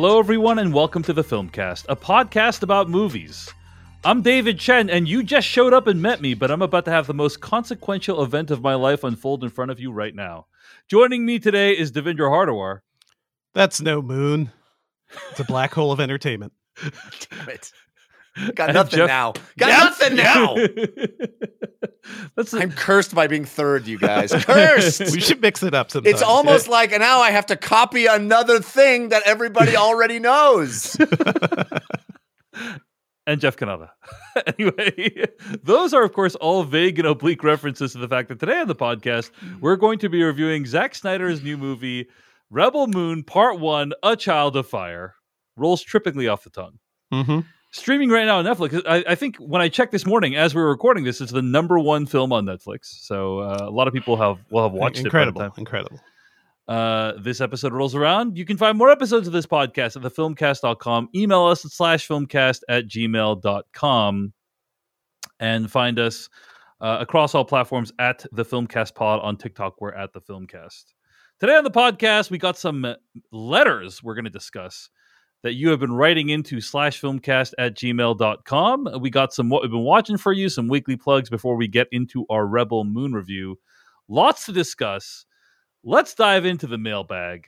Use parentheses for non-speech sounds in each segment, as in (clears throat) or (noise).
Hello, everyone, and welcome to the Filmcast, a podcast about movies. I'm David Chen, and you just showed up and met me, but I'm about to have the most consequential event of my life unfold in front of you right now. Joining me today is Devindra Hardawar. That's no moon. It's a black hole of entertainment. (laughs) Damn it. (laughs) Got And nothing Jeff- now. (laughs) Got nothing now. (laughs) That's I'm cursed by being third, you guys. Cursed. We should mix it up sometimes. It's almost like now I have to copy another thing that everybody already knows. and Jeff Cannata. anyway, those are, of course, all vague and oblique references to the fact that today on the podcast, we're going to be reviewing Zack Snyder's new movie, Rebel Moon Part One A Child of Fire. Rolls trippingly off the tongue. Mhm. Streaming right now on Netflix. I, I think when I checked this morning, as we were recording this, it's the number one film on Netflix. So uh, a lot of people have will have watched incredible, it. time incredible. uh, this episode rolls around. You can find more episodes of this podcast at thefilmcast.com. Email us at slash filmcast at gmail.com and find us uh, across all platforms at the Filmcast Pod on TikTok. We're at the Filmcast. Today on the podcast, we got some letters we're going to discuss that you have been writing into slash filmcast at gmail.com. We got some what we've been watching for you, some weekly plugs before we get into our Rebel Moon review. Lots to discuss let's dive into the mailbag.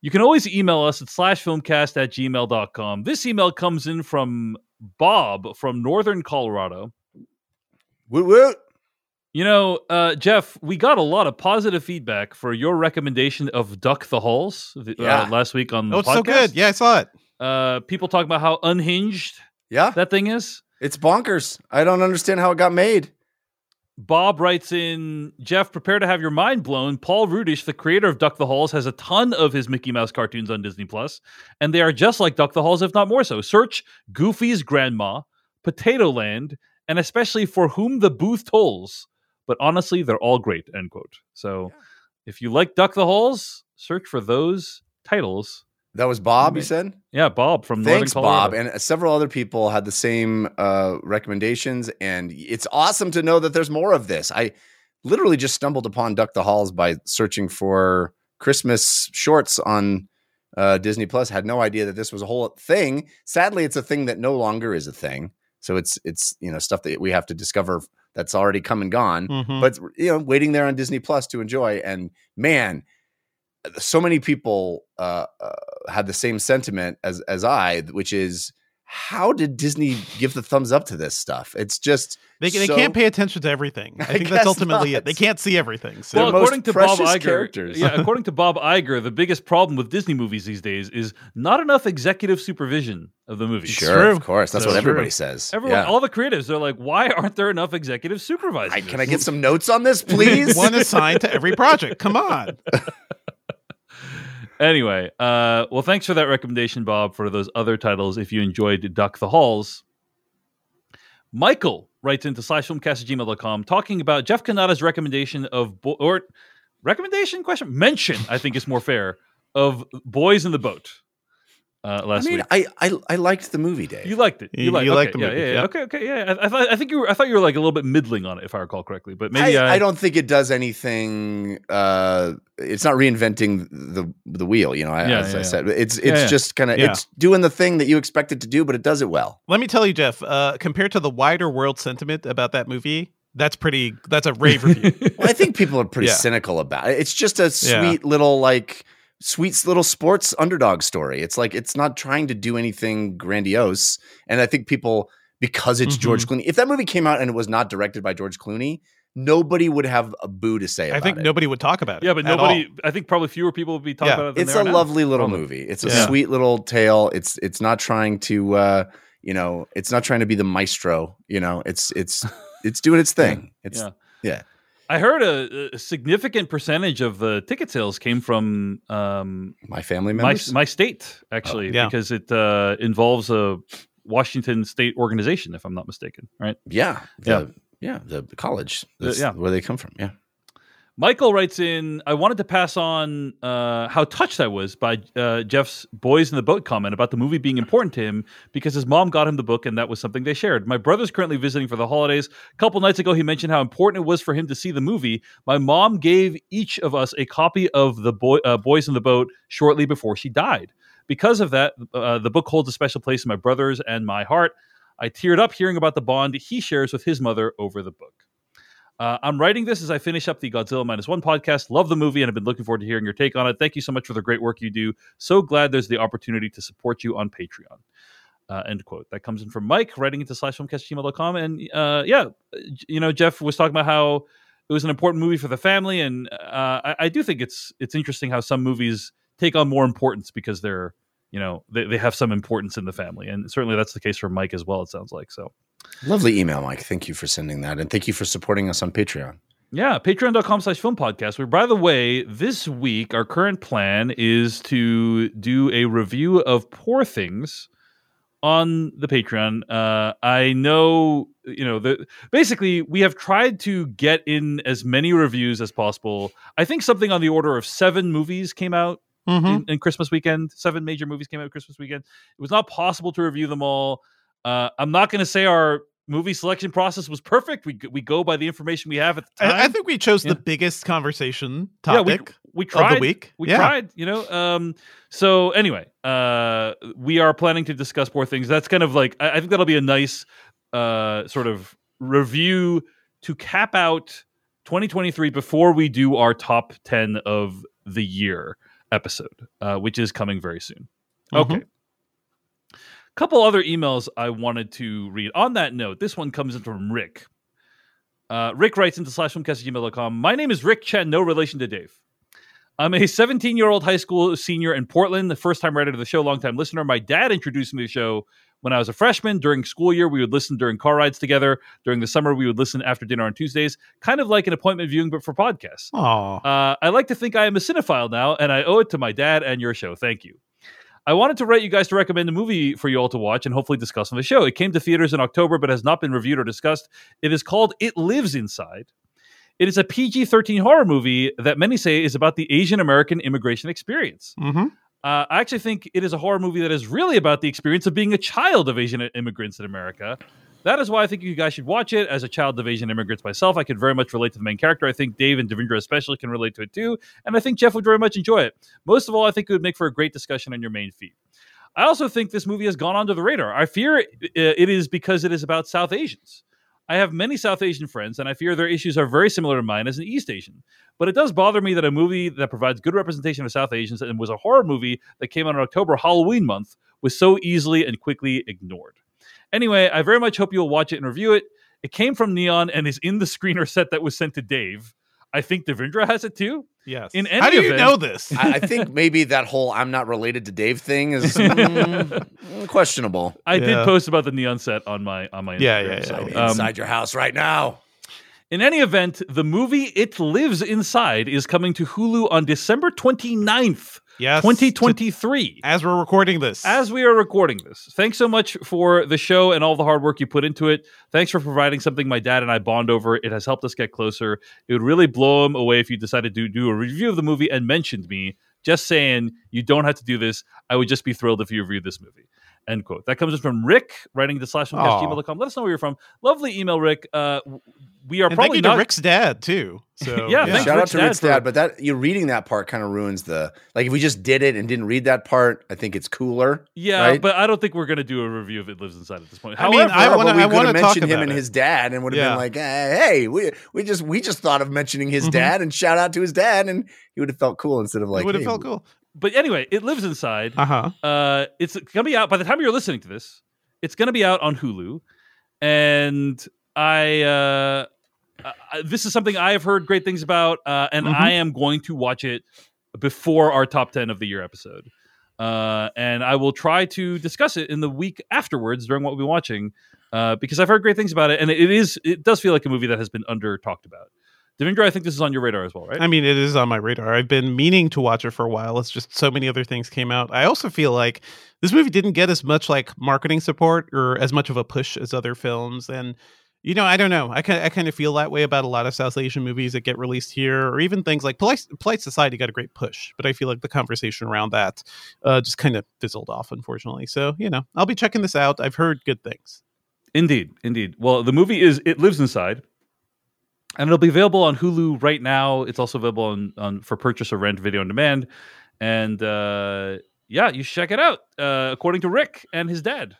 You can always email us at slashfilmcast at gmail.com. This email comes in from Bob from Northern Colorado. woot woot. You know, uh, Jeff, we got a lot of positive feedback for your recommendation of Duck the Halls the, Yeah. uh, last week on the podcast. Oh, it's podcast. so good. Yeah, I saw it. Uh, people talking about how unhinged Yeah, that thing is. it's bonkers. I don't understand how it got made. Bob writes in, Jeff, prepare to have your mind blown. Paul Rudish, the creator of Duck the Halls, has a ton of his Mickey Mouse cartoons on Disney Plus, and they are just like Duck the Halls, if not more so. Search Goofy's Grandma, Potato Land, and especially For Whom the Booth Tolls. But honestly, they're all great, end quote. So Yeah. if you like Duck the Halls, search for those titles. That was Bob, you said? Yeah, Bob from Thanks, Northern Colorado. Bob. And uh, several other people had the same uh, recommendations. And it's awesome to know that there's more of this. I literally just stumbled upon Duck the Halls by searching for Christmas shorts on uh, Disney Plus. Had no idea that this was a whole thing. Sadly, it's a thing that no longer is a thing. So it's it's you know stuff that we have to discover that's already come and gone Mhm. but you know waiting there on disney plus to enjoy and man so many people uh, uh, had the same sentiment as as i which is how did disney give the thumbs up to this stuff it's just they, they can't pay attention to everything. I (laughs) I think that's ultimately not. it. They can't see everything. So well, according to Bob precious Iger, characters. yeah, (laughs) according to Bob Iger, the biggest problem with Disney movies these days is not enough executive supervision of the movies. sure true. of course that's That's what true. everybody says Everyone, Yeah. all the creatives, they're like, why aren't there enough executive supervisors? I- can i get some notes on this please (laughs) one assigned to every project. Come on. Anyway, uh, well, thanks for that recommendation, Bob, for those other titles. If you enjoyed Duck the Halls, Michael writes into slash filmcast at gmail.com talking about Jeff Cannata's recommendation of, bo- or recommendation question, mention, I think is more fair, of Boys in the Boat uh, i mean week. I, I i liked the movie dave You liked it. You, You- liked, you okay, liked the yeah, movie, yeah, yeah. yeah. Okay, okay, yeah. I, I, thought, I think you were. I thought you were like a little bit middling on it, if I recall correctly. But maybe I, I, I don't think it does anything. Uh, it's not reinventing the the wheel. You know, I- Yeah, as yeah, I yeah. said, it's it's Yeah, yeah. just kind of Yeah. it's doing the thing that you expect it to do, but it does it well. Let me tell you, Jeff. Uh, compared to the wider world sentiment about that movie, that's pretty. That's a rave review. (laughs) Well, I think people are pretty (laughs) Yeah. cynical about it. It's just a Yeah. sweet little like sweet little sports underdog story. It's like it's not trying to do anything grandiose, and I think people because it's George Mm-hmm. Clooney. If that movie came out and it was not directed by George Clooney, nobody would have a boo to say. I about think it. nobody would talk about it. yeah, but nobody. all. I think probably fewer people would be talking Yeah. about it. Than it's a are now. lovely little Probably. movie. It's a Yeah. sweet little tale. It's it's not trying to uh, you know, it's not trying to be the maestro, you know. It's it's it's doing its thing. It's Yeah. yeah. I heard a, a significant percentage of the ticket sales came from um, my family my members. my state actually yeah. because it uh, involves a Washington state organization, if I'm not mistaken. Right? yeah. Yeah. The, yeah, the college. That's yeah. where they come from. Yeah. Michael writes in, I wanted to pass on uh, how touched I was by uh, Jeff's Boys in the Boat comment about the movie being important to him because his mom got him the book and that was something they shared. My brother's currently visiting for the holidays. A couple nights ago, he mentioned how important it was for him to see the movie. My mom gave each of us a copy of the boy, uh, Boys in the Boat shortly before she died. Because of that, uh, the book holds a special place in my brother's and my heart. I teared up hearing about the bond he shares with his mother over the book. Uh, I'm writing this as I finish up the Godzilla Minus One podcast. Love the movie and I've been looking forward to hearing your take on it. Thank you so much for the great work you do. So glad there's the opportunity to support you on Patreon. Uh, end quote. That comes in from Mike, writing into slash filmcast.gmail.com. And uh, yeah, you know, Jeff was talking about how it was an important movie for the family, and uh, I, I, do think it's it's interesting how some movies take on more importance because they're you know they, they have some importance in the family, and certainly that's the case for Mike as well. It sounds like so. Lovely email, Mike. Thank you for sending that, and thank you for supporting us on Patreon. Yeah, patreon.com slash film podcast. Where, by the way, this week, our current plan is to do a review of Poor Things on the Patreon. Uh, I know, you know, the, basically we have tried to get in as many reviews as possible. I think something on the order of seven movies came out mm-hmm. in, in, Christmas weekend. Seven major movies came out Christmas weekend. It was not possible to review them all. Uh, I'm not going to say our movie selection process was perfect. We we go by the information we have at the time. I, I think we chose yeah. the biggest conversation topic. Yeah, we, we tried. Of the week. We yeah. tried. You know. Um. So anyway, uh, we are planning to discuss more things. That's kind of like I, I think that'll be a nice, uh, sort of review to cap out 2023 before we do our top 10 of the year episode, uh, which is coming very soon. Mm-hmm. Okay couple other emails I wanted to read. On that note, this one comes in from Rick. Uh, Rick writes into slash gmail.com. My name is Rick Chen, no relation to Dave. I'm a 17 year old high school senior in Portland, the first time writer to the show, long time listener. My dad introduced me to the show when I was a freshman. During school year, we would listen during car rides together. During the summer, we would listen after dinner on Tuesdays, kind of like an appointment viewing, but for podcasts. Uh, I like to think I am a cinephile now, and I owe it to my dad and your show. Thank you. I wanted to write you guys to recommend a movie for you all to watch and hopefully discuss on the show. It came to theaters in October but has not been reviewed or discussed. It is called It Lives Inside. It is a PG 13 horror movie that many say is about the Asian American immigration experience. Mm-hmm. Uh, I actually think it is a horror movie that is really about the experience of being a child of Asian immigrants in America that is why I think you guys should watch it. As a child of Asian immigrants myself, I could very much relate to the main character. I think Dave and Devindra especially can relate to it too. And I think Jeff would very much enjoy it. Most of all, I think it would make for a great discussion on your main feed. I also think this movie has gone under the radar. I fear it is because it is about South Asians. I have many South Asian friends, and I fear their issues are very similar to mine as an East Asian. But it does bother me that a movie that provides good representation of South Asians and was a horror movie that came out in October, Halloween month, was so easily and quickly ignored. Anyway, I very much hope you'll watch it and review it. It came from Neon and is in the (laughs) screener set that was sent to Dave. I think Devindra has it too. Yes. In any How do you event, know this? I, I, think (laughs) maybe that whole "I'm not related to Dave" thing is (laughs) mm, questionable. I yeah. did post about the neon set on my on my Instagram. Yeah, yeah, yeah. So, um, inside your house right now. In any event, the movie It Lives Inside is coming to Hulu on December 29th. Yes. 2023. As we're recording this. As we are recording this. Thanks so much for the show and all the hard work you put into it. Thanks for providing something my dad and I bond over. It has helped us get closer. It would really blow him away if you decided to do a review of the movie and mentioned me. Just saying, you don't have to do this. I would just be thrilled if you reviewed this movie. End quote. That comes in from Rick writing to slash gmail.com. Let us know where you're from. Lovely email, Rick. Uh, we are and probably thank you to Rick's dad too. (laughs) So yeah, yeah. shout Rick's out to Rick's dad, dad, but that you're reading that part kind of ruins the like if we just did it and didn't read that part, I think it's cooler. Yeah, right? but I don't think we're gonna do a review of it lives inside at this point. I However, mean, I want to want to mention him and his dad and would have yeah. been like, hey, we we just we just thought of mentioning his mm-hmm. dad and shout out to his dad and he would have felt cool instead of like would have hey, felt cool. But anyway, it lives inside. Uh-huh. Uh It's gonna be out by the time you're listening to this. It's gonna be out on Hulu, and I. uh uh, this is something I have heard great things about, uh, and mm-hmm. I am going to watch it before our top 10 of the year episode. Uh, and I will try to discuss it in the week afterwards during what we'll be watching uh, because I've heard great things about it. And it is, it does feel like a movie that has been under talked about. Devindra, I think this is on your radar as well, right? I mean, it is on my radar. I've been meaning to watch it for a while. It's just so many other things came out. I also feel like this movie didn't get as much like marketing support or as much of a push as other films. And you know, I don't know. I kind I kind of feel that way about a lot of South Asian movies that get released here, or even things like Polite, Polite Society got a great push, but I feel like the conversation around that uh, just kind of fizzled off, unfortunately. So you know, I'll be checking this out. I've heard good things. Indeed, indeed. Well, the movie is It Lives Inside, and it'll be available on Hulu right now. It's also available on, on for purchase or rent, video on demand, and uh, yeah, you check it out. Uh, according to Rick and his dad.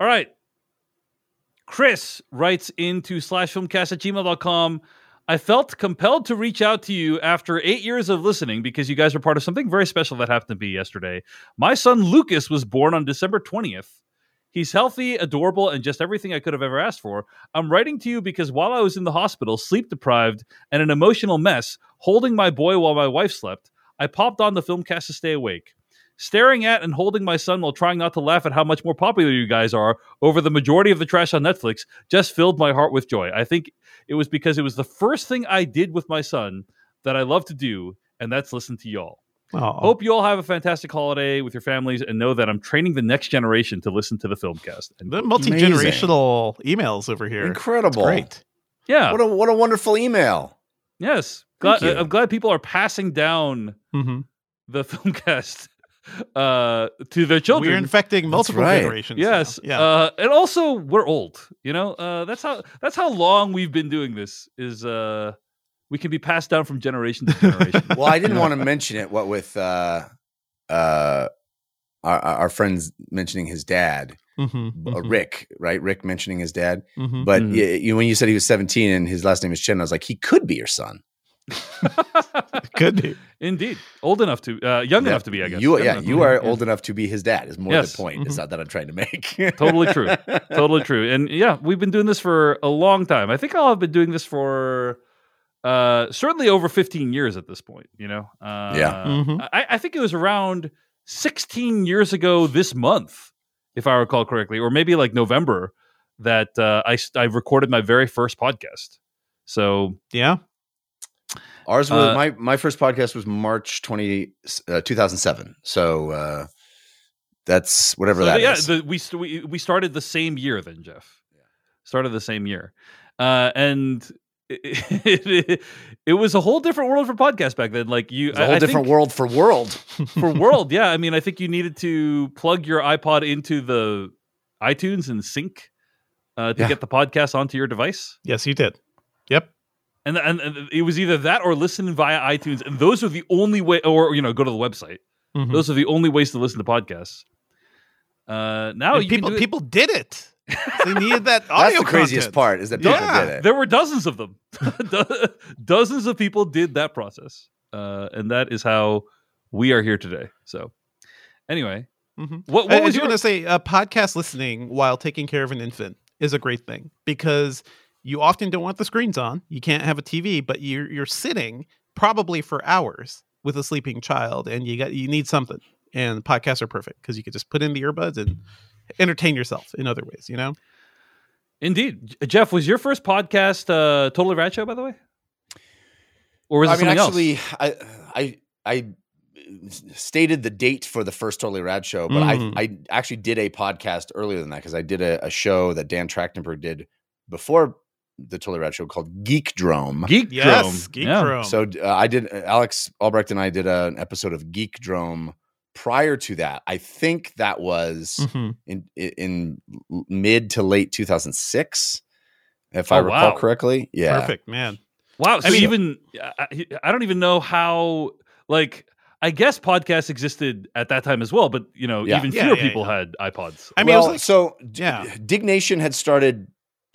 All right. Chris writes into slash filmcast at gmail.com. I felt compelled to reach out to you after eight years of listening because you guys were part of something very special that happened to be yesterday. My son Lucas was born on December 20th. He's healthy, adorable, and just everything I could have ever asked for. I'm writing to you because while I was in the hospital, sleep deprived, and an emotional mess, holding my boy while my wife slept, I popped on the filmcast to stay awake. Staring at and holding my son while trying not to laugh at how much more popular you guys are over the majority of the trash on Netflix just filled my heart with joy. I think it was because it was the first thing I did with my son that I love to do, and that's listen to y'all. Oh, Hope you all have a fantastic holiday with your families and know that I'm training the next generation to listen to the filmcast. And the multi generational emails over here. Incredible. Great. yeah, What a what a wonderful email. yes. Glad, Thank. I'm glad people are passing down hmm the (laughs) filmcast uh, to their children. We're infecting multiple right. generations. now. Yes. Yeah. Uh, and also we're old. You know, uh, that's how that's how long we've been doing this. Is uh, we can be passed down from generation to generation. (laughs) Well, I didn't want to mention it. What with uh, uh, our, our friends mentioning his dad, Mhm, uh, mhm, Rick, right? Rick mentioning his dad. mhm. But Mhm. y- you, when you said he was 17 and his last name is Chen, I was like, he could be your son. (laughs) Could be. Indeed, old enough to, uh, young Yeah, enough to be. I guess. You, Young yeah, you are yeah. old enough to be his dad. Is more Yes. the point. Mhm. It's not that I'm trying to make. (laughs) Totally true. totally true. And yeah, we've been doing this for a long time. I think I'll have been doing this for uh, certainly over 15 years at this point. You know, uh, Yeah. Mhm. I, I think it was around 16 years ago this month, if I recall correctly, or maybe like November that uh, I s- I recorded my very first podcast. So Yeah. Ours was Uh, my my first podcast was March 20, uh, 2007. So uh, that's whatever So, that yeah, is. the, we, st- we we started the same year then, Jeff. Started the same year, uh, and it, (laughs) it, it was a whole different world for podcasts back then. Like you, It's a I- whole I different think world for world. (laughs) for world. Yeah, I mean, I think you needed to plug your iPod into the iTunes and sync uh, to Yeah. get the podcast onto your device. Yes, you did. Yep. And, and and it was either that or listen via iTunes, and those are the only way, or you know, go to the website. Mhm. Those are the only ways to listen to podcasts. Uh, now you people can do it- people did it. (laughs) They needed that audio That's the craziest content. part is that people Yeah. did it. There were dozens of them. (laughs) Dozens of people did that process, uh, and that is how we are here today. So, anyway, Mhm. what, I, what I was do your? want to say uh, podcast listening while taking care of an infant is a great thing because you often don't want the screens on. You can't have a TV, but you're you're sitting probably for hours with a sleeping child, and you got you need something. And podcasts are perfect because you could just put in the earbuds and entertain yourself in other ways. You know, Indeed, Jeff, was your first podcast uh, Totally Rad Show, by the way, or was it I mean, something else? actually, I I I stated the date for the first Totally Rad show, but Mm. I I actually did a podcast earlier than that because I did a, a show that Dan Trachtenberg did before the Totally Rad show called Geek Drome. Geek yes, Drome. Geek yeah. Drome. So uh, I did Alex Albrecht and I did a, an episode of Geek Drome. Prior to that, I think that was Mhm. in in mid to late 2006, if I Oh, recall wow. correctly. Yeah, perfect man. Wow. So I mean- even I, I don't even know how. Like, I guess podcasts existed at that time as well, but you know, Yeah. even Yeah, fewer yeah, people yeah. had iPods. I mean, it was well, like- so d- yeah. Diggnation had started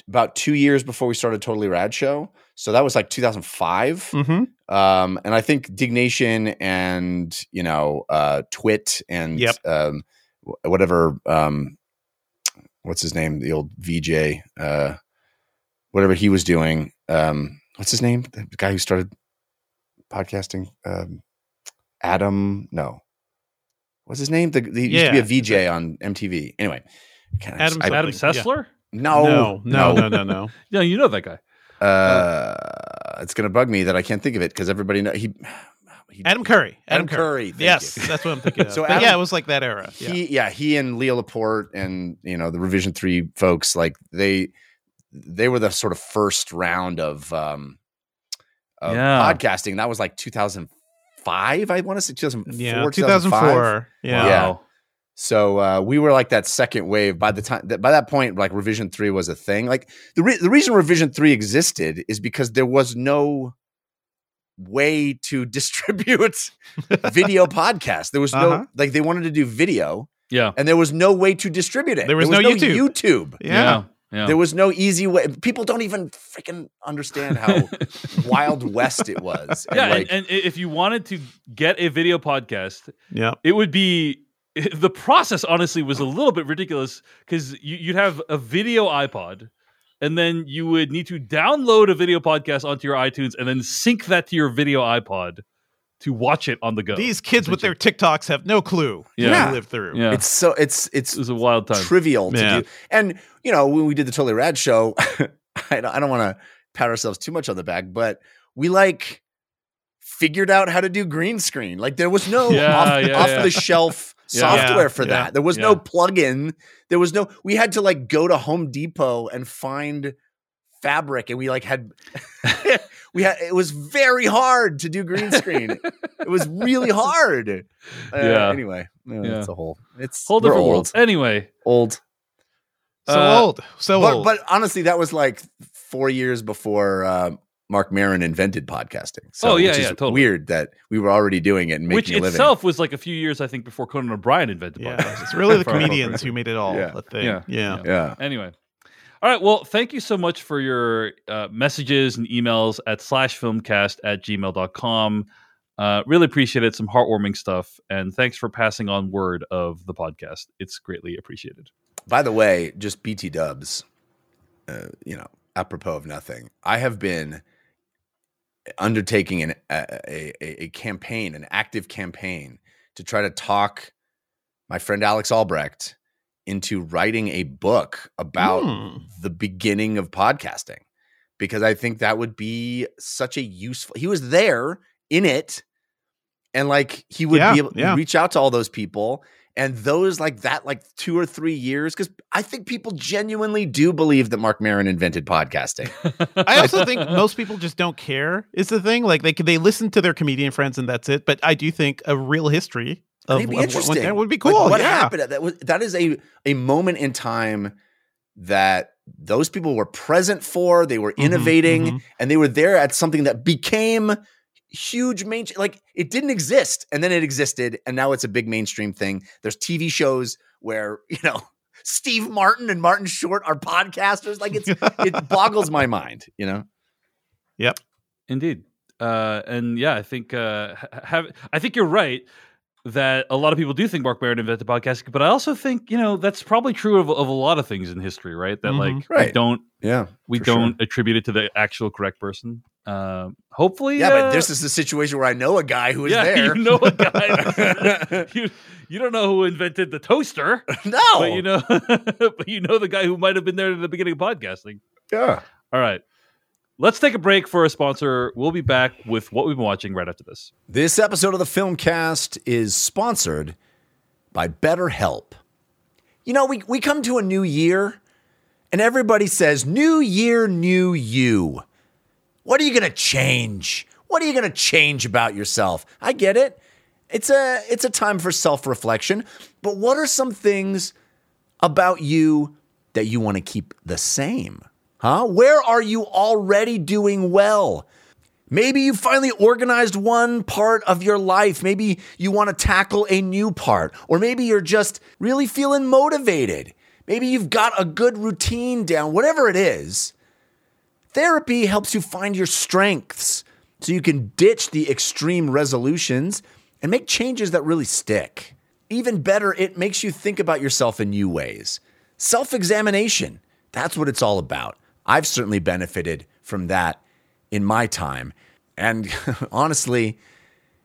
about two years before we started Totally Rad Show, so that was like 2005. hmm Um, and I think Diggnation and you know uh, Twit and Yep. um, whatever um, what's his name, the old VJ, uh, whatever he was doing. Um, what's his name? The guy who started podcasting. Um, Adam, no. What's his name? The, he used to be a VJ on MTV. Anyway, Adam I- Adam yeah. Sessler? no, no, no, no, no, no. Yeah, (laughs) you know that guy. Uh, it's gonna bug me that I can't think of it because everybody know he, (sighs) he Adam Curry. Adam Curry, thank yes, you. that's what I'm thinking (laughs) of. So But Adam- yeah, it was like that era. Yeah. he yeah he and Leo Laporte and you know the Revision Three folks like they they were the sort of first round of um of Yeah. podcasting. That was like 2005. I want to say 2004. yeah, 2004. Yeah. Yeah. Wow. So uh, we were like that second wave. By the time that by that point, like Revision Three was a thing. Like the re- the reason Revision Three existed is because there was no way to (laughs) distribute video (laughs) podcasts. There was no Uh-huh. like they wanted to do video, Yeah. and there was no way to distribute it. There was no YouTube. YouTube. Yeah. Yeah. There was no easy way. People don't even freaking understand how (laughs) wild west it was. And yeah, like, and, and if you wanted to get a video podcast, Yeah. it would be (laughs) the process. Honestly, was a little bit ridiculous because you, you'd have a video iPod, and then you would need to download a video podcast onto your iTunes, and then sync that to your video iPod to watch it on the go. These kids with their TikToks have no clue. Yeah. what we live through. yeah, it's so it's it's it was a wild time. trivial to Yeah. do. And you know, when we did the Totally Rad show, (laughs) I don't, I don't want to pat ourselves too much on the back, but we like figured out how to do green screen. Like there was no Yeah, off, yeah, off yeah. the shelf Yeah. software for Yeah, that. There was yeah. no plugin. There was no. We had to like go to Home Depot and find fabric, and we like had. (laughs) (laughs) we had it was very hard to do green screen. it was really (laughs) hard. Uh, Yeah. Anyway, no, Yeah. it's a whole. It's Whole different old. world. Anyway, Old. So Uh, old. So but, old. but honestly, that was like four years before uh, Marc Maron invented podcasting. So, Oh, yeah, which is yeah, totally. Weird that we were already doing it and making which a living. itself was like a few years, I think, before Conan O'Brien invented yeah, podcasts. it's really the comedians who made it all Yeah. a thing. Yeah. Yeah. yeah. Anyway. All right. Well, thank you so much for your uh, messages and emails at slash filmcast at gmail.com. Uh, really appreciate it. Some heartwarming stuff. And thanks for passing on word of the podcast. It's greatly appreciated. By the way, just BT Dubs, uh, you know, apropos of nothing, I have been undertaking an, a, a, a campaign, an active campaign to try to talk my friend Alex Albrecht into writing a book about Hmm. the beginning of podcasting because I think that would be such a useful. He was there in it, and like he would Yeah, be able to yeah. reach out to all those people and those like that, like two or three years, because I think people genuinely do believe that Marc Maron invented podcasting. I also think most people just don't care. Is the thing like they they listen to their comedian friends and that's it. But I do think a real history of, It'd be of what interesting. went down would be Like, cool. what yeah. happened? That was that is a a moment in time that those people were present for. They were Mhm, innovating, mhm. and they were there at something that became huge main like it didn't exist and then it existed and now it's a big mainstream thing there's tv shows where (laughs) you know steve martin and martin short are podcasters like it's it (laughs) boggles my mind you know yep Indeed. Uh, and yeah, I think uh, have I think you're right that a lot of people do think Marc Maron invented podcasting, but I also think you know that's probably true of, of a lot of things in history, right? That Mhm. like we don't yeah we don't attribute it to the actual correct person. Um, hopefully, yeah uh, but this is a situation where i know a guy who is yeah, (laughs) there you know a guy. (laughs) you you don't know who invented the toaster, (laughs) no but you know, but you know the guy who might have been there at the beginning of podcasting. yeah All right. Let's take a break for a sponsor. We'll be back with what we've been watching right after this. This episode of the Filmcast is sponsored by BetterHelp. You know, we, we come to a new year and everybody says, New year, new you. What are you going to change? What are you going to change about yourself? I get it. It's a it's a time for self-reflection, but what are some things about you that you want to keep the same? Huh? Where are you already doing well? Maybe you finally organized one part of your life. Maybe you want to tackle a new part. Or maybe you're just really feeling motivated. Maybe you've got a good routine down. Whatever it is, therapy helps you find your strengths so you can ditch the extreme resolutions and make changes that really stick. Even better, it makes you think about yourself in new ways. Self examination, that's what it's all about. I've certainly benefited from that in my time. And (laughs) honestly,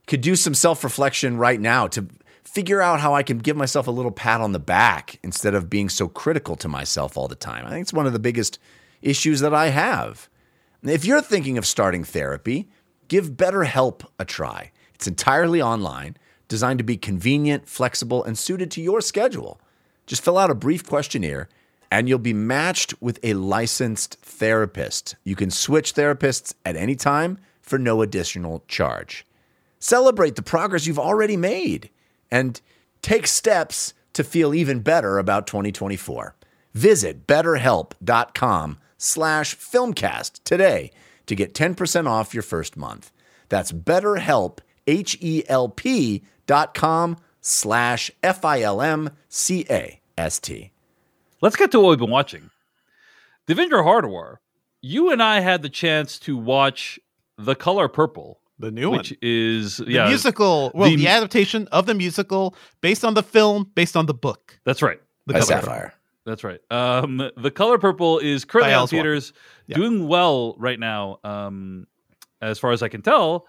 could do some self reflection right now to figure out how I can give myself a little pat on the back instead of being so critical to myself all the time. I think it's one of the biggest issues that I have. If you're thinking of starting therapy, give BetterHelp a try. It's entirely online, designed to be convenient, flexible, and suited to your schedule. Just fill out a brief questionnaire and you'll be matched with a licensed therapist. You can switch therapists at any time for no additional charge. Celebrate the progress you've already made and take steps to feel even better about 2024. Visit betterhelp.com slash filmcast today to get 10% off your first month. That's BetterHelp, H-E-L-P dot com slash F-I-L-M-C-A-S-T. Let's get to what we've been watching. Devindra Hardawar, you and I had the chance to watch The Color Purple, The new which one. is The musical. Well, the- the, adaptation of the musical based on the film, based on the book. that's right. The By Color Sapphire. That's right. Um, the Color Purple is currently on theaters, Yeah. doing well right now. Um, as far as I can tell,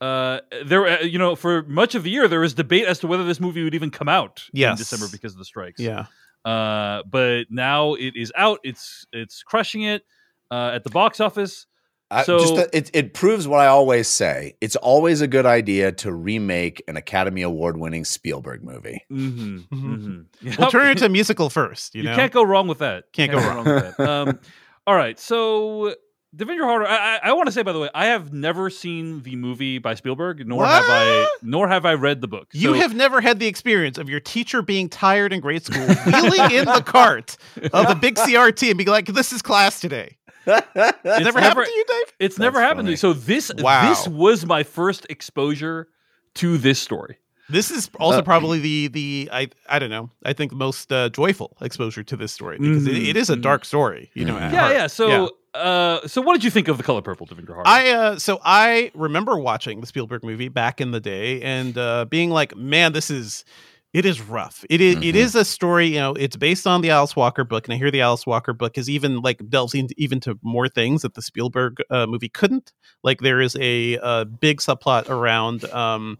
uh, there, uh, you know, for much of the year there was debate as to whether this movie would even come out in December because of the strikes. Yeah. Uh, but now it is out. It's it's crushing it uh, at the box office. I- So- just that it, it proves what I always say. It's always a good idea to remake an Academy Award winning Spielberg movie. Mm-hmm. (laughs) Mhm. mm-hmm. We'll turn it into a musical first. You, You, know. can't go wrong with that. Can't go wrong with that. Um, (laughs) all right, so Devindra Hardawar. I, I, I want to say, by the way, I have never seen the movie by Spielberg, nor have I, nor have I read the book. You have never had the experience of your teacher being tired in grade school, wheeling in the (laughs) cart of the big CRT and being like, "This is class today." It's never, never- happened to you, Dave. It's never That's happened to me. So this Wow. this was my first exposure to this story. This is also Uh, probably the the I I don't know. I think most uh, joyful exposure to this story because it, it is a dark story. You know. Yeah, heart. yeah. So, uh, so what did you think of the Color Purple, Devindra Hardawar? I uh so I remember watching the Spielberg movie back in the day and uh being like, man, this is it is rough. It is- it Mhm. is a story, you know, it's based on the Alice Walker book, and I hear the Alice Walker book is even like delves into even to more things that the Spielberg uh, movie couldn't. Like there is a, uh big subplot around um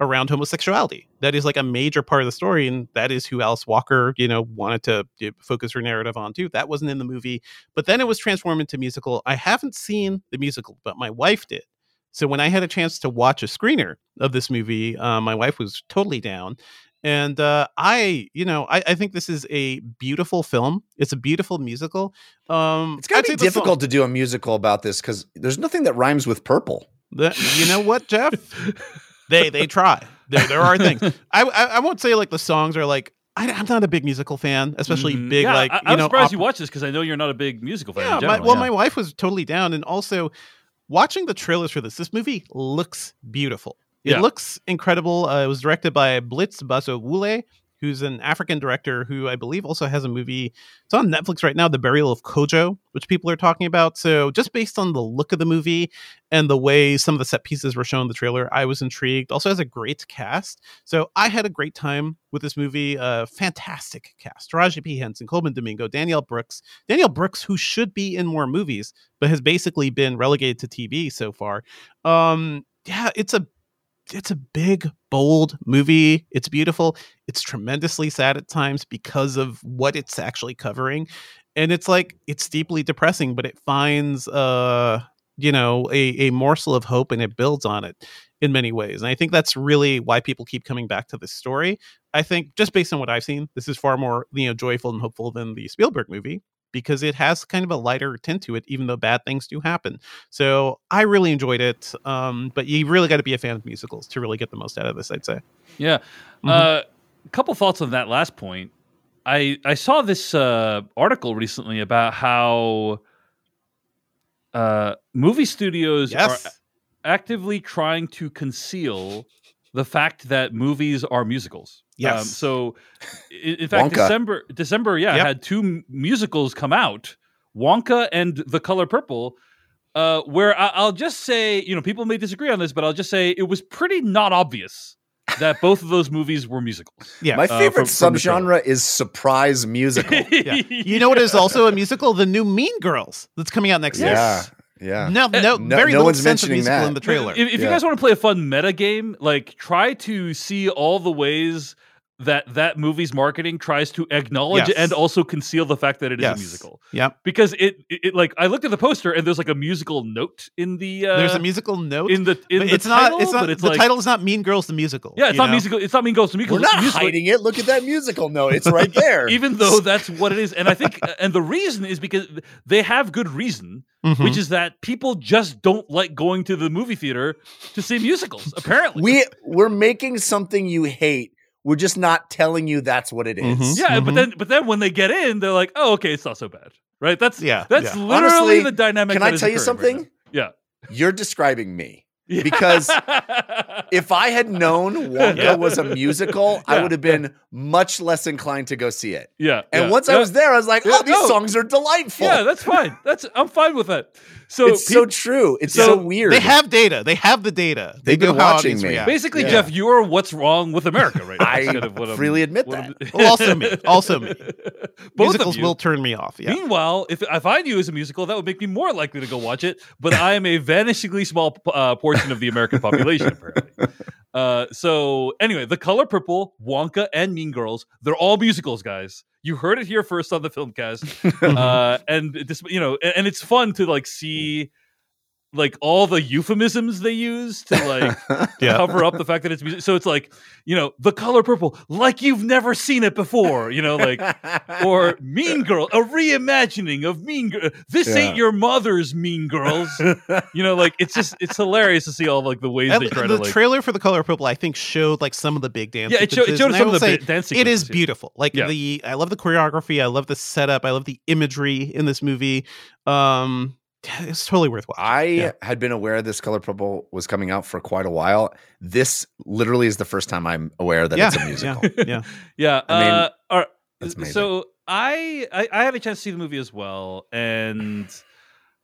around homosexuality that is like a major part of the story and that is who alice walker you know wanted to focus her narrative on too that wasn't in the movie but then it was transformed into musical i haven't seen the musical but my wife did so when i had a chance to watch a screener of this movie uh, my wife was totally down and uh, i you know I, I think this is a beautiful film it's a beautiful musical um It's going I'd be difficult to do a musical about this because there's nothing that rhymes with purple. the- you know what jeff (laughs) they they try. There there are things. (laughs) I, I I won't say like the songs are like. I, I'm not a big musical fan, especially Mhm. big Yeah, like I, know. surprised op- you watch this because I know you're not a big musical fan. yeah, in my, well, yeah. my wife was totally down, and also watching the trailers for this. This movie looks beautiful. It Yeah. looks incredible. Uh, it was directed by Blitz Bazawule, who's an African director who I believe also has a movie. It's on Netflix right now, The Burial of Kojo, which people are talking about. So just based on the look of the movie and the way some of the set pieces were shown in the trailer, I was intrigued. Also has a great cast. So I had a great time with this movie. Uh, fantastic cast. Taraji P. Henson, Colman Domingo, Danielle Brooks. Danielle Brooks, who should be in more movies, but has basically been relegated to TV so far. Um, yeah, it's a it's a big, bold movie. It's beautiful. It's tremendously sad at times because of what it's actually covering. And it's like it's deeply depressing, but it finds uh you know a, a morsel of hope and it builds on it in many ways. And I think that's really why people keep coming back to this story. I think just based on what I've seen, this is far more you know joyful and hopeful than the Spielberg movie because it has kind of a lighter tint to it, even though bad things do happen. So I really enjoyed it. Um, but you really got to be a fan of musicals to really get the most out of this, I'd say. Yeah. Mhm. Uh, a couple thoughts on that last point. I I saw this uh, article recently about how uh, movie studios Yes. are actively trying to conceal the fact that movies are musicals. Um, Yes. so, in, in fact, Wonka. December December, yeah, Yep. had two m- musicals come out, Wonka and The Color Purple. Uh, where I, I'll just say, you know, people may disagree on this, but I'll just say it was pretty not obvious that (laughs) both of those movies were musicals. yeah. My uh, favorite from- from the subgenre is surprise musical. (laughs) yeah. You know what is also a musical? The new Mean Girls that's coming out next yeah. year. Yeah. No, eh, no, No- very no little one's sense of mentioning musical that. in the trailer. If, if you guys want to play a fun meta game, like try to see all the ways that that movie's marketing tries to acknowledge Yes. and also conceal the fact that it is Yes. a musical. Yep. Because it, it, it- like I looked at the poster and there's like a musical note in the uh, There's a musical note. in the in but the it's title, not. It's not. but it's the like title is not Mean Girls the musical. yeah, it's not know? musical. It's not Mean Girls to Musical. We're not musical- hiding it. Look at that musical note. It's right (laughs) there. Even though that's what it is, and I think, (laughs) and the reason is because they have good reason, Mhm. which is that people just don't like going to the movie theater to see musicals. Apparently, we we're making something you hate. We're just not telling you that's what it is. Mhm. Yeah, but Mhm. then but then when they get in, they're like, "Oh, okay, it's not so bad." Right? That's Yeah, That's yeah. literally Honestly, the dynamic. Can that I is tell you occurring right something? now. yeah. You're describing me. (laughs) because if I had (laughs) known Wonka Yeah. was a musical, I would have been much less inclined to go see it. yeah, And yeah, once I was there, I was like, Yeah, "Oh, these no. songs are delightful." yeah, that's fine. That's I'm fine with that. So it's so true. It's So so weird. They have data. They have the data. They They've been know how watching me. react. basically, Yeah. Jeff, you're what's wrong with America right now. I That's kind of what I'm- freely admit what I'm- (laughs) Well, also me. Also me. (laughs) Both Musicals of you. will turn me off. Yeah. Meanwhile, if if I knew it was a musical, that would make me more likely to go watch it. But I am a vanishingly small uh, portion of the American population, apparently. Uh, so anyway, The Color Purple, Wonka, and Mean Girls, they're all musicals, guys. You heard it here first on the film Filmcast, (laughs) uh, and this, you know, and, and it's fun to like see like all the euphemisms they use to like (laughs) Yeah. cover up the fact that it's music. So it's like, you know, The Color Purple, like you've never seen it before, you know, like or (laughs) Mean Girl, a reimagining of Mean Girl. This Yeah. ain't your mother's Mean Girls. you know, like it's just it's hilarious to see all like the ways At they try the to like. trailer for the color purple, I think, showed like some of the big dance. yeah, it, show, it showed and some of the say bi- dance It is beautiful. Like Yeah. the, I love the choreography. I love the setup. I love the imagery in this movie. Um, it's totally worthwhile. I Yeah. had been aware this color purple was coming out for quite a while. This literally is the first time I'm aware that yeah, it's a musical. Yeah, yeah. (laughs) (laughs) Yeah. I mean, uh, all right. that's amazing. So I, I I had a chance to see the movie as well, and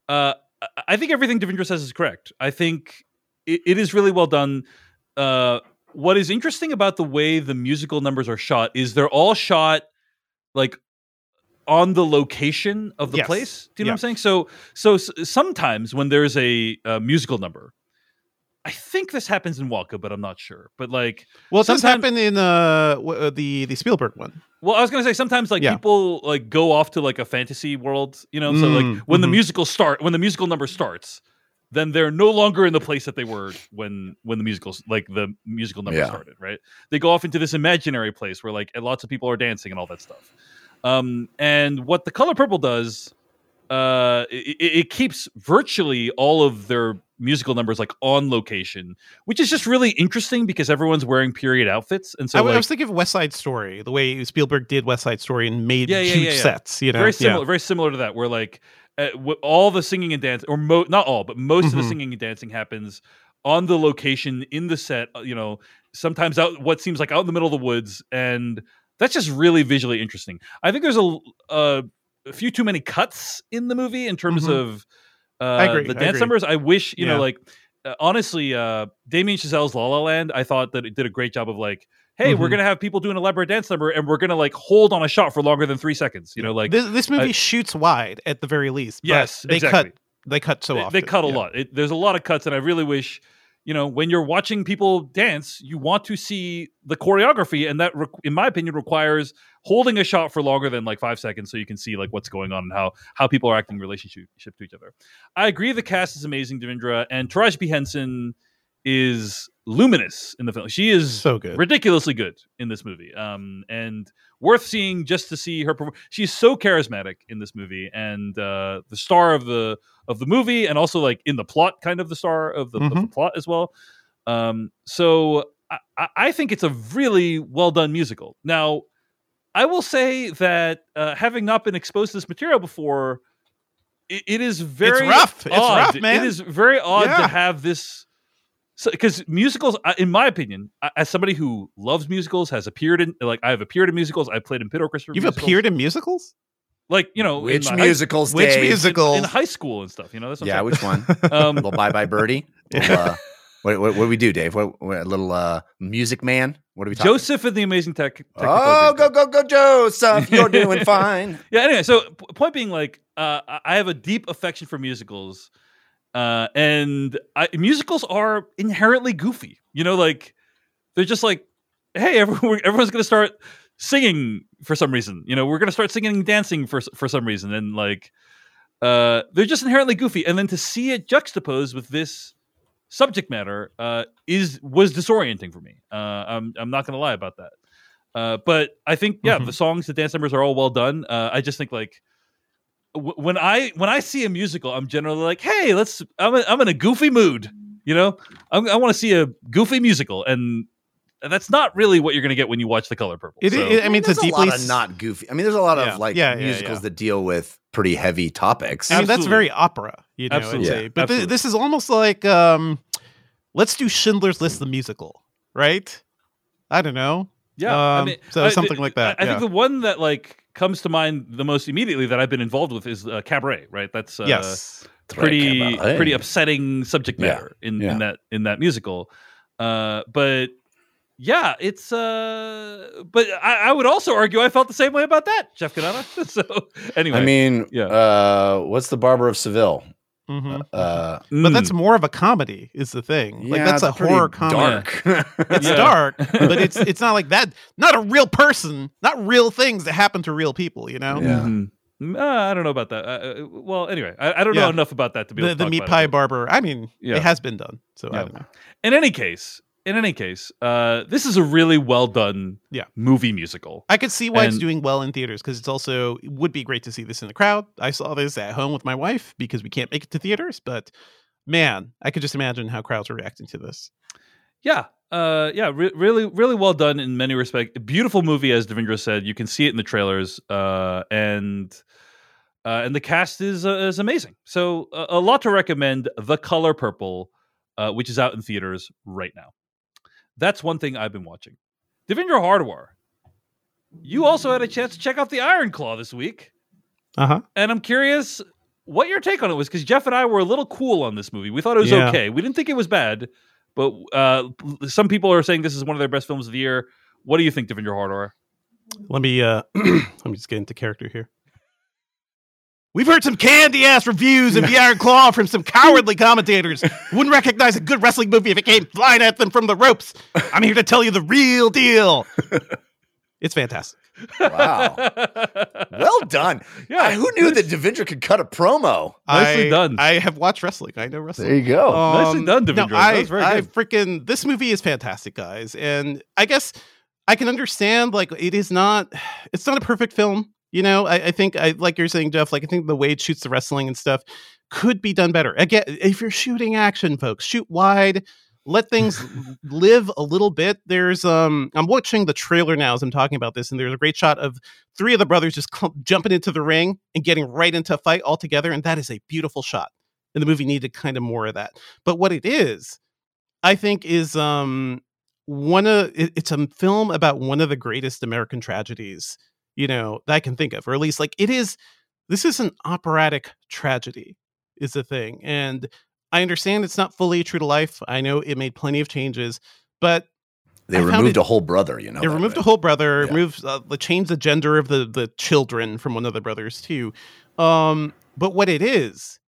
uh, I- I think everything Devindra says is correct. I think it, it is really well done. Uh, what is interesting about the way the musical numbers are shot is they're all shot like on the location of the Yes. place. Do you know Yeah. what I'm saying? So so s- sometimes when there's a, uh musical number. I think this happens in Wonka, but I'm not sure. But like, Well, it does Sometime- happen in uh, w- uh, the the Spielberg one. Well, I was gonna say sometimes like Yeah. people like go off to like a fantasy world, you know. So like Mm, when the mhm. musical start, when the musical number starts, then they're no longer in the place that they were when when the musicals like the musical number Yeah. started, right? They go off into this imaginary place where like lots of people are dancing and all that stuff. Um, and what the color purple does, uh, it, it keeps virtually all of their musical numbers like on location, which is just really interesting because everyone's wearing period outfits, and so I, like, was thinking of West Side Story, the way Spielberg did West Side Story and made Yeah, yeah, huge yeah, yeah. sets. You know, very Yeah. similar, very similar to that. Where like uh, all the singing and dance, or mo- not all, but most of the Mhm. singing and dancing happens on the location in the set. uh, You know, sometimes out what seems like out in the middle of the woods, and that's just really visually interesting. I think there's a uh, a few too many cuts in the movie in terms Mhm. of uh, agree, the dance agree. numbers. I wish you know, like uh, honestly, uh, Damien Chazelle's La La Land. I thought that it did a great job of like. Hey, we're Mhm. gonna have people do an elaborate dance number, and we're gonna like hold on a shot for longer than three seconds. You know, like this, this movie I- shoots wide at the very least. but Yes, they exactly. cut. They cut so they, often. they cut a yeah. lot. It, there's a lot of cuts, and I really wish, you know, when you're watching people dance, you want to see the choreography, and that, in my opinion, requires holding a shot for longer than like five seconds, so you can see like what's going on and how how people are acting in relationship to each other. I agree, the cast is amazing, Devindra, and Taraji P Henson is luminous in the film. She is So good. ridiculously good in this movie, um, and worth seeing just to see her. perform- She's so charismatic in this movie, and uh, the star of the of the movie, and also like in the plot, kind of the star of the, of the Mhm. plot as well. Um, so I, I- think it's a really well done musical. Now, I will say that uh, having not been exposed to this material before, it, it is very rough. It's rough, man. It is very odd to have this because musicals in my opinion as somebody who loves musicals has appeared in like i have appeared in musicals i've played in pit orchestra You've musicals. appeared in musicals? like you know in Which my high- musicals? Which Dave? musicals? in high school and stuff you know that's what Yeah, I'm which one? saying. (laughs) um, little bye bye birdie. (laughs) Little, uh, what, what, what do we do, Dave? What, what a little uh, music man? What are we talking? joseph and the amazing tech Technicolor Oh, Dreamcoat. go go go, Joseph! You're doing (laughs) fine. yeah anyway so p- point being like uh, I- i have a deep affection for musicals uh, and I, musicals are inherently goofy you know like they're just like hey everyone, (laughs) everyone's gonna start singing for some reason you know we're gonna start singing and dancing for for some reason and like uh, they're just inherently goofy and then to see it juxtaposed with this subject matter uh, is was disorienting for me uh, I'm, I'm not gonna lie about that uh, but I think yeah, Mhm. the songs, the dance numbers are all well done. Uh, I just think like w- when I when I see a musical, I'm generally like, hey, let's. I'm i I'm in a goofy mood, you know. I'm, I want to see a goofy musical, and that's not really what you're going to get when you watch The Color Purple. It- So- it- I mean, it's a there's a deeply lot of not goofy. I mean, there's a lot Yeah. of like Yeah, yeah, musicals yeah. that deal with pretty heavy topics. I mean, that's very opera, you know. Absolutely. Yeah. But thi- Absolutely. this is almost like um, let's do Schindler's List the musical, right? I don't know. Yeah, I Um, mean, so something the- like that, I, I yeah. think the one that like comes to mind the most immediately that I've been involved with is uh, Cabaret. Right, that's uh, yes. pretty Cabaret. pretty upsetting subject Yeah, matter in, yeah. in that in that musical. Uh, but yeah, it's uh, but I, I would also argue I felt the same way about that, Jeff Cannata. (laughs) so anyway, I mean, yeah. uh, what's the Barber of Seville? Mhm. Uh, But that's more of a comedy, is the thing. like that's a horror comedy. Dark. (laughs) It's Yeah. dark, (laughs) but it's it's not like that. Not a real person, not real things that happen to real people. You know, Yeah. mhm. Mm, uh, I don't know about that. Uh, Uh, well, anyway, I, I don't know enough about that to be the, able to the talk meat about pie it. barber. I mean, Yeah. it has been done, so I don't know. In any case, in any case, uh, this is a really well done Yeah. movie musical. I could see why it's doing well in theaters because it's also it would be great to see this in the crowd. I saw this at home with my wife because we can't make it to theaters, but man, I could just imagine how crowds are reacting to this. Yeah. Uh, yeah, re- really, really well done in many respects. Beautiful movie, as Devindra said. You can see it in the trailers, uh, and uh, and the cast is uh, is amazing. So uh, a lot to recommend. The Color Purple, uh, which is out in theaters right now. That's one thing I've been watching. Devindra Hardwar, you also had a chance to check out the Iron Claw this week, Uh huh. and I'm curious what your take on it was because Jeff and I were a little cool on this movie. We thought it was Yeah. okay. We didn't think it was bad, but uh, some people are saying this is one of their best films of the year. What do you think, Devindra Hardwar? Let me uh (clears throat) let me just get into character here. We've heard some candy ass reviews of (laughs) the Iron Claw from some cowardly commentators who wouldn't recognize a good wrestling movie if it came flying at them from the ropes. I'm here to tell you the real deal. It's fantastic. wow. Well done. Yeah, I- who knew nice- that Devindra could cut a promo? Nicely I, done. I have watched wrestling. I know wrestling. There you go. Um, Nicely done, no, Devindra. That I, was very I freaking this movie is fantastic, guys, and I guess I can understand like it is not, it's not a perfect film. You know, I, I think I like you're saying, Jeff. Like I think the way it shoots the wrestling and stuff could be done better. Again, if you're shooting action, folks, shoot wide. Let things (laughs) live a little bit. There's um, I'm watching the trailer now as I'm talking about this, and there's a great shot of three of the brothers just jumping into the ring and getting right into a fight all together, and that is a beautiful shot. And the movie needed kind of more of that. But what it is, I think, is um one of it, it's a film about one of the greatest American tragedies, you know, that I can think of, or at least like it is. This is an operatic tragedy, is the thing, and I understand it's not fully true to life. I know it made plenty of changes, but They I removed it- a whole brother, you know. they removed right? a whole brother, Yeah. removed uh, the changed the gender of the the children from one of the brothers too. Um, but what it is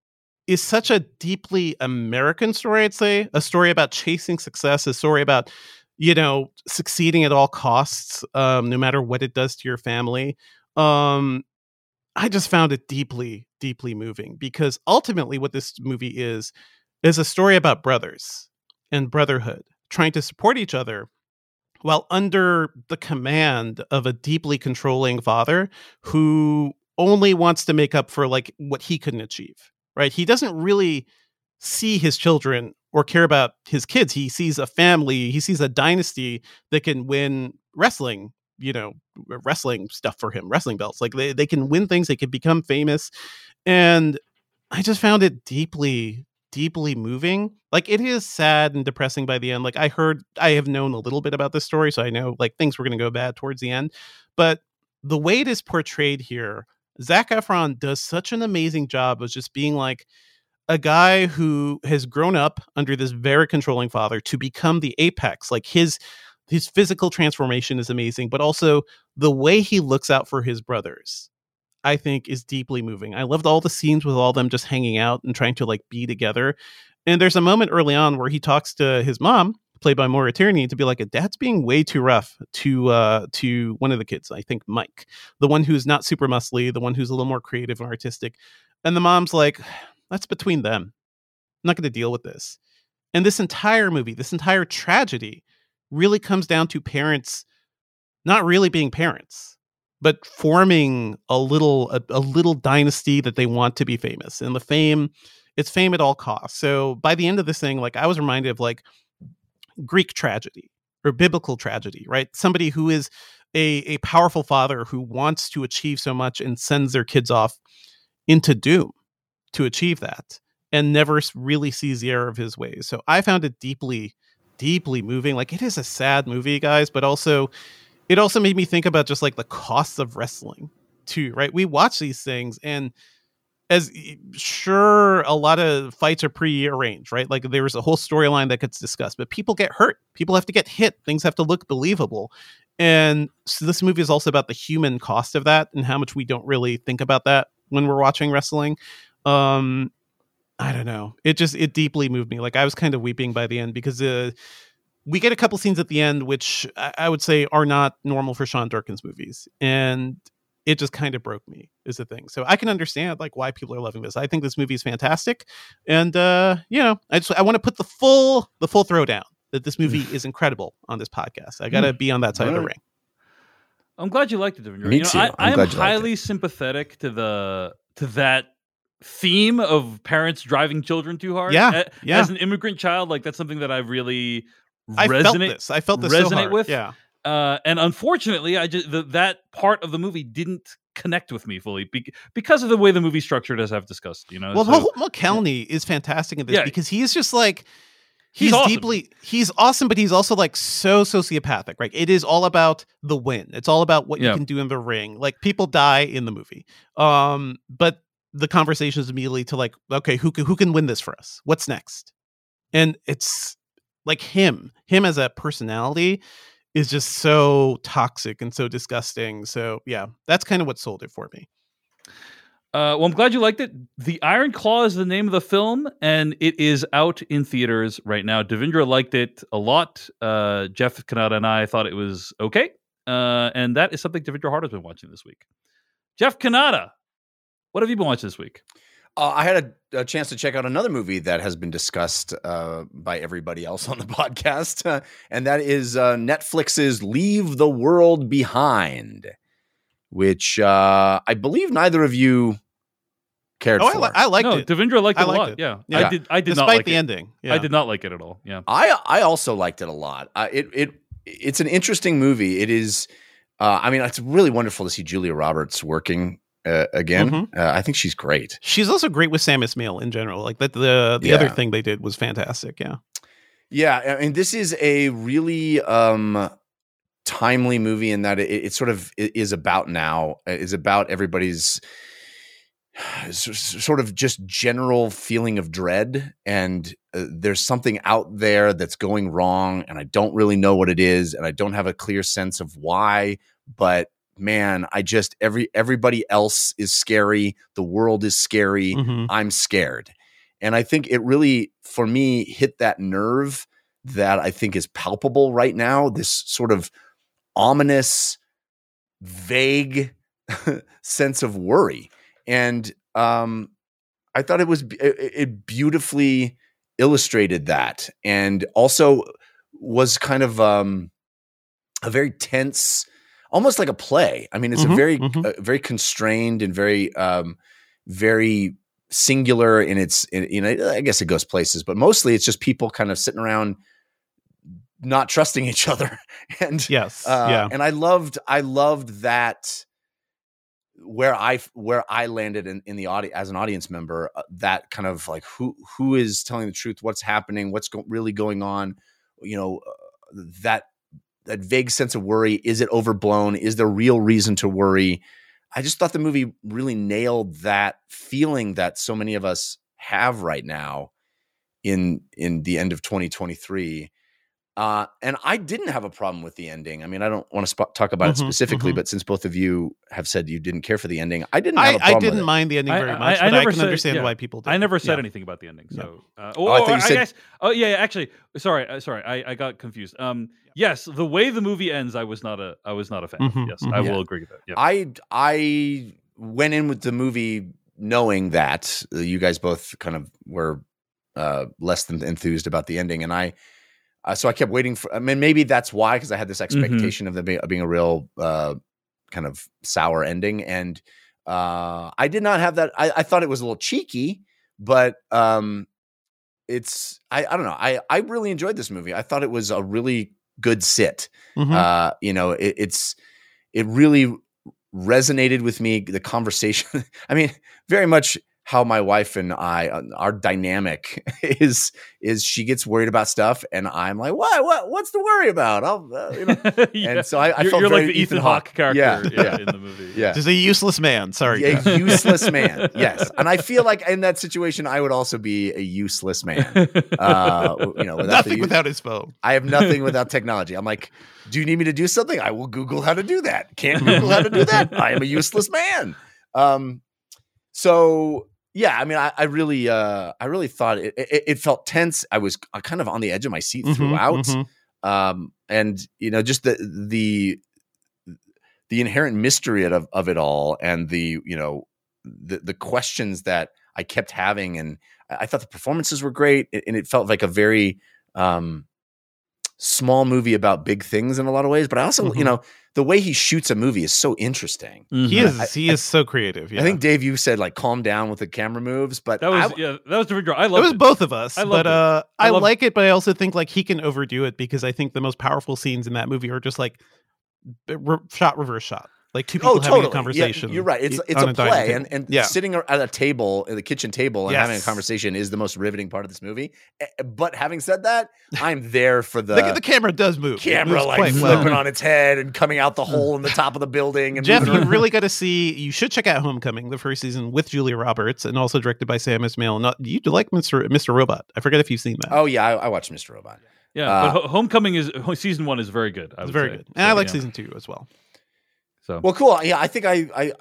is such a deeply American story. I'd say a story about chasing success, a story about you know succeeding at all costs, um, no matter what it does to your family. Um, I just found it deeply, deeply moving because ultimately, what this movie is is a story about brothers and brotherhood trying to support each other while under the command of a deeply controlling father who only wants to make up for like what he couldn't achieve right he doesn't really see his children or care about his kids he sees a family he sees a dynasty that can win wrestling you know uh, wrestling stuff for him wrestling belts like they, they can win things they can become famous. And i just found it deeply deeply moving. Like it is sad and depressing by the end like i heard i have known a little bit about this story so i know like things were going to go bad towards the end. But the way it is portrayed here Zac Efron does such an amazing job of just being like a guy who has grown up under this very controlling father to become the apex like his his physical transformation is amazing but also the way he looks out for his brothers I think is deeply moving. I loved all the scenes with all them just hanging out and trying to like be together. And there's a moment early on where he talks to his mom, played by Maura Tierney, to be like, "Dad's being way too rough to uh to one of the kids. I think Mike, the one who's not super muscly, the one who's a little more creative and artistic." And the mom's like, "That's between them. I'm not going to deal with this." And this entire movie, this entire tragedy, really comes down to parents not really being parents but forming a little a, a little dynasty that they want to be famous and the fame it's fame at all costs so by the end of this thing like i was reminded of like greek tragedy or biblical tragedy right somebody who is a, a powerful father who wants to achieve so much and sends their kids off into doom to achieve that and never really sees the error of his ways. So I found it deeply, deeply moving. Like it is a sad movie, guys, but also it also made me think about just like the costs of wrestling too, right? We watch these things and as sure a lot of fights are pre-arranged right like there's a whole storyline that gets discussed but people get hurt people have to get hit things have to look believable and so this movie is also about the human cost of that and how much we don't really think about that when we're watching wrestling um i don't know. It just it deeply moved me. Like i was kind of weeping by the end because uh we get a couple scenes at the end which I, I would say are not normal for sean durkin's movies and it just kind of broke me is the thing. So i can understand like why people are loving this. I think this movie is fantastic and uh you know i just i want to put the full the full throwdown that this movie (laughs) is incredible on this podcast. I gotta be on that side of the ring. I'm glad you liked it, Devindra. Me you know, too. I, I'm I'm glad you liked highly sympathetic to the to that theme of parents driving children too hard. Yeah, A- yeah. As an immigrant child, like that's something that I really i resonate felt this i felt this so resonate hard. with. yeah uh, and unfortunately, I just the, that part of the movie didn't connect with me fully be- because of the way the movie structured, as I've discussed. You know, well so- Holt McCallany is fantastic in this Yeah. because he is just like He's he's, awesome. deeply he's awesome but he's also like so sociopathic right it is all about the win it's all about what Yeah. you can do in the ring like people die in the movie um but the conversation is immediately to like okay who can, who can win this for us what's next and it's like him him as a personality is just so toxic and so disgusting so yeah that's kind of what sold it for me Uh, well, I'm glad you liked it. The Iron Claw is the name of the film, and it is out in theaters right now. Devindra liked it a lot. Uh, Jeff Cannata and I thought it was okay, uh, and that is something Devindra Hart has been watching this week. Jeff Cannata, what have you been watching this week? Uh, I had a, a chance to check out another movie that has been discussed uh, by everybody else on the (laughs) podcast, uh, and that is uh, Netflix's Leave the World Behind, which uh, I believe neither of you cared oh I, for. li- I liked no, it Devindra liked I it a lot. it. Yeah. Yeah. I did. I did despite not like the it. ending yeah. I did not like it at all. Yeah. I I also liked it a lot. Uh, it it it's an interesting movie. It is. Uh, I mean, it's really wonderful to see Julia Roberts working uh, again. Mhm. Uh, I think she's great. She's also great with Sam Esmail in general. Like that, the the other thing they did was fantastic. Yeah, Yeah, I mean, this is a really um, timely movie in that it, it sort of is about now. uh, Is about everybody's (sighs) sort of just general feeling of dread, and uh, there's something out there that's going wrong, and I don't really know what it is, and I don't have a clear sense of why. But man, I just every everybody else is scary. The world is scary. Mhm. I'm scared. And I think it really, for me, hit that nerve that I think is palpable right now. This sort of ominous, vague (laughs) sense of worry. And um, I thought it was, it, it beautifully illustrated that. And also was kind of um, a very tense, almost like a play. I mean, it's a Mhm, very, mhm. uh, very constrained and very, um, very singular in its in, you know i guess it goes places but mostly it's just people kind of sitting around not trusting each (laughs) other and yes, uh, yeah, and i loved i loved that where i where i landed in, in the audience as an audience member uh, that kind of like who who is telling the truth what's happening what's go- really going on you know uh, that that vague sense of worry is it overblown is there real reason to worry I just thought the movie really nailed that feeling that so many of us have right now in in the end of 2023. Uh, and I didn't have a problem with the ending. I mean, I don't want to sp- talk about it Mhm, specifically, mhm. but since both of you have said you didn't care for the ending, I didn't have I, a I problem. didn't with it. mind the ending very I- much, I but I never can said- understand yeah. why people did. I never said Yeah. anything about the ending. Yeah. So, uh, Oh, I oh, thought you I said- guess. Oh, yeah. yeah, Actually, sorry. uh, Sorry. I, I got confused. Um, yes, the way the movie ends, I was not a, I was not a fan. Mhm, of. Yes, mhm. I will agree with that. Yeah. I I went in with the movie knowing that uh, you guys both kind of were uh, less than enthused about the ending, and I uh, so I kept waiting for. I mean, maybe that's why because I had this expectation of them being, being a real uh, kind of sour ending, and uh, I did not have that. I, I thought it was a little cheeky, but um, it's I, I don't know. I I really enjoyed this movie. I thought it was a really good sit Mhm. uh you know it, it's it really resonated with me the conversation (laughs) i mean very much how my wife and I uh, our dynamic (laughs) is is she gets worried about stuff and I'm like what what what's to worry about I'll uh, you know (laughs) Yeah. and so I, I you're, felt you're very like the Ethan, Hawke character yeah in, yeah in the movie. yeah Just a useless man. Sorry. a guys. useless man (laughs) yes and I feel like in that situation I would also be a useless man uh you know without the Nothing u- without his phone. I have nothing without technology. I'm like, do you need me to do something? I will Google how to do that. Can't Google how to do that. I am a useless man. Um, so yeah, I mean, I, I really, uh, I really thought it, it, it felt tense. I was uh, kind of on the edge of my seat Mhm, throughout, mhm. um, and you know, just the the the inherent mystery of of it all, and the you know the the questions that I kept having, and I thought the performances were great, and it felt like a very um, small movie about big things in a lot of ways. But I also, you Mhm. know, the way he shoots a movie is so interesting. Mhm. He is I- he I- is so creative. Yeah. I think Dave, you said like calm down with the camera moves, but That was I- yeah, that was different. I it love was both of us, I loved but it. uh, I I, loved- like it. But I also think like he can overdo it because I think the most powerful scenes in that movie are just like re- shot reverse shot, like two people oh, having totally. a conversation. Yeah, you're right. It's it's on a play, and and yeah, sitting at a table, at the kitchen table, and having a conversation is the most riveting part of this movie. But having said that, I'm there for (laughs) the. the, the camera does move. It camera moves like quite flipping well. on its head and coming out the hole in the top of the building and Jeff, you really got to see. You should check out Homecoming, the first season with Julia Roberts, and also directed by Sam Esmail. Not you like Mr. Mr. Robot. I forget if you've seen that. Oh yeah, I, I watched Mr. Robot. Yeah, Uh, but Homecoming is season one is very good. I it's would very say. good, and I like yeah. season two as well. So Well, cool. Yeah, I think I, I, I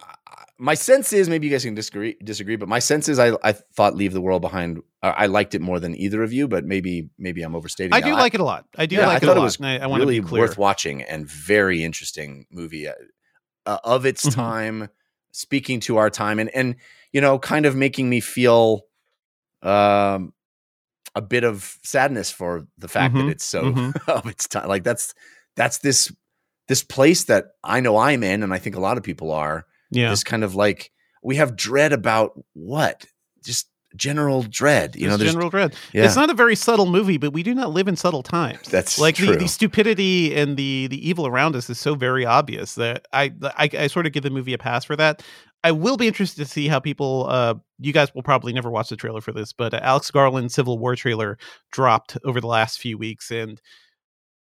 my sense is maybe you guys can disagree, disagree, but my sense is I, I thought Leave the World Behind. Uh, I liked it more than either of you, but maybe, maybe I'm overstating. I that. do like it a lot. I do yeah, like I it a thought lot. it was I, I want really to be clear. worth watching and very interesting movie uh, uh, of its Mhm. time, speaking to our time, and and you know, kind of making me feel um a bit of sadness for the fact Mhm, that it's so mhm. (laughs) of its time. Like that's that's this this place that I know I'm in, and I think a lot of people are. yeah, This kind of like we have dread about what, just general dread. You know, general dread. yeah, It's not a very subtle movie, but we do not live in subtle times. that's like true. the, the stupidity and the the evil around us is so very obvious that I, I I sort of give the movie a pass for that. I will be interested to see how people. Uh, you guys will probably never watch the trailer for this, but uh, Alex Garland Civil War trailer dropped over the last few weeks, and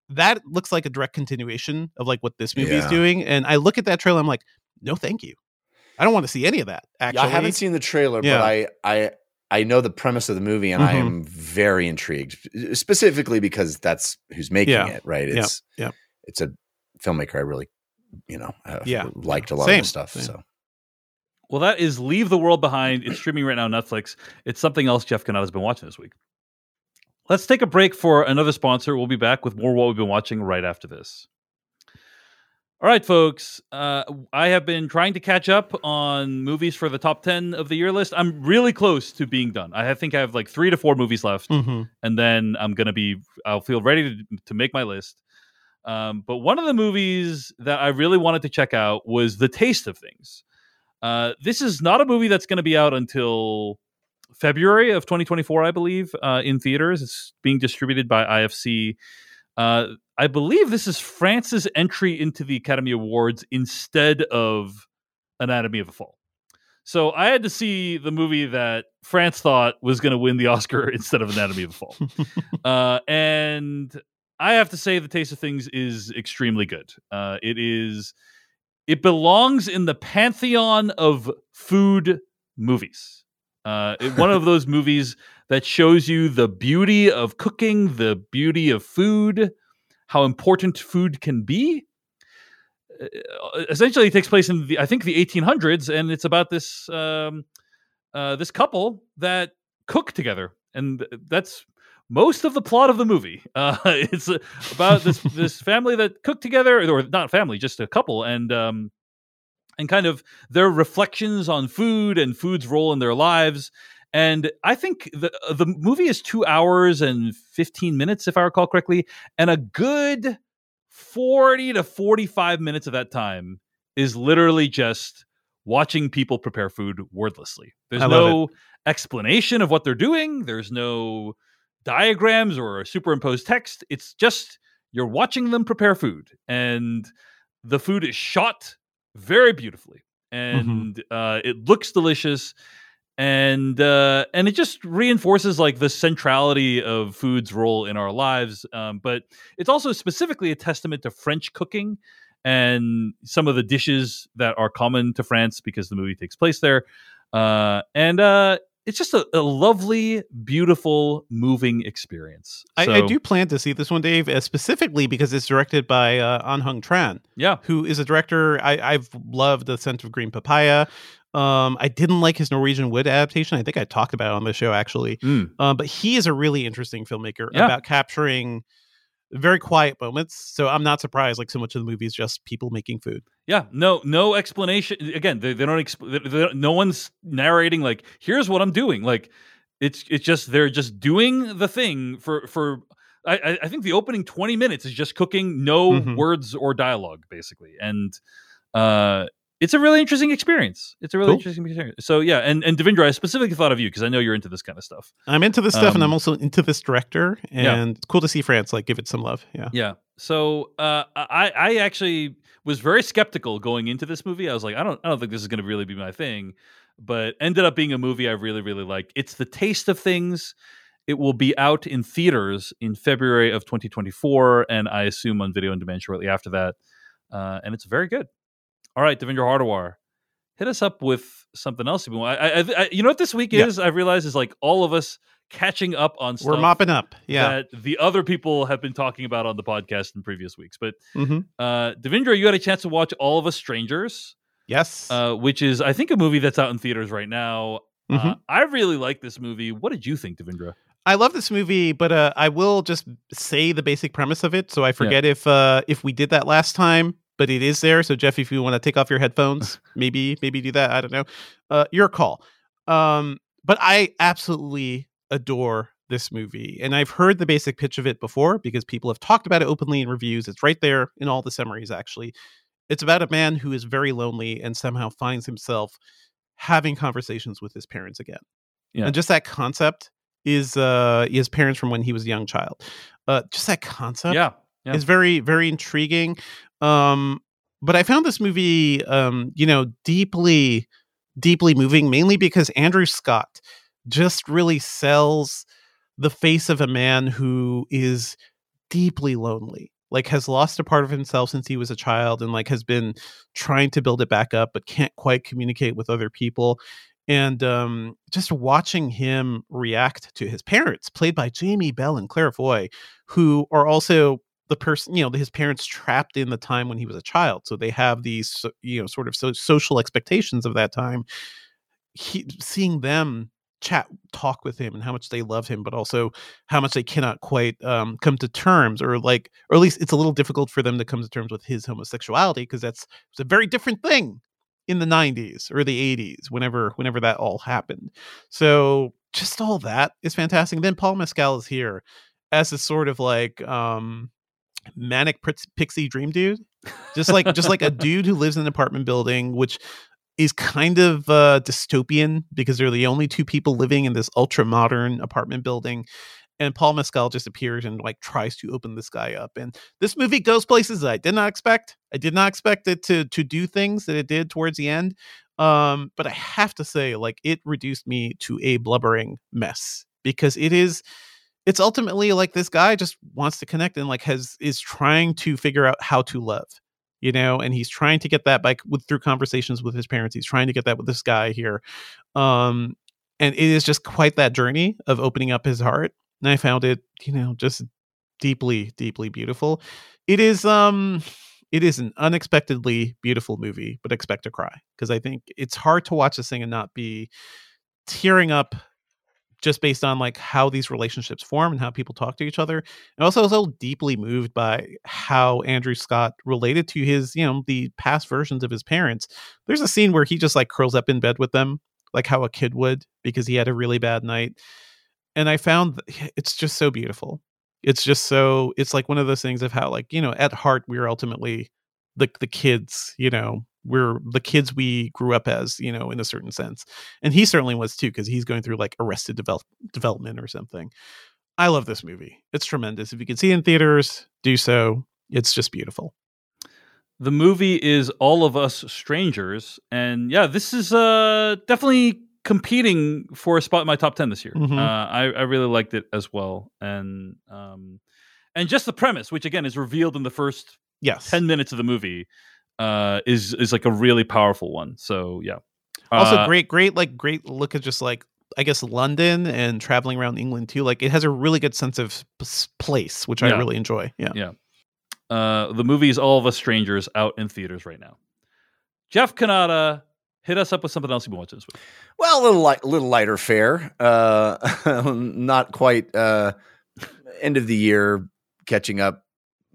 that looks like a direct continuation of like what this movie is Yeah. doing. And I look at that trailer, I'm like, no, thank you. I don't want to see any of that. Actually, Yeah, I haven't seen the trailer, Yeah. but I I I know the premise of the movie, and I Mhm. am very intrigued, specifically because that's who's making Yeah. it. Right? It's Yeah. it's a filmmaker I really you know have Yeah. liked a lot Same. of stuff. Same. So well, that is Leave the World Behind. It's streaming right now on Netflix. It's something else Jeff Cannata has been watching this week. Let's take a break for another sponsor. We'll be back with more what we've been watching right after this. All right, folks. Uh, I have been trying to catch up on movies for the top 10 of the year list. I'm really close to being done. I think I have like three to four movies left Mhm. and then I'm gonna be I'll feel ready to, to make my list. Um, but one of the movies that I really wanted to check out was The Taste of Things. Uh, this is not a movie that's going to be out until February of 2024, I believe, uh, in theaters. It's being distributed by IFC. Uh, I believe this is France's entry into the Academy Awards instead of Anatomy of a Fall. So I had to see the movie that France thought was going to win the (laughs) Oscar instead of Anatomy of a Fall. (laughs) uh, and I have to say, The Taste of Things is extremely good. Uh, it is, it belongs in the pantheon of food movies. Uh, one of those movies that shows you the beauty of cooking, the beauty of food, how important food can be. Uh, essentially, it takes place in the I think the 1800s, and it's about this um, uh, this couple that cook together, and that's most of the plot of the movie. (laughs) Uh, it's about this this (laughs) family that cook together, or not family, just a couple, and um, and kind of their reflections on food and food's role in their lives. And I think the the movie is two hours and fifteen minutes, if I recall correctly, and a good forty to forty five minutes of that time is literally just watching people prepare food wordlessly. There's no explanation of what they're doing. There's no diagrams or superimposed text. It's just you're watching them prepare food, and the food is shot very beautifully, and uh, it looks delicious. and uh, and it just reinforces like the centrality of food's role in our lives. Um, but it's also specifically a testament to French cooking and some of the dishes that are common to France because the movie takes place there. Uh, and uh, it's just a, a, lovely, beautiful, moving experience. So, I, I, do plan to see this one, Dave, uh, specifically because it's directed by uh, Anh Hung Tran. Yeah, who is a director I, have loved. The Scent of Green Papaya. Um, I didn't like his Norwegian Wood adaptation. I think I talked about it on the show actually. Mm. Um, but he is a really interesting filmmaker yeah. about capturing very quiet moments. So I'm not surprised. Like so much of the movie is just people making food. Yeah, no, no explanation. Again, they, they don't. Exp- they, they, no one's narrating like, "Here's what I'm doing." Like, it's it's just they're just doing the thing for for. I, I think the opening 20 minutes is just cooking, no mm-hmm. words or dialogue, basically, and uh, it's a really interesting experience. It's a really cool. interesting experience. So yeah, and and Devindra, I specifically thought of you because I know you're into this kind of stuff. I'm into this stuff, um, and I'm um, also into this director, and yeah. it's cool to see France like give it some love. Yeah, yeah. So uh, I I actually was very skeptical going into this movie. I was like, I don't I don't think this is going to really be my thing, but ended up being a movie I really really liked. It's the taste of things. It will be out in theaters in February of 2024, and I assume on video on demand shortly after that. Uh, and it's very good. All right, Devindra Hardwar, hit us up with something else. I, I, I, you know what this week yeah. is? I realize is like all of us catching up on stuff. We're mopping up. Yeah. That the other people have been talking about on the podcast in previous weeks. But mm-hmm. uh, Devindra, you had a chance to watch All of Us Strangers. Yes. Uh, which is, I think, a movie that's out in theaters right now. Uh, mm-hmm. Uh, I really like this movie. What did you think, Devindra? I love this movie, but uh, I will just say the basic premise of it, so I forget yeah. if uh, if we did that last time but it is there. So Jeff, if you want to take off your headphones, (laughs) maybe maybe do that. I don't know. Uh, your call. Um, but I absolutely adore this movie, and I've heard the basic pitch of it before because people have talked about it openly in reviews. It's right there in all the summaries. Actually, it's about a man who is very lonely and somehow finds himself having conversations with his parents again. Yeah. And just that concept is uh his parents from when he was a young child. Uh just that concept yeah, yeah. is very very intriguing um, but I found this movie, um, you know, deeply, deeply moving, mainly because Andrew Scott just really sells the face of a man who is deeply lonely like has lost a part of himself since he was a child and like has been trying to build it back up but can't quite communicate with other people. And um, just watching him react to his parents played by jamie bell and claire foy who are also the person you know his parents trapped in the time when he was a child so they have these you know sort of so, social expectations of that time. He, seeing them chat talk with him and how much they love him but also how much they cannot quite um, come to terms or like or at least it's a little difficult for them to come to terms with his homosexuality because that's it's a very different thing in the 90s or the 80s whenever whenever that all happened. So just all that is fantastic. Then paul mescal is here as a sort of like um manic pixie dream dude just like just like a (laughs) dude who lives in an apartment building which is kind of uh, dystopian because they're the only two people living in this ultra modern apartment building and paul mescal just appears and like tries to open this guy up and this movie goes places i did not expect. I did not expect it to to do things that it did towards the end um but i have to say like it reduced me to a blubbering mess because it is it's ultimately like this guy just wants to connect and like has is trying to figure out how to love you know and he's trying to get that by with through conversations with his parents he's trying to get that with this guy here um and it is just quite that journey of opening up his heart and i found it you know just deeply deeply beautiful. It is um it is an unexpectedly beautiful movie but expect to cry because i think it's hard to watch this thing and not be tearing up just based on like how these relationships form and how people talk to each other. And also I was so deeply moved by how Andrew Scott related to his, you know, the past versions of his parents. There's a scene where he just like curls up in bed with them, like how a kid would, because he had a really bad night. And I found it's just so beautiful. It's just so it's like one of those things of how like, you know, at heart we're ultimately the the kids, you know, we're the kids we grew up as, you know, in a certain sense. And he certainly was too, because he's going through like arrested develop, development or something. I love this movie. It's tremendous. If you can see it in theaters, do so. It's just beautiful. The movie is All of Us Strangers. And yeah, this is uh definitely competing for a spot in my top ten this year. Mhm. Uh, I, I really liked it as well, and um, and just the premise, which again is revealed in the first Yes. ten minutes of the movie, uh, is is like a really powerful one. So yeah. also Uh, great great like great look at just like i guess london and traveling around england too like it has a really good sense of s- place which i really enjoy yeah Yeah. Uh, the movie is All of Us Strangers out in theaters right now. Jeff Cannata, hit us up with something else you've been watching this week. Well, a little light, little lighter fare. Uh, (laughs) not quite uh, end of the year catching up.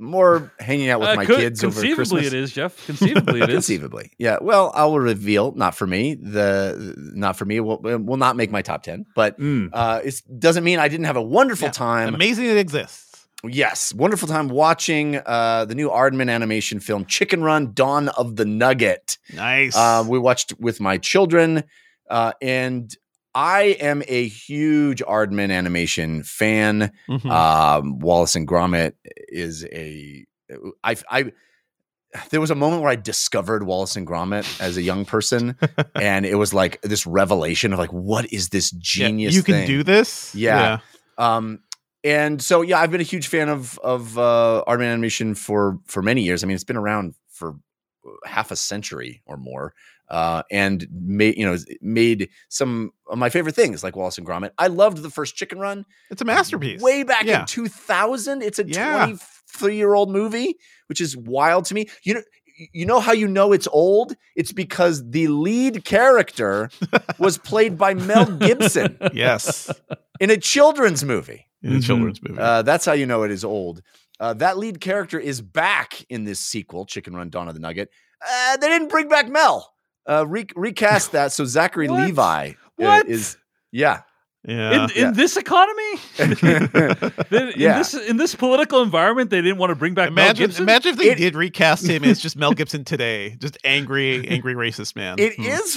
More hanging out with Uh, my could- kids over conceivably Christmas. it is, Jeff. Conceivably it (laughs) is. Conceivably, yeah. Well, I will reveal. Not for me. The not for me. Will will not make my top ten. But Mm. uh, it doesn't mean I didn't have a wonderful Yeah. time. amazing it exists Yes, wonderful time watching uh, the new Aardman animation film Chicken Run: Dawn of the Nugget. nice Uh, we watched with my children, uh, and I am a huge Aardman animation fan. Mhm. Um, Wallace and Gromit is a I I. There was a moment where I discovered Wallace and Gromit as a young person, (laughs) and it was like this revelation of like, what is this Yeah, genius? you can thing? do this Yeah. Um, and so yeah, I've been a huge fan of of uh, Aardman animation for for many years. I mean, it's been around for half a century or more, uh, and made you know made some of my favorite things like Wallace and Gromit. I loved the first Chicken Run it's a masterpiece way back Yeah. in two thousand. It's a Yeah. twenty three year old movie, which is wild to me. You know. You know how you know it's old? It's because the lead character (laughs) was played by Mel Gibson (laughs) yes in a children's movie. in a Mhm. children's movie Uh, that's how you know it is old. Uh, that lead character is back in this sequel, Chicken Run: Dawn of the Nugget. Uh, they didn't bring back Mel. Uh, re- recast (laughs) that so Zachary What? Levi uh, What? is yeah. yeah in, in yeah. this economy, (laughs) in Yeah. this in this political environment, they didn't want to bring back Mel imagine Gibson? imagine if they It- did recast him as just mel gibson today just angry angry racist man It Hmm. is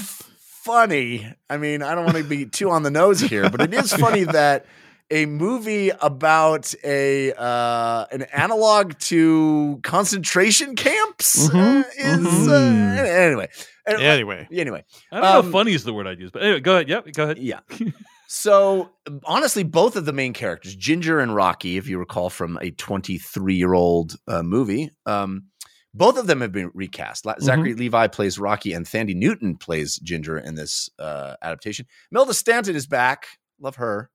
funny. I mean, I don't want to be too on the nose here, but it is funny (laughs) that a movie about a uh, an analog to concentration camps Mhm, uh, is mhm. uh, anyway. Anyway, anyway anyway, I don't know um, if funny is the word I'd use, but anyway, go ahead. Yep, go ahead. Yeah. (laughs) so honestly, both of the main characters, Ginger and Rocky, if you recall from a 23 year old uh, movie, um, both of them have been recast. La- Zachary Levi plays Rocky, and Thandi Newton plays Ginger in this uh, adaptation. Imelda Staunton is back. Love her.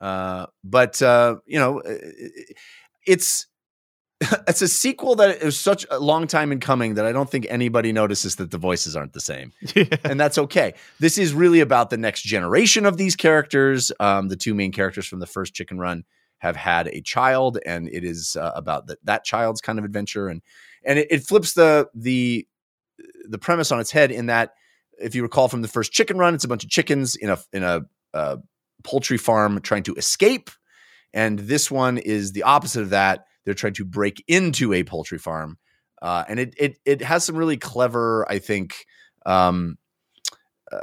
Uh, but uh, you know, it's (laughs) it's a sequel that is such a long time in coming that I don't think anybody notices that the voices aren't the same (laughs) yeah. and that's okay. This is really about the next generation of these characters. Um, the two main characters from the first Chicken Run have had a child, and it is uh, about that that child's kind of adventure, and and it, it flips the the the premise on its head in that if you recall from the first Chicken Run, it's a bunch of chickens in a in a uh, poultry farm trying to escape, and this one is the opposite of that. They're trying to break into a poultry farm, uh, and it it it has some really clever, I think, um, uh,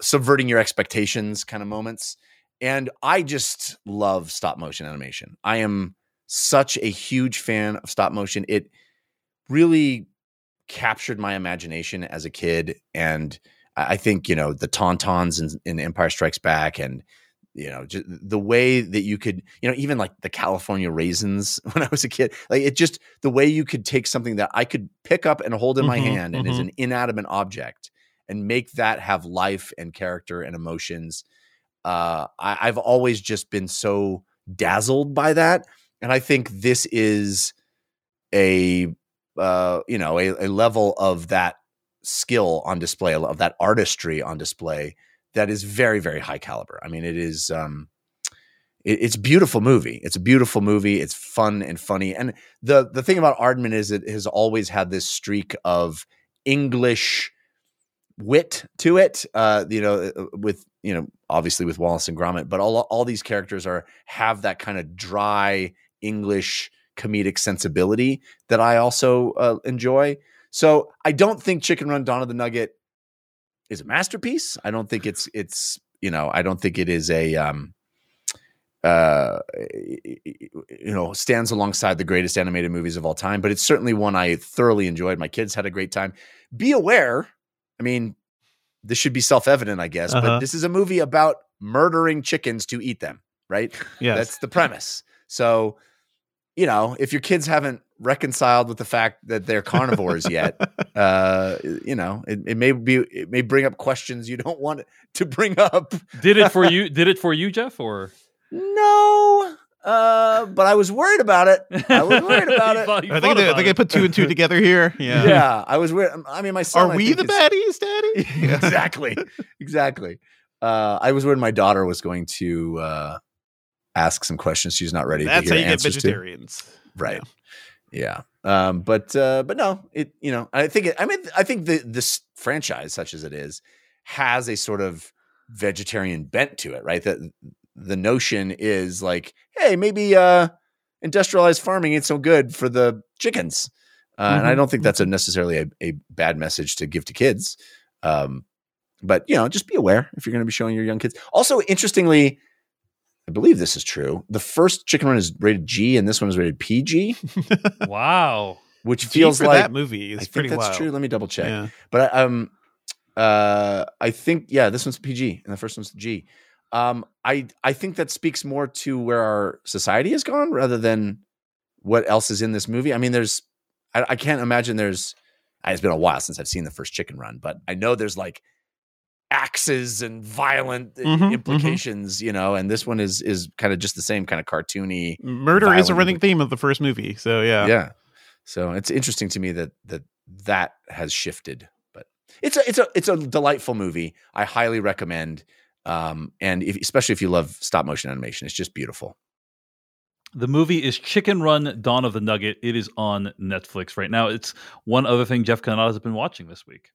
subverting your expectations kind of moments. And I just love stop motion animation. I am such a huge fan of stop motion. It really captured my imagination as a kid. And I think, you know, the Tauntauns in, in Empire Strikes Back and, you know, just the way that you could, you know, even like the California raisins (laughs) when I was a kid, like it just the way you could take something that I could pick up and hold in my Mhm, hand and is mhm. an inanimate object and make that have life and character and emotions. Uh, I, I've always just been so dazzled by that, and I think this is a uh, you know a, a level of that skill on display, of that artistry on display that is very very high caliber. I mean, it is. Um, it, it's beautiful movie. It's a beautiful movie. It's fun and funny. And the the thing about Aardman is it has always had this streak of English wit to it. Uh, you know, uh, with you know, obviously with Wallace and Gromit, but all all these characters are have that kind of dry English comedic sensibility that I also uh, enjoy. So I don't think Chicken Run Dawn of the Nugget is a masterpiece. I don't think it's it's you know I don't think it is a um uh you know stands alongside the greatest animated movies of all time but it's certainly one i thoroughly enjoyed my kids had a great time be aware i mean this should be self-evident, I guess, Uh-huh. but this is a movie about murdering chickens to eat them, right? Yeah, That's the premise. So, you know, if your kids haven't reconciled with the fact that they're carnivores yet, (laughs) uh, you know, it, it may be it may bring up questions you don't want to bring up. Did it for (laughs) you? Did it for you, Jeff? Or No, uh, but I was worried about it. I was worried (laughs) about it. thought- I think they, about they it. put two and two together here. Yeah. Yeah. I was worried. I mean, my son. Are I we the is- baddies, Daddy? exactly, exactly. Uh, I was worried my daughter was going to uh, ask some questions she's not ready That's to how hear you get answers to. vegetarians. right yeah um but uh but no it you know i think it, i mean i think the this franchise such as it is has a sort of vegetarian bent to it right? That the notion is like hey maybe uh industrialized farming ain't so good for the chickens. Uh, and i Mhm. don't think that's a necessarily a, a bad message to give to kids. Um but you know just be aware if you're going to be showing your young kids. Also interestingly I believe this is true. The first Chicken Run is rated G, and this one is rated PG, (laughs) Wow. which G feels like that movie I is think pretty that's wild. true. Let me double check. Yeah. But I, um, uh, I think yeah, this one's PG, and the first one's G. Um, I I think that speaks more to where our society has gone rather than what else is in this movie. I mean, there's I, I can't imagine there's. It's been a while since I've seen the first Chicken Run, but I know there's like axes and violent uh, Mhm, mhm. implications, you know. And this one is is kind of just the same kind of cartoony. Murder is a running theme of the first movie. So yeah. Yeah. So it's interesting to me that that that has shifted, but it's a it's a it's a delightful movie. I highly recommend. Um, and if, especially if you love stop motion animation, it's just beautiful. The movie is Chicken Run: Dawn of the Nugget. It is on Netflix right now. It's one other thing Jeff Cannata has been watching this week.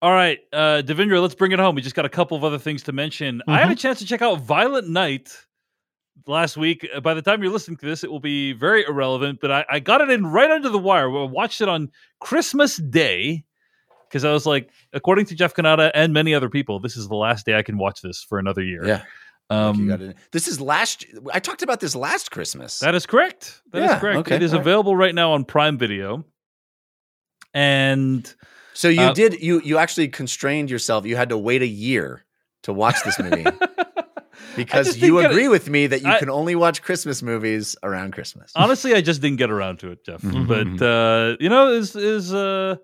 All right, uh, Devindra, let's bring it home. We just got a couple of other things to mention. I had a chance to check out Violent Night last week. Uh, By the time you're listening to this, it will be very irrelevant, but I, I got it in right under the wire. I watched it on Christmas Day because I was like, according to Jeff Cannata and many other people, this is the last day I can watch this for another year. Yeah. Um, you got it. This is last. I talked about this last Christmas. That is correct. That is Yeah, correct. okay, it is right. available right now on Prime Video. And so you uh, did you you actually constrained yourself. You had to wait a year to watch this movie (laughs) because you didn't it. agree with me that you I- can only watch Christmas movies around Christmas. honestly, I just didn't get around to it, Jeff. Mhm, But uh, you know, is is uh,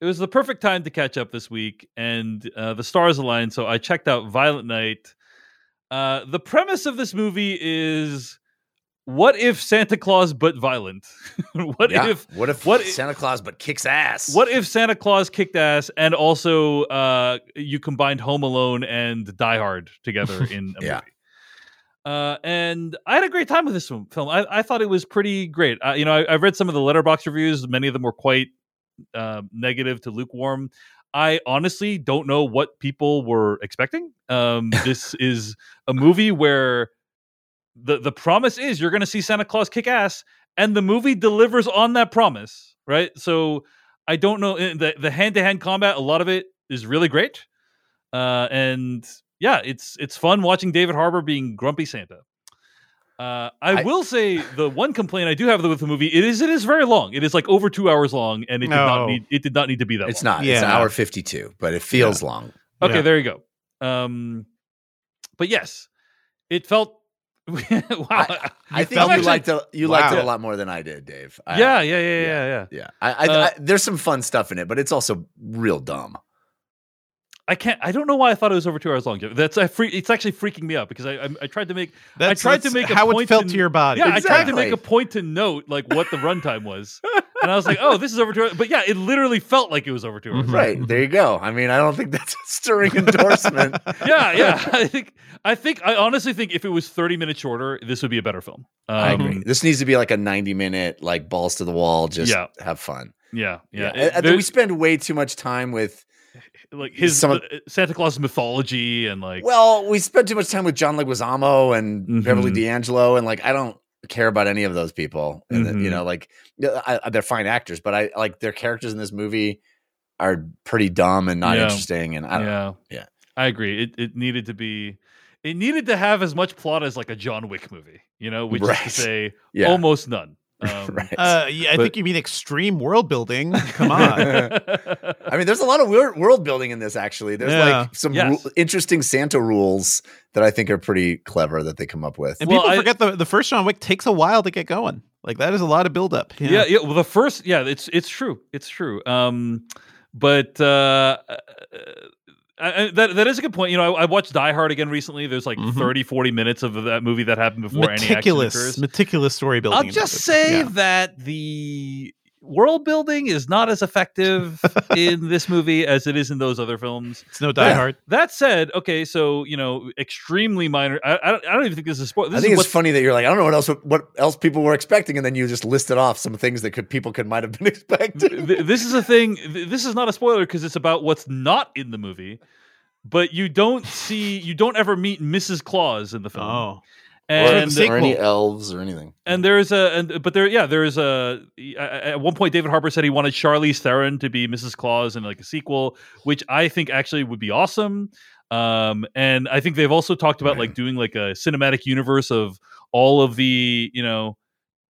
it was the perfect time to catch up this week, and uh, the stars aligned. So I checked out Violent Night. Uh, the premise of this movie is: what if Santa Claus but violent? (laughs) what Yeah. if what if what Santa Claus but kicks ass? What if Santa Claus kicked ass and also uh, you combined Home Alone and Die Hard together (laughs) in a Yeah. movie? Uh, and I had a great time with this film. I, I thought it was pretty great. Uh, you know, I, I've read some of the Letterboxd reviews. Many of them were quite uh, negative to lukewarm. I honestly don't know what people were expecting. Um, this is a movie where the the promise is you're going to see Santa Claus kick ass, and the movie delivers on that promise, right? So I don't know eh, the the hand to hand combat. A lot of it is really great, uh, and yeah, it's it's fun watching David Harbour being grumpy Santa. Uh, I, I- will say the one complaint I do have with the movie it is it is very long. It is like over two hours long, and it did not need it did not need to be that. It's long. not. It's an hour fifty-two, but it feels long. Okay, Yeah. there you go. Um, but yes, it felt. (laughs) wow. I, I think you it? liked it. You liked it a lot more than I did, Dave. I- yeah, yeah, yeah, yeah, yeah. yeah. I, I, Uh, I, there's some fun stuff in it, but it's also real dumb. I can't. I don't know why I thought it was over two hours long. That's I free, It's actually freaking me out because I I, I tried to make That's, I tried to make a how it point felt in- to your body. yeah I tried to make a point to note like what the runtime was, and I was like, oh, this is over two. hours. But yeah, it literally felt like it was over two hours. Mhm. Right there, you go. I mean, I don't think that's a stirring (laughs) endorsement. Yeah, yeah. I think I think I honestly think if it was thirty minutes shorter, this would be a better film. Um, I agree. This needs to be like a 90 minute, like balls to the wall, just Yeah. have fun. Yeah, yeah. I- I It- think there- we spend way too much time with. Like his some Santa Claus mythology and like Well, we spent too much time with John Leguizamo and Beverly Mhm. D'Angelo, and like I don't care about any of those people. And then, you know, like I, they're fine actors, but I like their characters in this movie are pretty dumb and not Yeah. interesting. And I don't. yeah, Yeah. I agree. It it needed to be, it needed to have as much plot as like a John Wick movie, you know, which is to say (laughs) Yeah. almost none. (laughs) Um, right. Uh, yeah, I But- think you mean extreme world building. Come on. (laughs) I mean, there's a lot of weird world building in this. Actually, there's Yeah. like some Yes. ru- interesting Santa rules that I think are pretty clever that they come up with. And Well, people I- forget the the first John Wick takes a while to get going. Like that is a lot of buildup. yeah. yeah, Well, the first, yeah, it's it's true, it's true. Um, but uh, uh, I, that that is a good point. You know, I, I watched Die Hard again recently. There's like Mhm. 30, 40 minutes of that movie that happened before any action meticulous, occurs. meticulous story building. I'll just say Yeah. that the world building is not as effective (laughs) in this movie as it is in those other films. it's no Die Yeah. Hard. That said, okay, so you know, extremely minor. I, I, don't, I don't even think this is spoil. This I think is it's funny that you're like, I don't know what else what else people were expecting, and then you just listed off some things that could people could might have been (laughs) expecting. th- this is a thing. th- This is not a spoiler because it's about what's not in the movie. But you don't see, you don't ever meet Mrs. Claus in the film. Oh, and the or any elves or anything. and there's a, and but there, yeah, there is a. At one point, David Harbour said he wanted Charlize Theron to be Mrs. Claus in like a sequel, which I think actually would be awesome. Um, and I think they've also talked about like (clears throat) doing like a cinematic universe of all of the you know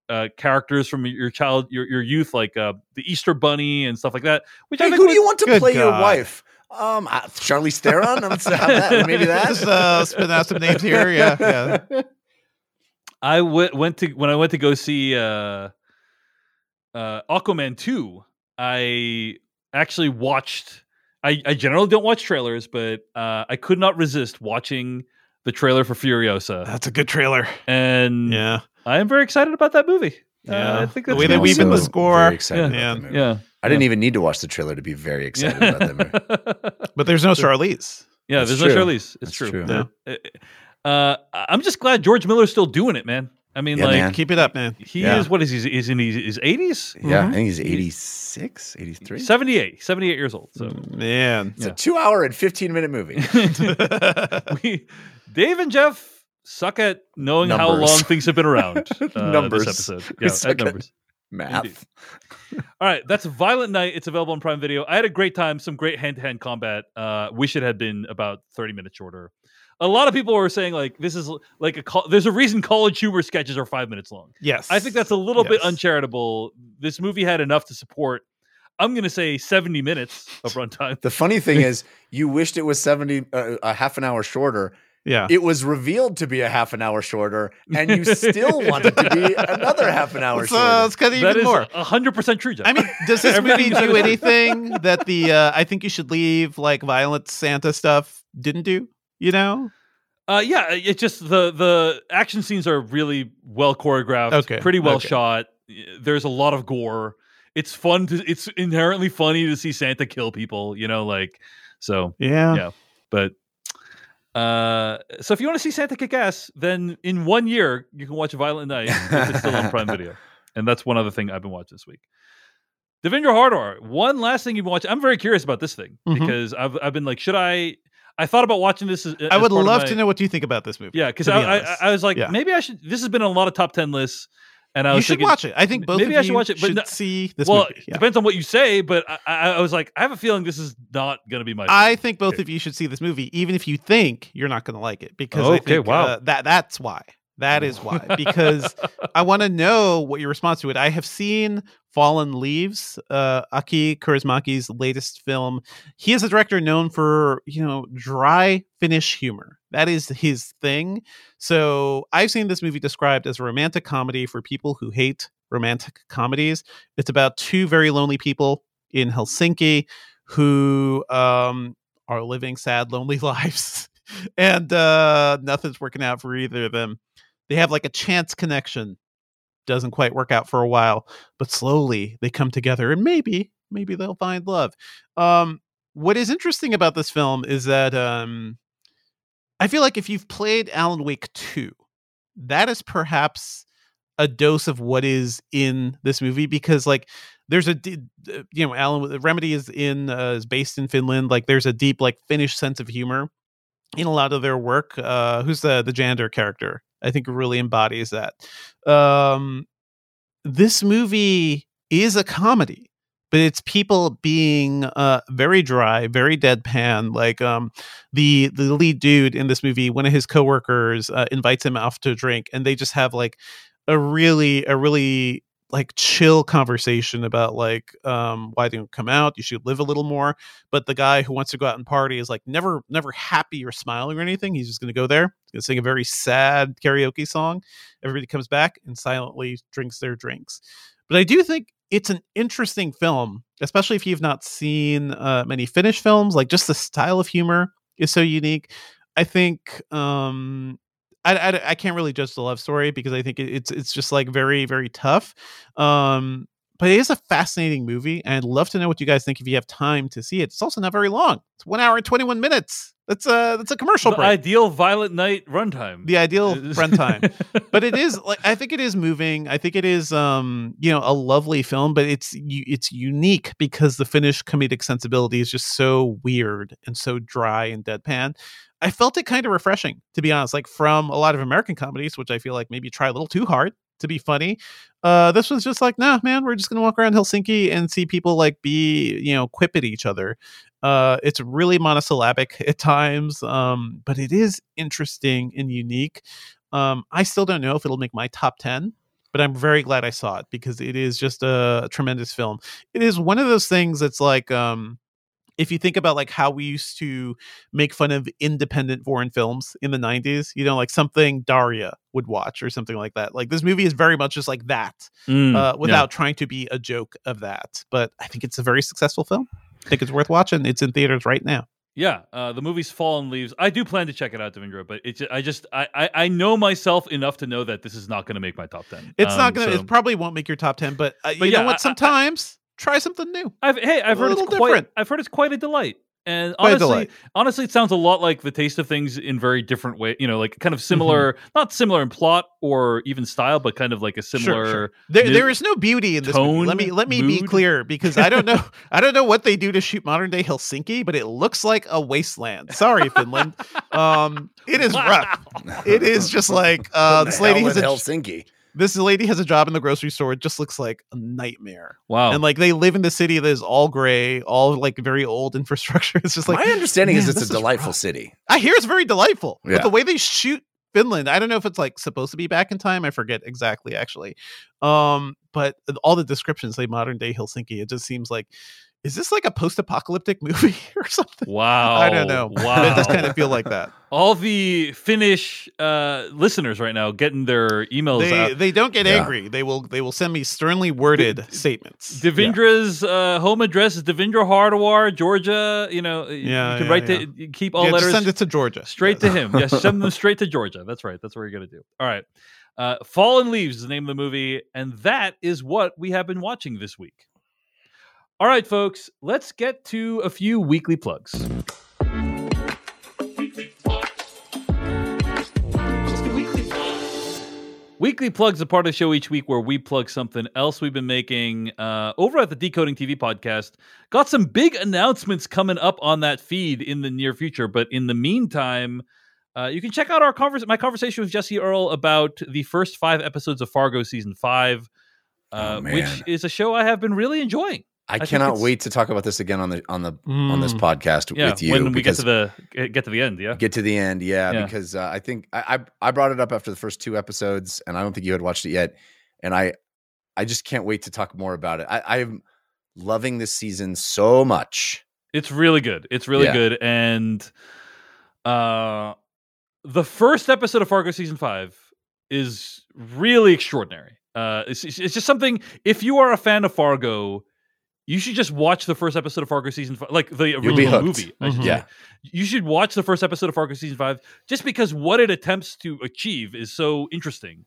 uh, characters from your child, your your youth, like uh, the Easter Bunny and stuff like that. Which I think who would- do you want to Good play your wife? Um, uh, Charlize Theron. Let's have that. Maybe (laughs) that. just uh, spin out some names here. Yeah, yeah. (laughs) I w- went to when I went to go see uh, uh, Aquaman two. I actually watched. I, I generally don't watch trailers, but uh, I could not resist watching the trailer for Furiosa, That's a good trailer. and Yeah, I am very excited about that movie. Uh, Yeah. I think The way they weave in the score. Very excited Yeah. about the. Yeah, I didn't even need to watch the trailer to be very excited about that movie. (laughs) but there's no Charlize. yeah. That's There's true. no Charlize. It's That's true. true. Yeah. Uh, I'm just glad George Miller's still doing it, man. I mean, Yeah, like man. Keep it up, man. he Yeah. is what is he? Is in his, his 80s? Yeah, Mhm. I think he's 86, 83. 78, 78 years old. So Man. It's a two hour and 15 minute movie. (laughs) we, Dave and Jeff suck at knowing how long things have been around. (laughs) Uh, Numbers. This episode. Yeah, suck at at- numbers. Math. All right, that's Violent Night. It's available on Prime Video. I had a great time. Some great hand to hand combat. Uh, wish it had been about thirty minutes shorter. A lot of people were saying like this is like a col- there's a reason college humor sketches are five minutes long. Yes. I think that's a little bit uncharitable. This movie had enough to support. I'm going to say 70 minutes of runtime. The funny thing (laughs) is, you wished it was 70, uh, a half an hour shorter. Yeah. It was revealed to be a half an hour shorter, and you still wanted to be (laughs) another half an hour It's, shorter. uh, it's kind of even more. 100% true, Jeff. I mean, does this (laughs) Everything movie do anything that the uh, I think you should leave like violent Santa stuff didn't do? You know? Uh, yeah, it's just the the action scenes are really well choreographed. Okay, pretty well okay. shot. There's a lot of gore. It's fun to. It's inherently funny to see Santa kill people. You know, like so. Yeah. Yeah. But uh, so if you want to see Santa kick ass, then in one year you can watch Violent Night if it's still on Prime Video. (laughs) And that's one other thing I've been watching this week. Devindra Hardawar. One last thing you've been watching. I'm very curious about this thing Mhm. because I've I've been like, should I? I thought about watching this. As, I as would love my- to know what you think about this movie. Yeah, because to I, I. I was like, Yeah. maybe I should. This has been on a lot of top ten lists, and I you should thinking, watch it. I think both maybe of I should you watch it, but should no- see this well, movie. it Yeah. depends on what you say, but I, I, was like, I have a feeling this is not going to be my. I think both of you should see this movie, even if you think you're not going to like it, because Okay, I think, wow. uh, that that's why. That is why. (laughs) Because I want to know what your response to it. I have seen Fallen Leaves, uh, Aki Kaurismäki's latest film. He is a director known for you know dry Finnish humor. That is his thing. So I've seen this movie described as a romantic comedy for people who hate romantic comedies. It's about two very lonely people in Helsinki who um, are living sad, lonely (laughs) lives, and uh, nothing's working out for either of them. They have like a chance connection. Doesn't quite work out for a while, but slowly they come together, and maybe, maybe they'll find love. Um, what is interesting about this film is that um, I feel like if you've played Alan Wake 2, that is perhaps a dose of what is in this movie because like there's a you know Alan Remedy is in uh, is based in Finland like there's a deep like Finnish sense of humor in a lot of their work uh who's the the Jander character I think really embodies that. Um this movie is a comedy but it's people being uh very dry very deadpan like um the the lead dude in this movie one of his coworkers uh, invites him off to drink and they just have like a really a really like chill conversation about like um why they don't come out you should live a little more but the guy who wants to go out and party is like never never happy or smiling or anything he's just to go there he's to sing a very sad karaoke song everybody comes back and silently drinks their drinks but i do think it's an interesting film especially if you've not seen uh, many finnish films like just the style of humor is so unique i think um I, I, I, can't really judge the love story because I think it's it's just like very very tough. Um, but it is a fascinating movie, and I'd love to know what you guys think if you have time to see it. It's also not very long. It's one hour and twenty one minutes. That's a that's a commercial the break. Ideal Violent Night runtime. The ideal (laughs) runtime, but it is like I think it is moving. I think it is um you know a lovely film, but it's it's unique because the Finnish comedic sensibility is just so weird and so dry and deadpan. I felt it kind of refreshing, to be honest. Like from a lot of American comedies, which I feel like maybe try a little too hard to be funny. Uh, this was just like, nah, man, we're just gonna walk around Helsinki and see people like be, you know, quip at each other. Uh, it's really monosyllabic (laughs) at times, um, but it is interesting and unique. Um, I still don't know if it'll make my top ten, but I'm very glad I saw it because it is just a tremendous film. It is one of those things that's like, um, if you think about like how we used to make fun of independent foreign films in the 90s you know like something daria would watch or something like that like this movie is very much just like that Mm, uh, without yeah. trying to be a joke of that but i think it's a very successful film i think it's worth watching it's in theaters right now Yeah, uh, the movie's Fallen Leaves. I do plan to check it out, Devindra, but it's I just I, I I know myself enough to know that this is not going to make my top ten. it's Um, not gonna so- it probably won't make your top 10 but, uh, But you yeah, know what sometimes try something new I've hey, I've a heard it's quite. different. I've heard it's quite a delight. And Quite a honestly, delight. honestly, it sounds a lot like the taste of things in very different way. You know, like kind of Mm-hmm. similar, not similar in plot or even style, but kind of like a similar. Sure, sure. There, mi- there is no beauty in this movie. Let me let me be clear because I don't know (laughs) I don't know what they do to shoot modern day Helsinki, but it looks like a wasteland. Sorry, Finland. Um, it is rough. It is just like uh, this lady hell has in a Helsinki. This lady has a job in the grocery store. It just looks like a nightmare. Wow. And like they live in the city that is all gray, all like very old infrastructure. (laughs) It's just like My understanding is it's a delightful rough. city. I hear it's very delightful. Yeah. But the way they shoot Finland, I don't know if it's like supposed to be back in time. I forget exactly actually. Um, but all the descriptions say modern day Helsinki. It just seems like is this like a post-apocalyptic movie (laughs) or something? wow. I don't know. Wow. It does kind of feel like that. All the Finnish uh, listeners right now getting their emails They out. they don't get Yeah. angry. They will they will send me sternly worded statements. Devindra's uh, home address is Devindra Hardawar, Georgia. You know, Yeah, you can yeah, write yeah. you keep all Yeah, letters send it to Georgia. straight Yes. to him. Yes, send them straight to Georgia. That's right. That's what you're gonna do. All right. Uh, Fallen Leaves is the name of the movie, and that is what we have been watching this week. All right, folks, let's get to a few weekly plugs. Weekly plugs a part of the show each week where we plug something else we've been making uh, over at the Decoding TV podcast. Got some big announcements coming up on that feed in the near future, but in the meantime, uh, you can check out our convers- my conversation with Jesse Earl about the first five episodes of Fargo season five, uh, Oh, which is a show I have been really enjoying. I, think cannot wait to talk about this again on the on the on this Mm. podcast Yeah, with you when we get to the get to the end, yeah. get to the end, yeah, Yeah. because uh, I think I, I I brought it up after the first two episodes, and I don't think you had watched it yet, and I I just can't wait to talk more about it. I, I'm loving this season so much. It's really good. It's really Yeah. good. And uh the first episode of Fargo season 5 is really extraordinary. Uh it's it's just something if you are a fan of Fargo, you should just watch the first episode of Fargo season 5 like the original movie. I should Mhm. Yeah. You should watch the first episode of Fargo season 5 just because what it attempts to achieve is so interesting.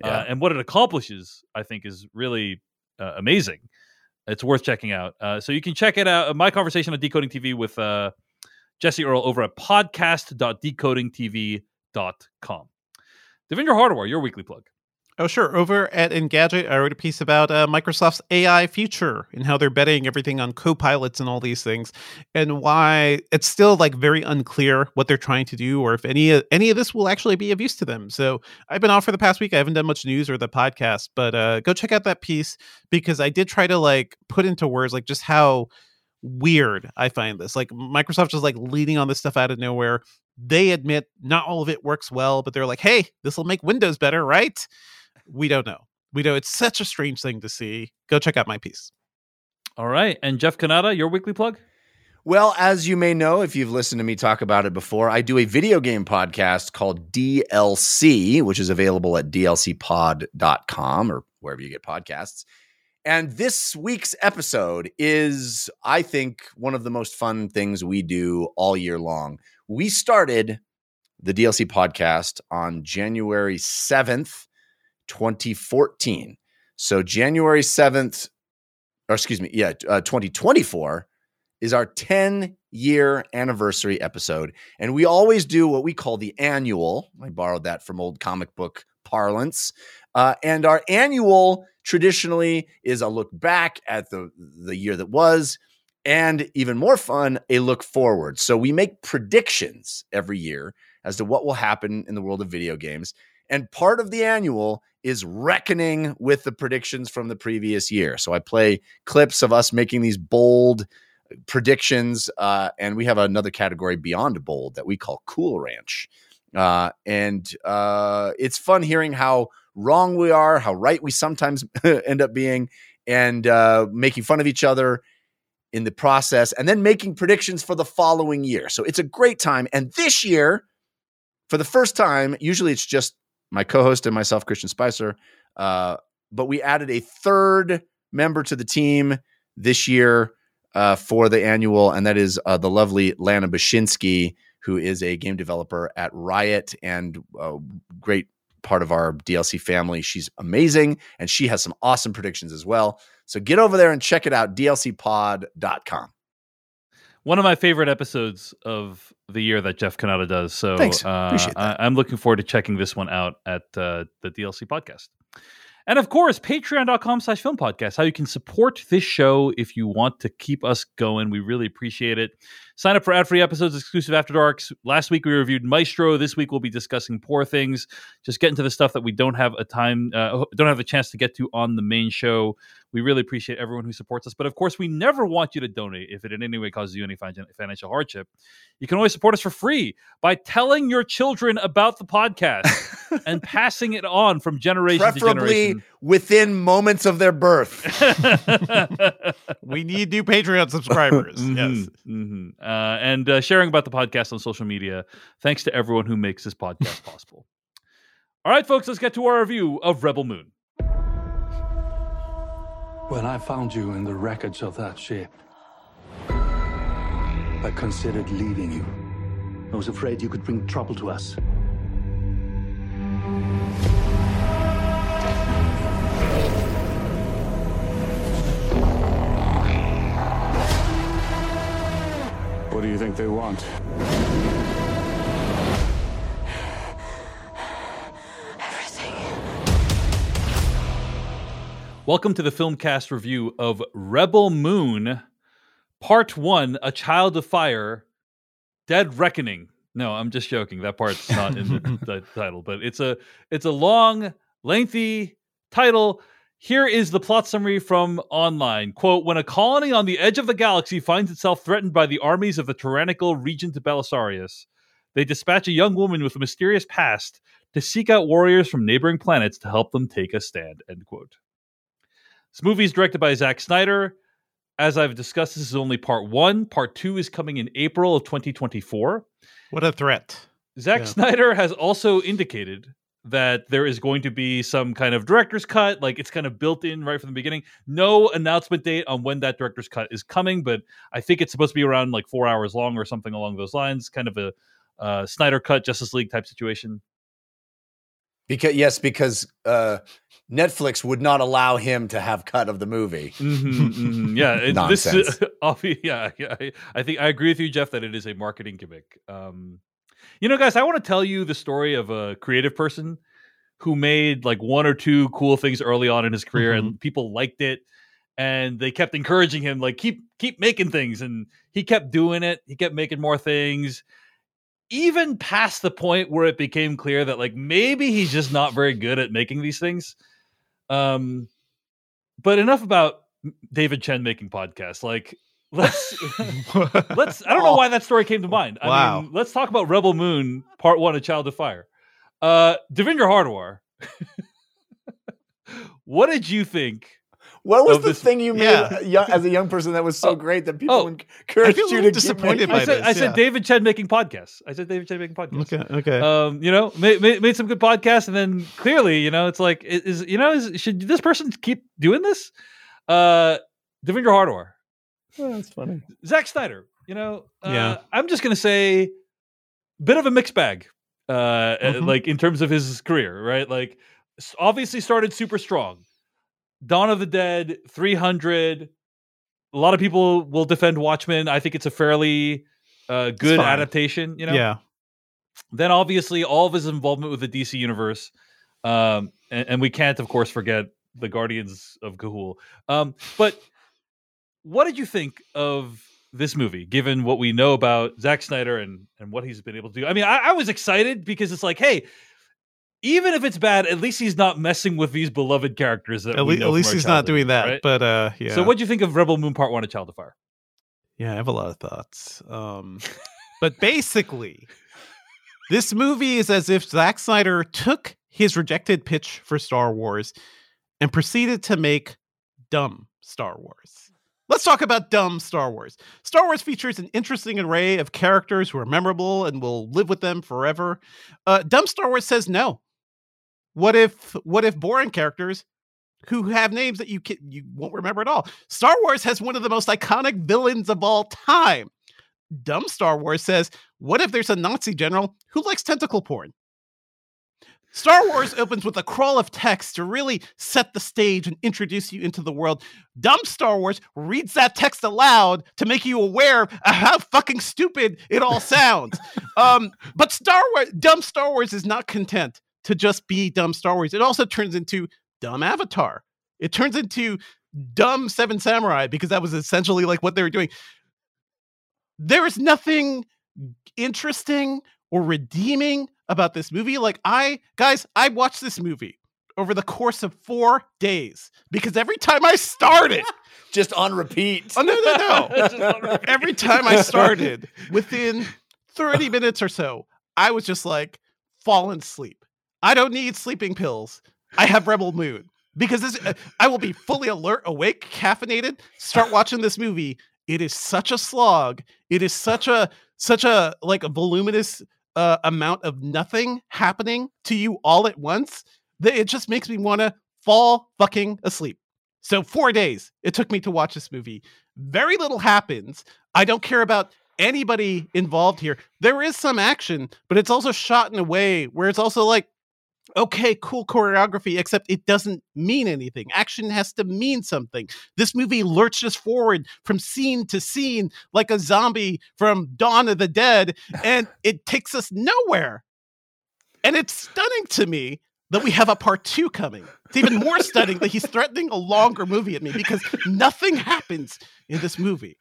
Yeah. Uh, and what it accomplishes, I think, is really uh, amazing. It's worth checking out. Uh, so you can check it out. My conversation on Decoding TV with uh, Jesse Earl over at podcast.decodingtv.com. Devindra Hardawar, your weekly plug. Oh, sure. Over at Engadget, I wrote a piece about uh, Microsoft's AI future and how they're betting everything on co-pilots and all these things, and why it's still like very unclear what they're trying to do or if any of any of this will actually be of use to them. So I've been off for the past week. I haven't done much news or the podcast, but uh, go check out that piece because I did try to like put into words like just how weird I find this. Like Microsoft is like leading on this stuff out of nowhere. They admit not all of it works well, but they're like, "Hey, this will make Windows better, right?" We don't know. we know it's such a strange thing to see. Go check out my piece. All right. And Jeff Cannata, your weekly plug? Well, as you may know, if you've listened to me talk about it before, I do a video game podcast called DLC, which is available at dlcpod.com or wherever you get podcasts. And this week's episode is, I think, one of the most fun things we do all year long. We started the DLC podcast on January 7th, 2014. So, January 7th, or excuse me, yeah, uh, 2024 is our 10 year anniversary episode. And we always do what we call the annual. I borrowed that from old comic book parlance. Uh, and our annual traditionally is a look back at the, the year that was, and even more fun, a look forward. So we make predictions every year as to what will happen in the world of video games. And part of the annual is reckoning with the predictions from the previous year. So I play clips of us making these bold predictions, uh, and we have another category beyond bold that we call Cool Ranch. Uh, and uh, it's fun hearing how wrong we are, how right we sometimes (laughs) end up being, and uh, making fun of each other in the process, and then making predictions for the following year. So it's a great time. And this year, for the first time, usually it's just my co-host and myself, Christian Spicer, uh, but we added a third member to the team this year uh, for the annual, and that is uh, the lovely Lana Bachynski, who is a game developer at Riot and a great part of our DLC family. She's amazing, and she has some awesome predictions as well. So get over there and check it out, dlcpod.com. One of my favorite episodes of the year that Jeff Cannata does. So Thanks. Uh. I, am looking forward to checking this one out at uh, the DLC podcast. And of course, patreon.com slash film podcast, how you can support this show if you want to keep us going. We really appreciate it. Sign up for ad free episodes, exclusive After Darks. Last week we reviewed Maestro. This week we'll be discussing Poor Things. Just get into the stuff that we don't have a time, uh, don't have a chance to get to on the main show. We really appreciate everyone who supports us. But of course, we never want you to donate if it in any way causes you any financial hardship. You can always support us for free by telling your children about the podcast (laughs) and passing it on from generation Preferably to generation. within moments of their birth. (laughs) we need new Patreon subscribers. (laughs) Mhm, Yes. mhm. Uh, and uh, sharing about the podcast on social media. Thanks to everyone who makes this podcast (laughs) possible. All right, folks, let's get to our review of Rebel Moon. When I found you in the wreckage of that ship, I considered leaving you. I was afraid you could bring trouble to us. What do you think they want? Welcome to the Filmcast review of Rebel Moon, Part One: A Child of Fire, Dead Reckoning. No, I'm just joking. That part's not in the, (laughs) the title, but it's a it's a long, lengthy title. Here is the plot summary from online. Quote, when a colony on the edge of the galaxy finds itself threatened by the armies of the tyrannical Regent Belisarius, they dispatch a young woman with a mysterious past to seek out warriors from neighboring planets to help them take a stand. End quote. This movie is directed by Zack Snyder. As I've discussed, this is only part one. Part two is coming in April of 2024. What a threat. Zack Yeah. Snyder has also indicated that there is going to be some kind of director's cut, like it's kind of built in right from the beginning. No announcement date on when that director's cut is coming, but I think it's supposed to be around like four hours long or something along those lines. Kind of a uh, Snyder cut, Justice League type situation. Because yes, because uh, Netflix would not allow him to have cut of the movie. Mhm, mhm. Yeah, (laughs) it, this Nonsense. (laughs) obvi- yeah, yeah. I, I think I agree with you, Jeff, that it is a marketing gimmick. Um, you know, guys, I want to tell you the story of a creative person who made like one or two cool things early on in his career, and people liked it, and they kept encouraging him, like keep keep making things, and he kept doing it. He kept making more things. Even past the point where it became clear that like maybe he's just not very good at making these things. Um, but enough about David Chen making podcasts. Like, let's (laughs) let's. I don't know why that story came to mind. I Wow. mean, let's talk about Rebel Moon Part One: A Child of Fire. Uh, Devindra Hardawar. (laughs) what did you think? What was the this- thing you made Yeah. (laughs) young, as a young person that was so Oh, great that people oh, encouraged I feel a you little to keep disappointed by I said, this, I said yeah. David Chen making podcasts. I said David Chen making podcasts. Okay. Okay. Um, you know, made, made, made some good podcasts, and then clearly, you know, it's like, is, is you know, is, should this person keep doing this? Uh, Devindra Hardawar, Oh, that's funny. Zack Snyder. You know, uh, Yeah. I'm just gonna say, bit of a mixed bag. Uh, uh, Mhm. like in terms of his career, right? Like, obviously started super strong. Dawn of the Dead, 300. A lot of people will defend Watchmen. I think it's a fairly uh, good adaptation. You know, yeah. then obviously all of his involvement with the DC universe, um, and, and we can't, of course, forget the Guardians of Ga'Hoole. Um, but what did you think of this movie, given what we know about Zack Snyder and and what he's been able to do? I mean, I, I was excited because it's like, hey. Even if it's bad, at least he's not messing with these beloved characters. That At, le- at least he's not doing that. right? But uh, yeah. So, what do you think of Rebel Moon Part One: A Child of Fire? Yeah, I have a lot of thoughts. Um, but basically, this movie is as if Zack Snyder took his rejected pitch for Star Wars and proceeded to make dumb Star Wars. Let's talk about dumb Star Wars. Star Wars features an interesting array of characters who are memorable and will live with them forever. Uh, dumb Star Wars says no. What if what if boring characters who have names that you can, you won't remember at all. Star Wars has one of the most iconic villains of all time. Dumb Star Wars says, "What if there's a Nazi general who likes tentacle porn?" Star Wars opens with a crawl of text to really set the stage and introduce you into the world. Dumb Star Wars reads that text aloud to make you aware of how fucking stupid it all (laughs) sounds. um, but Star Wars, dumb Star Wars is not content to just be dumb Star Wars. It also turns into dumb Avatar. It turns into dumb Seven Samurai because that was essentially like what they were doing. There is nothing interesting or redeeming about this movie. Like I, guys, I watched this movie over the course of four days because every time I started, (laughs) Just on repeat. oh no, no, no, (laughs) Just on repeat. every time I started, within 30 minutes or so, I was just like falling asleep. I don't need sleeping pills. I have Rebel Moon because this, uh, I will be fully alert, awake, caffeinated. Start watching this movie. It is such a slog. It is such a such a like a voluminous uh, amount of nothing happening to you all at once that it just makes me want to fall fucking asleep. So four days it took me to watch this movie. Very little happens. I don't care about anybody involved here. There is some action, but it's also shot in a way where it's also like, okay, cool choreography, except it doesn't mean anything. Action has to mean something. This movie lurches forward from scene to scene like a zombie from Dawn of the Dead, and (laughs) it takes us nowhere. And it's stunning to me that we have a part two coming. It's even more stunning that he's threatening a longer movie at me because nothing happens in this movie.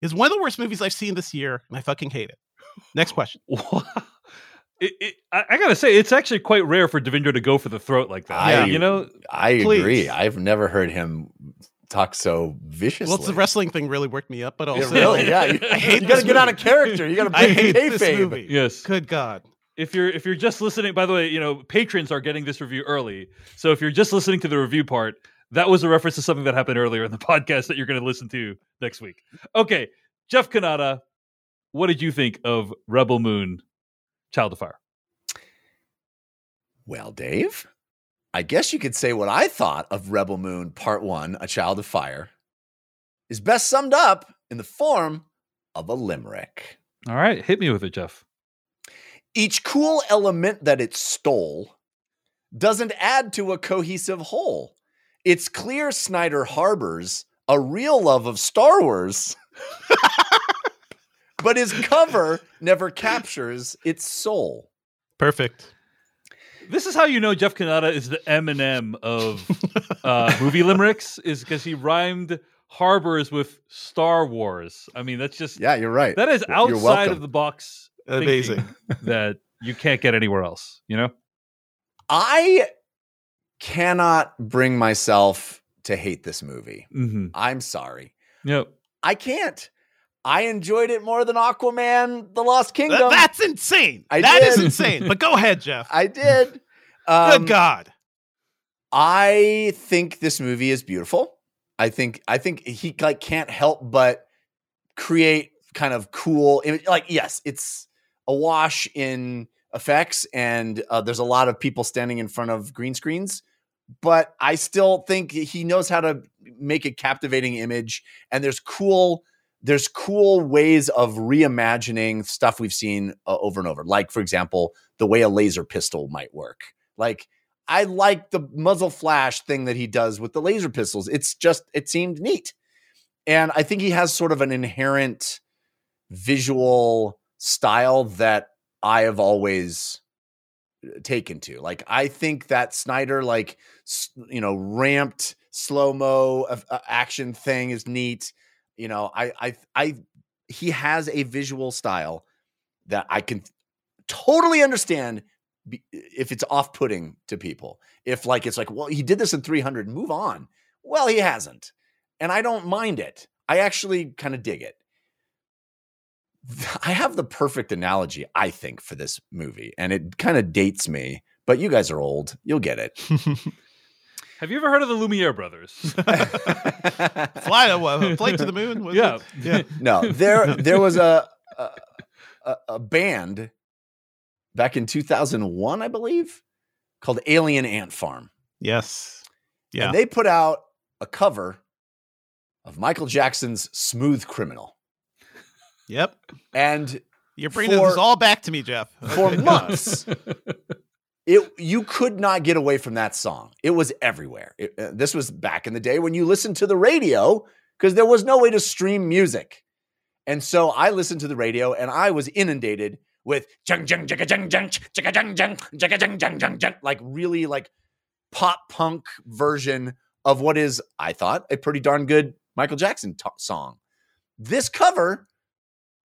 It's one of the worst movies I've seen this year, and I fucking hate it. Next question. (laughs) It, it, I, I gotta say, it's actually quite rare for Devindra to go for the throat like that. I- you know, I Please. agree. I've never heard him talk so viciously. Well, it's the wrestling thing really worked me up, but Yeah, also really, (laughs) yeah. You, I hate you gotta this get out of character. You gotta I break hate this kayfabe. movie. yes. Good God. If you're if you're just listening, by the way, you know patrons are getting this review early. So if you're just listening to the review part, that was a reference to something that happened earlier in the (laughs) podcast that you're going to listen to next week. Okay, Jeff Cannata, what did you think of Rebel Moon, Child of Fire? Well, Dave, I guess you could say what I thought of Rebel Moon Part One, A Child of Fire, is best summed up in the form of a limerick. All right, hit me with it, Jeff. Each cool element that it stole doesn't add to a cohesive whole. It's clear Snyder harbors a real love of Star Wars, (laughs) but his cover never captures its soul. Perfect. This is how you know Jeff Cannata is the Eminem of uh, movie limericks, is because he rhymed harbors with Star Wars. I mean, that's just Yeah, you're right. that is outside of the box Amazing. that you can't get anywhere else. You know, I cannot bring myself to hate this movie. mm-hmm. I'm sorry. yep. I can't. I enjoyed it more than Aquaman: The Lost Th- Kingdom. that's insane. I That is did. insane. But go ahead, Jeff. (laughs) I did. Um, Good God. I think this movie is beautiful. I think I think he like can't help but create kind of cool like yes, it's a wash in effects and uh, there's a lot of people standing in front of green screens, but I still think he knows how to make a captivating image and there's cool there's cool ways of reimagining stuff we've seen uh, over and over. Like for example, the way a laser pistol might work. Like I like the muzzle flash thing that he does with the laser pistols. It's just it seemed neat. And I think he has sort of an inherent visual style that I have always uh, taken to. Like I think that Snyder like you know ramped slow-mo uh, action thing is neat. You know, I I I he has a visual style that I can totally understand if it's off-putting to people. If like it's like, well, he did this in 300, move on. Well, he hasn't. And I don't mind it. I actually kind of dig it. I have the perfect analogy, I think, for this movie, and it kind of dates me, but you guys are old. You'll get it. (laughs) Have you ever heard of the Lumiere brothers? (laughs) Fly uh, flight to the moon. was yeah. it? yeah. (laughs) no, there there was a a, a a band back in 2001, I believe, called Alien Ant Farm. Yes. Yeah. And they put out a cover of Michael Jackson's Smooth Criminal. Yep. And You're bringing For- this all back to me, Jeff. for months, (laughs) it you could not get away from that song. It was everywhere. It- uh, this was back in the day when you listened to the radio because there was no way to stream music. And so I listened to the radio and I was inundated with jung jung jung jung jung jung jung jung jung jung jung jung like really like pop punk version of what is I thought a pretty darn good Michael Jackson to- song. This cover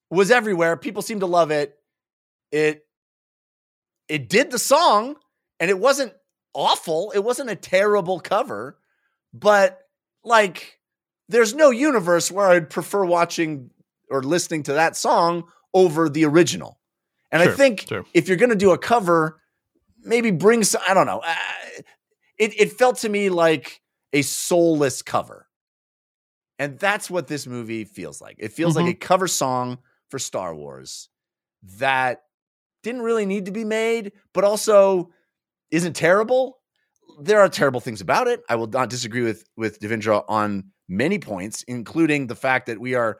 was everywhere. People seemed to love it. It it did the song and it wasn't awful. It wasn't a terrible cover, but like there's no universe where I'd prefer watching or listening to that song over the original. And I think sure. if you're going to do a cover, maybe bring some, I don't know. Uh, It, it felt to me like a soulless cover. And that's what this movie feels like. It feels like a cover song for Star Wars that didn't really need to be made, but also isn't terrible. There are terrible things about it. I will not disagree with with Devindra on many points, including the fact that we are,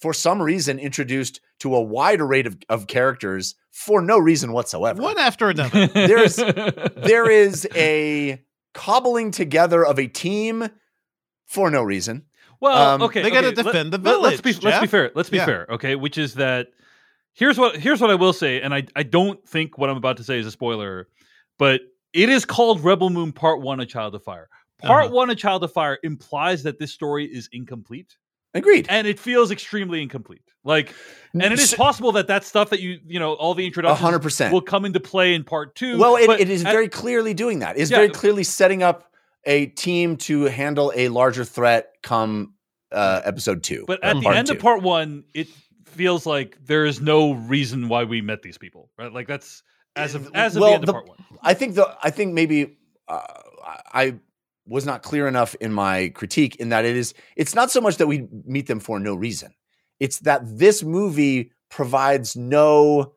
for some reason, introduced to a wide array of, of characters for no reason whatsoever. One after another. (laughs) There's- (laughs) There is a cobbling together of a team for no reason. Well, Um, okay, they gotta okay, defend the village. Let's be village, let's be fair. Let's be Yeah. fair. Okay, which is that here's what here's what I will say, and I I don't think what I'm about to say is a spoiler, but it is called Rebel Moon Part One: A Child of Fire. Part Uh-huh. One: A Child of Fire implies that this story is incomplete, Agreed. and it feels extremely incomplete. Like, and it is possible that that stuff that you you know all the introductions hundred percent. will come into play in Part Two. Well, it, it is at- very clearly doing that. It's Yeah. very clearly setting up a team to handle a larger threat come uh, episode two. But at the end two. of part one, it feels like there is no reason why we met these people, right? Like that's as of as of Well, the end the- of part one. I think the I think maybe uh, I was not clear enough in my critique in that it is it's not so much that we meet them for no reason. It's that this movie provides no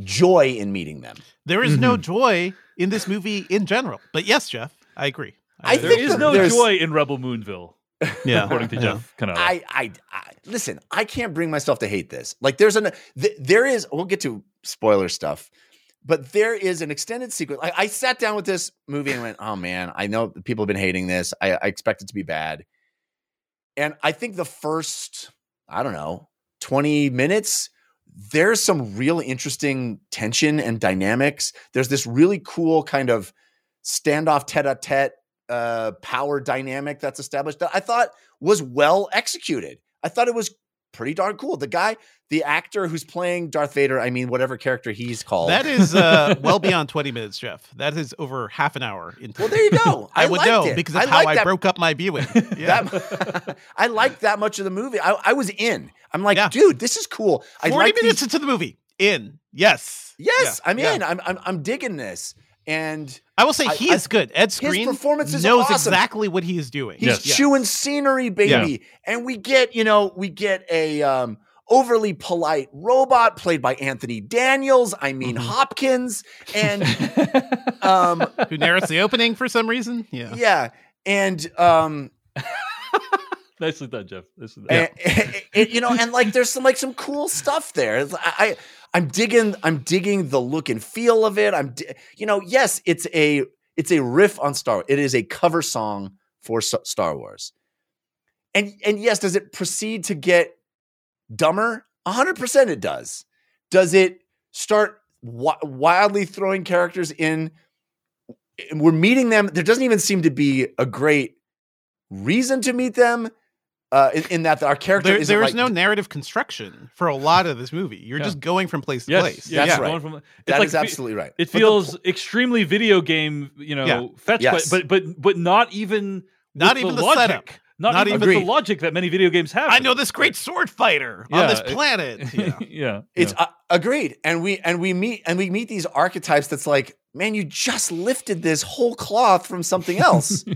joy in meeting them. There is no joy in this movie in general. But yes, Jeff, I agree. I There think is that no joy in Rebel Moonville, yeah, (laughs) according to yeah. Jeff Cannata. I, I, I listen. I can't bring myself to hate this. Like, there's an th- there is. We'll get to spoiler stuff, but there is an extended sequence. I, I sat down with this movie and went, "Oh man, I know people have been hating this. I, I expect it to be bad." And I think the first, I don't know, twenty minutes. There's some real interesting tension and dynamics. There's this really cool kind of standoff tete-a-tete uh, power dynamic that's established that I thought was well executed. I thought it was pretty darn cool. The guy, the actor who's playing Darth Vader, I mean, whatever character he's called. That is uh, well (laughs) beyond 20 minutes, Jeff. That is over half an hour into well, there you go. (laughs) I, would liked know it. because of I how I that, broke up my viewing. (laughs) Yeah. that- I liked that much of the movie. I, I was in. I'm like, Yeah. dude, this is cool. I 40 like minutes these- into the movie. In. Yes. Yes, Yeah, I'm in. I'm, I'm I'm digging this. And I will say he I- is good. Ed Skrein performance is knows awesome. exactly what he is doing. he's Yes. chewing scenery, baby. And we get, you know, we get a um overly polite robot played by Anthony Daniels. I mean Mhm. Hopkins. And (laughs) um Who narrates the opening for some reason? Yeah. yeah. And um Nicely done, Jeff. Nicely done. (laughs) and- and- you know, and like there's some like some cool stuff there. It's- I, I I'm digging I'm digging the look and feel of it. I'm di- you know, yes, it's a it's a riff on Star. Wars. It is a cover song for S- Star Wars. And and yes, does it proceed to get dumber? 100% it does. Does it start wi- wildly throwing characters in we're meeting them there doesn't even seem to be a great reason to meet them uh, in, in that our character There, isn't there is like, no narrative construction for a lot of this movie. You're Yeah. just going from place to yes, place. yeah, That's yeah, right. going from- it's That like is absolutely right. It the feels extremely video game, you know, Yeah. fetch, Yes. but, but but but not even Not even the logic. setup. Not, Not even even- the logic that many video games have. I know this great sword fighter on Yeah, this it- planet. (laughs) Yeah. yeah, It's uh, agreed, and we and we meet and we meet these archetypes. That's like, man, you just lifted this whole cloth from something else. (laughs)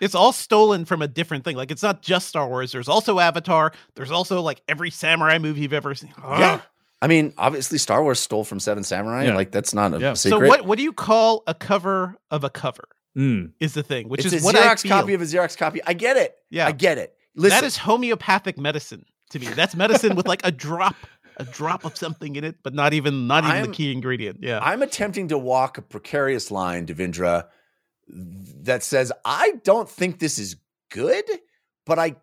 It's all stolen from a different thing. Like it's not just Star Wars. There's also Avatar. There's also like every samurai movie you've ever seen. yeah, I mean, obviously, Star Wars stole from Seven Samurai. Yeah. Like that's not a Yeah. So what what do you call a cover of a cover? Mm. Is the thing, which it's is a what I Xerox feel. copy of a Xerox copy. I get it. yeah, I get it. Listen, that is homeopathic medicine to me. That's medicine with like a drop, a drop of something in it, but not even not even I'm- the key ingredient. Yeah, I'm attempting to walk a precarious line, Devindra, that says I don't think this is good, but I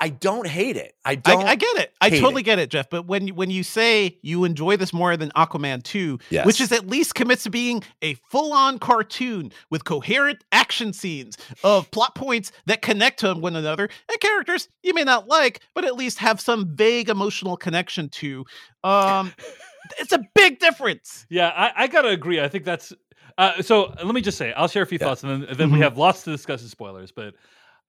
I don't hate it. I I, don't. I get it. I totally it. get it, Jeff. But when when you say you enjoy this more than Aquaman 2, Yes. which is at least commits to being a full-on cartoon with coherent action scenes of plot points that connect to one another and characters you may not like, but at least have some vague emotional connection to, um, it's a big difference. Yeah, I, I gotta agree. I think that's uh, so. Let me just say, I'll share a few Yeah. thoughts, and then, then we Mhm. have lots to discuss in spoilers. But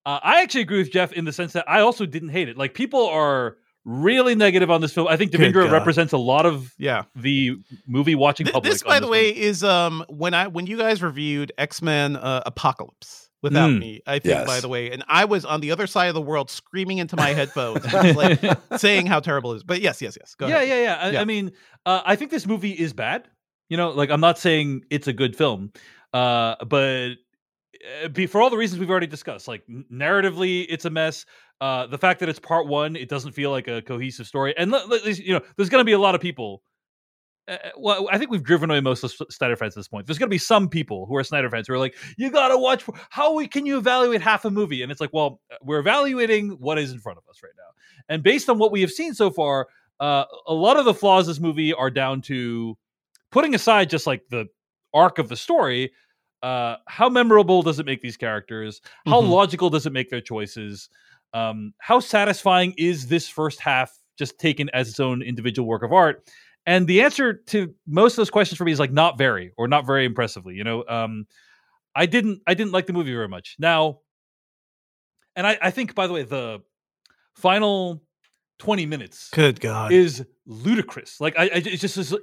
uh, I actually agree with Jeff in the sense that I also didn't hate it. Like people are really negative on this film. I think God. represents a lot of Yeah. the movie watching Th- public. this, by the way, is um when I when you guys reviewed X Men uh, Apocalypse without Mm. me. I think by the way, and I was on the other side of the world screaming into my headphones, (laughs) like saying how terrible it is. But yes, yes, yes. Go yeah, ahead. yeah, yeah. I, Yeah. I mean, uh, I think this movie is bad. You know, like I'm not saying it's a good film, uh, but uh, be, for all the reasons we've already discussed, like narratively, it's a mess. Uh, the fact that it's part one, it doesn't feel like a cohesive story, and let- let- you know, there's going to be a lot of people. Uh, well, I think we've driven away most of Snyder fans at this point. There's going to be some people who are Snyder fans who are like, "You got to watch. How we can you evaluate half a movie?" And it's like, well, we're evaluating what is in front of us right now, and based on what we have seen so far, uh, a lot of the flaws of this movie are down to putting aside just like the arc of the story. Uh, how memorable does it make these characters? How Mhm. logical does it make their choices? Um, how satisfying is this first half just taken as its own individual work of art? And the answer to most of those questions for me is like not very or not very impressively. You know, um, I didn't I didn't like the movie very much. Now, and I, I think by the way, the final twenty minutes Good God. is ludicrous. Like I, I it just is.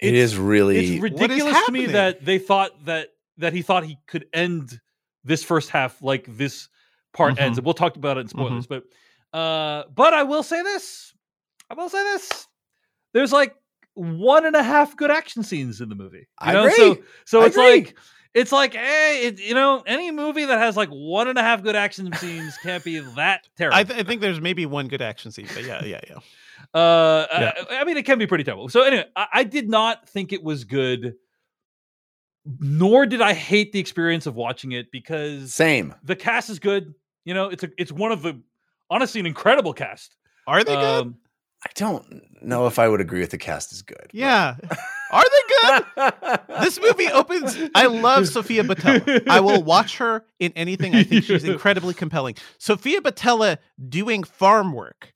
it's- really. It's ridiculous to me that they thought that that he thought he could end this first half like this part ends, Mhm. and we'll talk about it in spoilers. But uh, but I will say this. I will say this. There's like one and a half good action scenes in the movie. You I know? agree. So so I it's agree. like it's like hey, it, you know, any movie that has like one and a half good action (laughs) scenes can't be that terrible. I, th- I think there's maybe one good action scene, but yeah, yeah, yeah. (laughs) Uh, Yeah. I, I mean, it can be pretty terrible. So anyway, I, I did not think it was good, nor did I hate the experience of watching it because Same. the cast is good. You know, it's a it's one of the honestly an incredible cast. Are they good? I don't know if I would agree with the cast is good. yeah. Are they good? (laughs) this movie opens. I love Sofia Boutella. I will watch her in anything. I think she's incredibly compelling. Sofia Boutella doing farm work.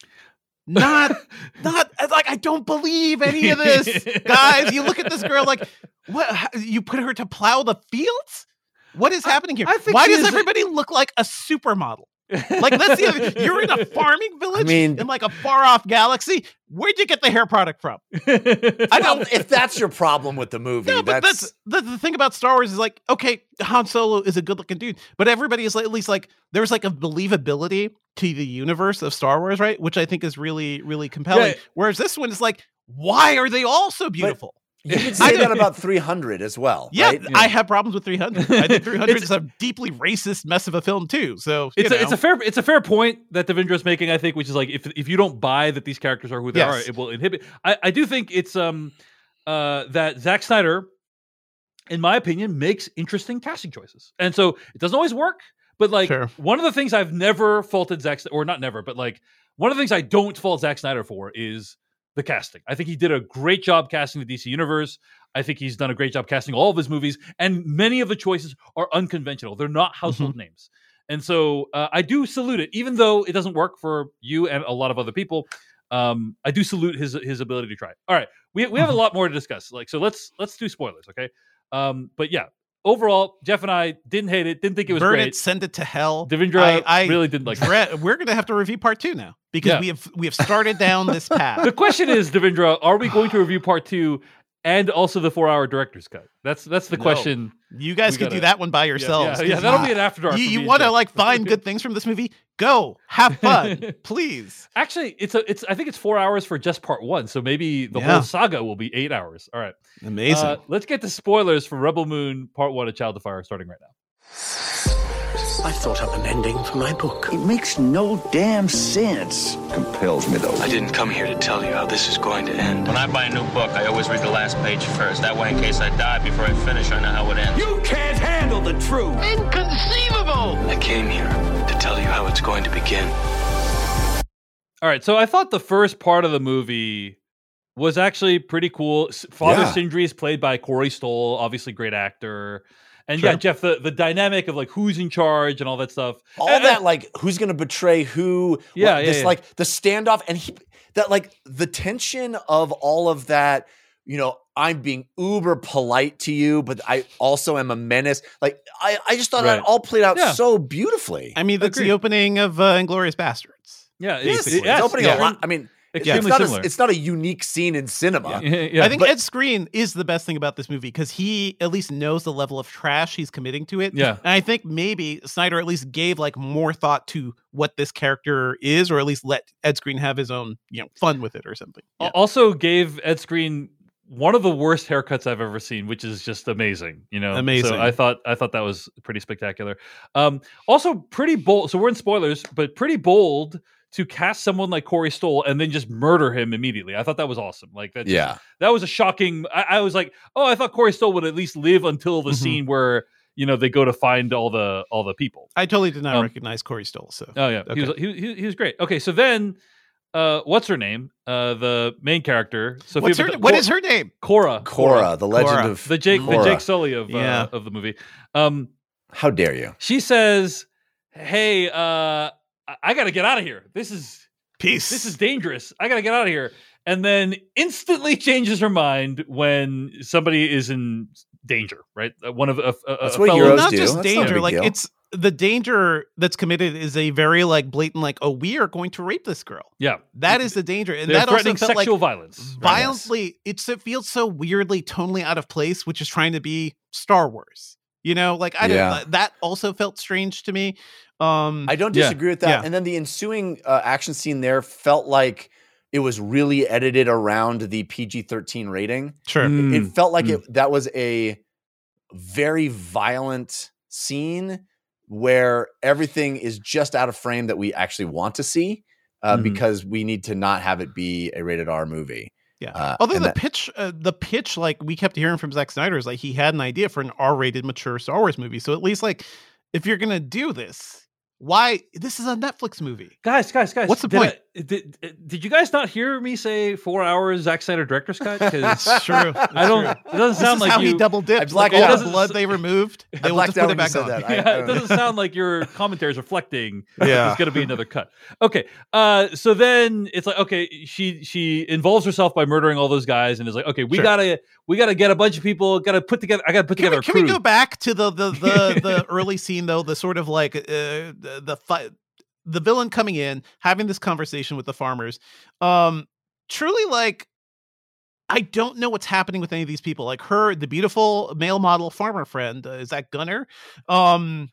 Not, (laughs) not like I don't believe any of this, guys. You look at this girl like, what? You put her to plow the fields? What is happening here? Why does is a- everybody look like a supermodel? Like that's the other, you're in a farming village mean- in like a far off galaxy. Where'd you get the hair product from? I don't. (laughs) if that's your problem with the movie, No, but that's, that's, the, the thing about Star Wars is like, okay, Han Solo is a good looking dude, but everybody is like, at least like there's like a believability to the universe of Star Wars, right? Which I think is really, really compelling. Yeah. Whereas this one is like, why are they all so beautiful? You (laughs) could I say that about 300 as well. yeah, right? I have problems with 300. I think 300 It's- is a deeply racist mess of a film too. So you It's a, it's a fair it's a fair point that Devindra's making, I think, which is like if if you don't buy that these characters are who they Yes. are, it will inhibit. I, I do think it's um uh that Zack Snyder, in my opinion, makes interesting casting choices, and so it doesn't always work. But like Sure. one of the things I've never faulted Zack or not never, but like one of the things I don't fault Zack Snyder for is the casting. I think he did a great job casting the DC universe. I think he's done a great job casting all of his movies, and many of the choices are unconventional. They're not household names. And so uh, I do salute it, even though it doesn't work for you and a lot of other people. Um, I do salute his his ability to try. it. All right, we we have a lot more to discuss. Like, so let's let's do spoilers, okay? Um, but yeah, overall, Jeff and I didn't hate it, didn't think it was burn great. it, send it to hell. Devindra I- I really didn't like it. We're gonna have to review part two now because Yeah. we have we have started down this (laughs) path. The question is, Devindra, are we going to review part two and also the four hour director's cut? That's that's the No. question. You guys could gotta- do that one by Yeah, yourselves. Yeah, yeah, 'cause that'll be an after dark. You, you want to like find good things from this movie? Go have (laughs) fun, please. Actually, it's a it's. I think it's four hours for just part one. So maybe the Yeah. whole saga will be eight hours. All right. Amazing. Uh, let's get to spoilers for Rebel Moon Part One: A Child of Fire, starting right now. I've thought up an ending for my book. It makes no damn sense. compels me though. I didn't come here to tell you how this is going to end. When I buy a new book, I always read the last page first. That way, in case I die before I finish, I know how it ends. You can't handle the truth. Inconceivable! I came here to tell you how it's going to begin. All right. So I thought the first part of the movie was actually pretty cool. Father Yeah. Sindri is played by Corey Stoll, obviously great actor. And yeah, Jeff, the, the dynamic of like who's in charge and all that stuff. all And- that like who's gonna betray who Yeah, what- yeah, this yeah. like the standoff and he that like the tension of all of that you know i'm being uber polite to you but i also am a menace like i i just thought Right. that all played out Yeah. so beautifully I mean, that's agreed. the opening of uh, Inglourious Basterds. yeah, Yes, it's, it's yes, opening yeah. a lot i mean it's Extremely not similar. a, it's not a unique scene in cinema Yeah, yeah. I think but- Ed Skrein is the best thing about this movie because he at least knows the level of trash he's committing to it. Yeah. And I think maybe Snyder at least gave like more thought to what this character is, or at least let Ed Skrein have his own, you know, fun with it or something. Yeah. Also gave Ed Skrein one of the worst haircuts I've ever seen, which is just amazing. You know, Amazing. So I thought I thought that was pretty spectacular. Um, also pretty bold. So we're in spoilers, but pretty bold to cast someone like Corey Stoll and then just murder him immediately. I thought that was awesome. Like that. just- yeah that was a shocking. I, I was like, oh, I thought Corey Stoll would at least live until the Mhm. scene where you know they go to find all the all the people. I totally did not Um, recognize Corey Stoll. So Oh yeah, he, was, he, he, he was great. Okay, so then. Uh, what's her name? Uh, the main character. Sofia what's her? Bat- What Cor- is her name? Kora. Kora, the legend Kora. of the Jake the Jake Sully of Yeah. uh, of the movie. Um, how dare you she says, "Hey, uh, I, I got to get out of here. This is Peace. this is dangerous. I got to get out of here." And then instantly changes her mind when somebody is in danger. Right, Uh, one of a, a, That's a what fellow- heroes not do. just That's not a danger. big Like deal. it's the danger that's committed is a very like blatant like oh we are going to rape this girl. Yeah, That is the danger, and they're that also threatening felt like sexual violence. violently. It's it feels so weirdly tonally out of place, which is trying to be Star Wars. You know, like I Yeah. don't. That also felt strange to me. Um, I don't Yeah, disagree with that. yeah. And then the ensuing uh, action scene there felt like it was really edited around the PG 13 rating. sure. Mm. It felt like mm. it that was a very violent scene where everything is just out of frame that we actually want to see uh, Mhm. because we need to not have it be a rated R movie. Yeah. Uh, Although the that- pitch, uh, the pitch, like we kept hearing from Zack Snyder, is like he had an idea for an R-rated, mature Star Wars movie. So at least, like, if you're gonna do this, why? This is a Netflix movie. Guys, guys, guys. What's the point? I- did, did you guys not hear me say four hours Zack Snyder director's cut? 'Cause (laughs) It's true. It's I don't. true. It doesn't This sound is like how you. he double dipped. I like, all the blood they removed, they will just put it back on. that. (laughs) I- yeah, I it doesn't sound like your (laughs) commentary is reflecting. Yeah. there's going to be another cut. Okay, uh, so then it's like okay, she she involves herself by murdering all those guys, and is like, okay, we Sure. gotta we gotta get a bunch of people, gotta put together. I gotta put Can together we, a can crew. we go back to the the the, the early scene though? The sort of like uh, the, the fight. The villain coming in, having this conversation with the farmers. Um, truly, like, I don't know what's happening with any of these people. Like her, the beautiful male model farmer friend, uh, is that Gunnar? Um,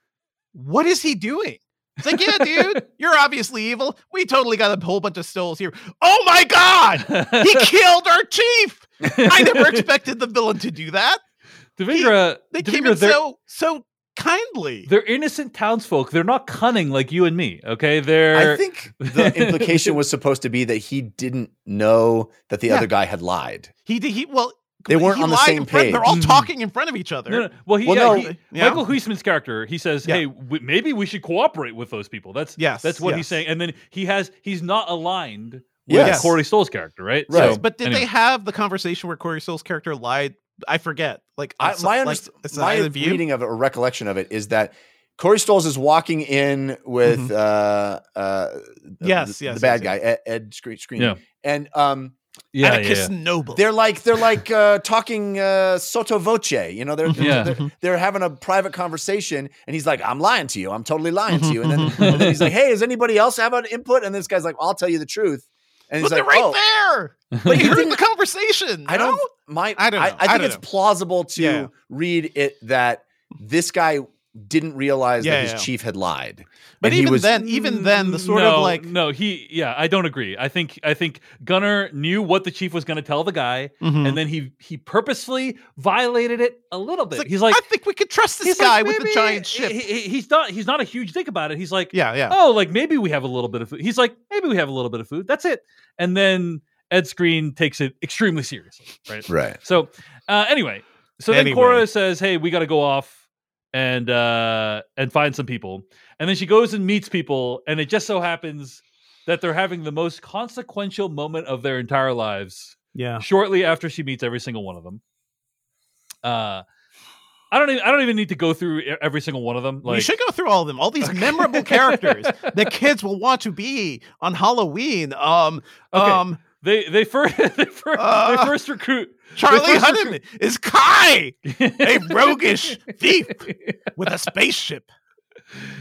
what is he doing? It's like, yeah, dude, (laughs) you're obviously evil. We totally got a whole bunch of stills here. Oh my god, he (laughs) killed our chief. I never (laughs) expected the villain to do that. Devindra, They Devindra, came in so so kindly. they're innocent townsfolk. They're not cunning like you and me. Okay, they're. I think the (laughs) implication was supposed to be that he didn't know that the Yeah. other guy had lied. He did. He well, They weren't he on the same page. front- They're all talking in front of each other. No, no, Well, he, Well, yeah, no, he- yeah. Michael Huisman's character, he says, Yeah. "Hey, w- maybe we should cooperate with those people." That's Yes, that's what he's saying. And then he has he's not aligned with Yes. Corey Stoll's character, right? Right. So, but did anyway. they have the conversation where Corey Stoll's character lied? I forget. Like I, my like, underst- my either view? reading of it or recollection of it is that Corey Stoll's is walking in with Mhm. uh, uh, Yes, the, yes, the bad yes, guy Ed, Ed Skrein, Skrein. Yeah. and um, Yeah, yeah, Atticus yeah. Noble. they're like they're (laughs) like uh, talking uh, sotto voce. You know, they're they're, Yeah. they're they're having a private conversation, and he's like, "I'm lying to you. I'm totally lying to you." And then, and then he's like, (laughs) "Hey, does anybody else have an input?" And this guy's like, "I'll tell you the truth." And But he's they're like, right "Oh, there. But you he heard the conversation. I don't. no? My, I don't I, know. I I think don't it's know. plausible to Yeah. read it that this guy didn't realize Yeah, that his yeah. chief had lied. But even was- then, even then, the sort no, of like no, he yeah, I don't agree. I think I think Gunnar knew what the chief was going to tell the guy, Mhm. and then he he purposely violated it a little bit. Like, he's like, I think we could trust this guy like, with the giant ship. he- he- he's not he's not a huge dick about it. He's like, yeah, yeah. oh, like maybe we have a little bit of food. He's like, maybe we have a little bit of food. That's it. And then Ed Skrein takes it extremely seriously, right? (laughs) Right. So uh, anyway, so then Kora says, "Hey, we got to go off and uh, and find some people." And then she goes and meets people, and it just so happens that they're having the most consequential moment of their entire lives yeah. shortly after she meets every single one of them. Uh, I don't even I don't even need to go through every single one of them. Like we should go through all of them. All these memorable characters (laughs) that kids will want to be on Halloween. Um, Okay. um, they they first (laughs) they first, Uh, they first recruit Charlie Hunnam is Kai, a (laughs) roguish thief with a spaceship.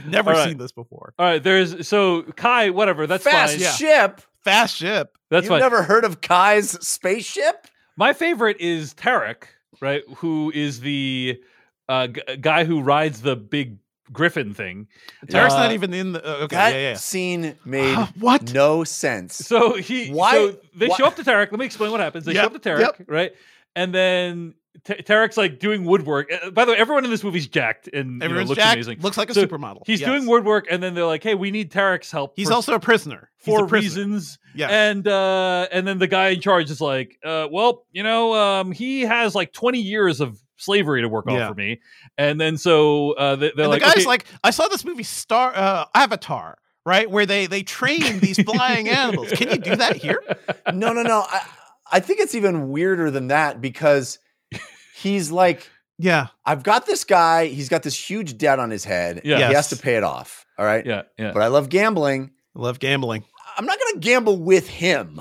Never All right. seen this before. All right, there's so Kai, whatever, that's Fast fine. yeah. ship. Fast ship. That's You've fine. never heard of Kai's spaceship? My favorite is Tarak, right? Who is the uh, g- guy who rides the big griffin thing. Tarak's Uh, not even in the. uh, okay, that yeah, yeah. scene made what? no sense. So he, Why- So they why- show up to Tarak. Let me explain what happens. They show up to Tarak, yep. right? And then T- Tarak's like doing woodwork. Uh, By the way, everyone in this movie's jacked and you know, looks jacked. amazing. Looks like a So supermodel. He's Yes. doing woodwork, and then they're like, "Hey, we need Tarak's help." He's for also a prisoner. He's for a prisoner. reasons. Yeah, And uh and then the guy in charge is like, uh, well, you know, um, he has like 20 years of slavery to work off Yeah. for me. And then so uh they, they're and like, the guy's okay, like, I saw this movie Star uh, Avatar, right, where they they train these (laughs) flying animals. Can you do that here? (laughs) no, no, no. I, I think it's even weirder than that because he's like, Yeah, I've got this guy. He's got this huge debt on his head. Yeah. He has to pay it off. All right. yeah, yeah. But I love gambling. I love gambling. I'm not going to gamble with him,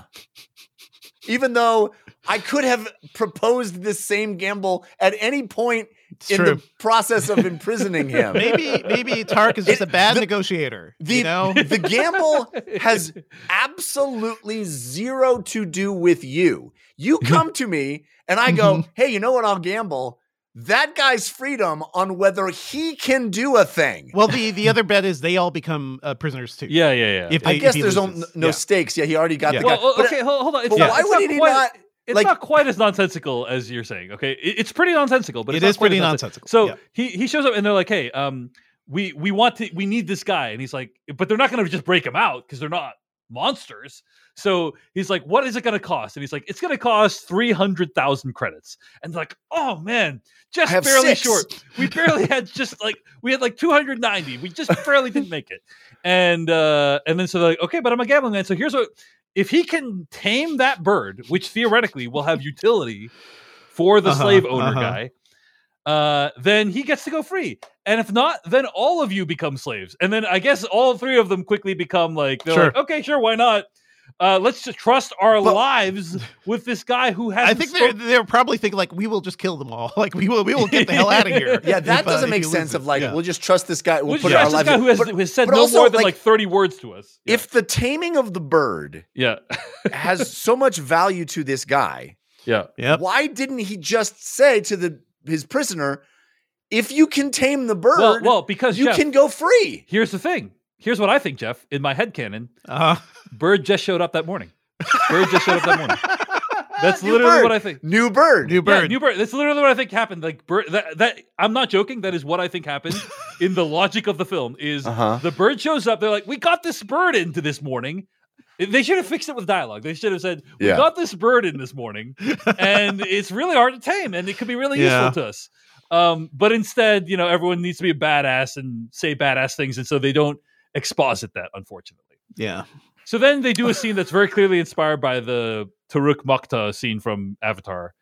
even though I could have proposed this same gamble at any point It's in true. the process of (laughs) imprisoning him. maybe maybe Tark is just It- a bad the- negotiator. The, you know, the gamble (laughs) has absolutely zero to do with you. You (laughs) come to me and I go, hey, you know what? I'll gamble that guy's freedom on whether he can do a thing. well, the the other (laughs) bet is they all become uh, prisoners too. yeah, yeah, yeah. If I they- if guess he there's no, no Yeah. stakes. Yeah, he already got Yeah. the well, But- okay, hold, hold on. It's but not, why it's would not he quite, not? It's like- not quite as nonsensical as you're saying. Okay, It- it's pretty nonsensical, but It it's not is quite pretty as nonsensical, So yeah. he he shows up and they're like, "Hey, um, we we want to we need this guy," and he's like, "But they're not going to just break him out because they're not monsters." So he's like, "What is it going to cost?" And he's like, "It's going to cost three hundred thousand credits." And they're like, "Oh man, just barely six." short. We barely had just like we had like two hundred ninety. We just barely didn't make it." And uh, and then so they're like, "Okay, but I'm a gambling man, so here's what." If he can tame that bird, which theoretically will have utility for the Uh-huh, slave owner uh-huh. guy, uh, then he gets to go free. And if not, then all of you become slaves. And then I guess all three of them quickly become like, they're Sure. like, okay, sure, why not? Uh, let's just trust our But- lives with this guy who has. I think they're they're probably thinking like we will just kill them all. (laughs) Like we will we will get the hell out of here. (laughs) Yeah, that if, uh, doesn't if make sense. Of like, Yeah. we'll just trust this guy. We'll Which put is our lives. guy in- who has, but- who has said no also, more than like, like, 30 words to us. Yeah. if the taming of the bird yeah, (laughs) has so much value to this guy, yeah, Yep. why didn't he just say to the his prisoner, "If you can tame the bird, well, well, because you Jeff, can go free"? here's the thing. Here's what I think, Jeff. In my head canon, Uh, Bird just showed up that morning. Bird just showed up that morning. (laughs) That's New literally bird. what I think. New bird. new Yeah, bird. new bird. That's literally what I think happened. Like bird. That, that I'm not joking. That is what I think happened (laughs) in the logic of the film. Is Uh-huh. the bird shows up? They're like, we got this bird into this morning. They should have fixed it with dialogue. They should have said, "We Yeah. got this bird in this morning, (laughs) and it's really hard to tame, and it could be really Yeah. useful to us." Um, but instead, you know, everyone needs to be a badass and say badass things, and so they don't exposit that, unfortunately. yeah. So then they do a scene that's very clearly inspired by the Toruk Makto scene from Avatar,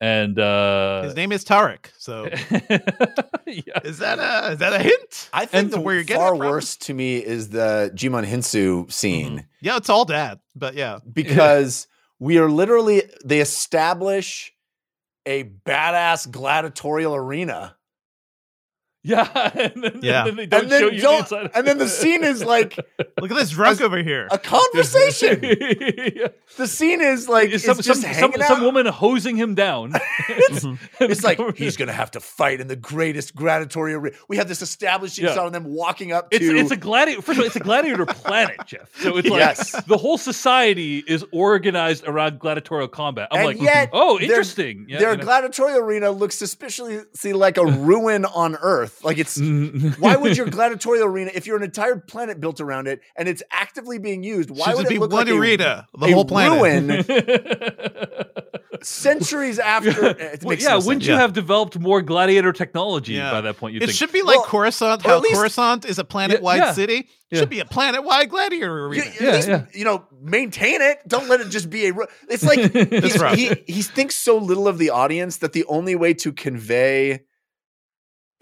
and uh, His name is Tarak. So (laughs) yeah. is that a is that a hint? I think And the where you're getting far it from? worse to me is the Djimon Hounsou scene Yeah, it's all dad, but yeah. because (laughs) we are literally they establish a badass gladiatorial arena. Yeah, (laughs) and then, Yeah. and then they don't and then show you the don't- inside. and then the scene is like (laughs) Look at this drunk over here. a conversation. (laughs) Yeah. the scene is like It's it's some, just some, some, hanging some woman hosing him down. it's, it's like he's gonna have to fight in the greatest gladiatorial arena. We have this establishing Yeah. shot of them walking up to. It's it's a gladiator. First of all, it's a gladiator planet, Jeff. So it's like Yes. the whole society is organized around gladiatorial combat. I'm And like, yet oh, their- interesting. Yeah, their you know. gladiatorial arena looks suspiciously like a ruin on Earth. Like it's mm-hmm. why would your (laughs) gladiatorial arena, if you're an entire planet built around it and it's actively being used, why Should would just it be look one like a- arena, the a whole planet. ruin (laughs) centuries after? (laughs) It Well, yeah, no wouldn't sense. you Yeah. have developed more gladiator technology Yeah. by that point? You It think should be like Well, Coruscant, how at least- Coruscant is a planet-wide yeah. city. Yeah. Should be a planet-wide gladiator You, arena. at Yeah, least, yeah. you know, maintain it. Don't let it just be a. It's like he's, rough. he he thinks so little of the audience that the only way to convey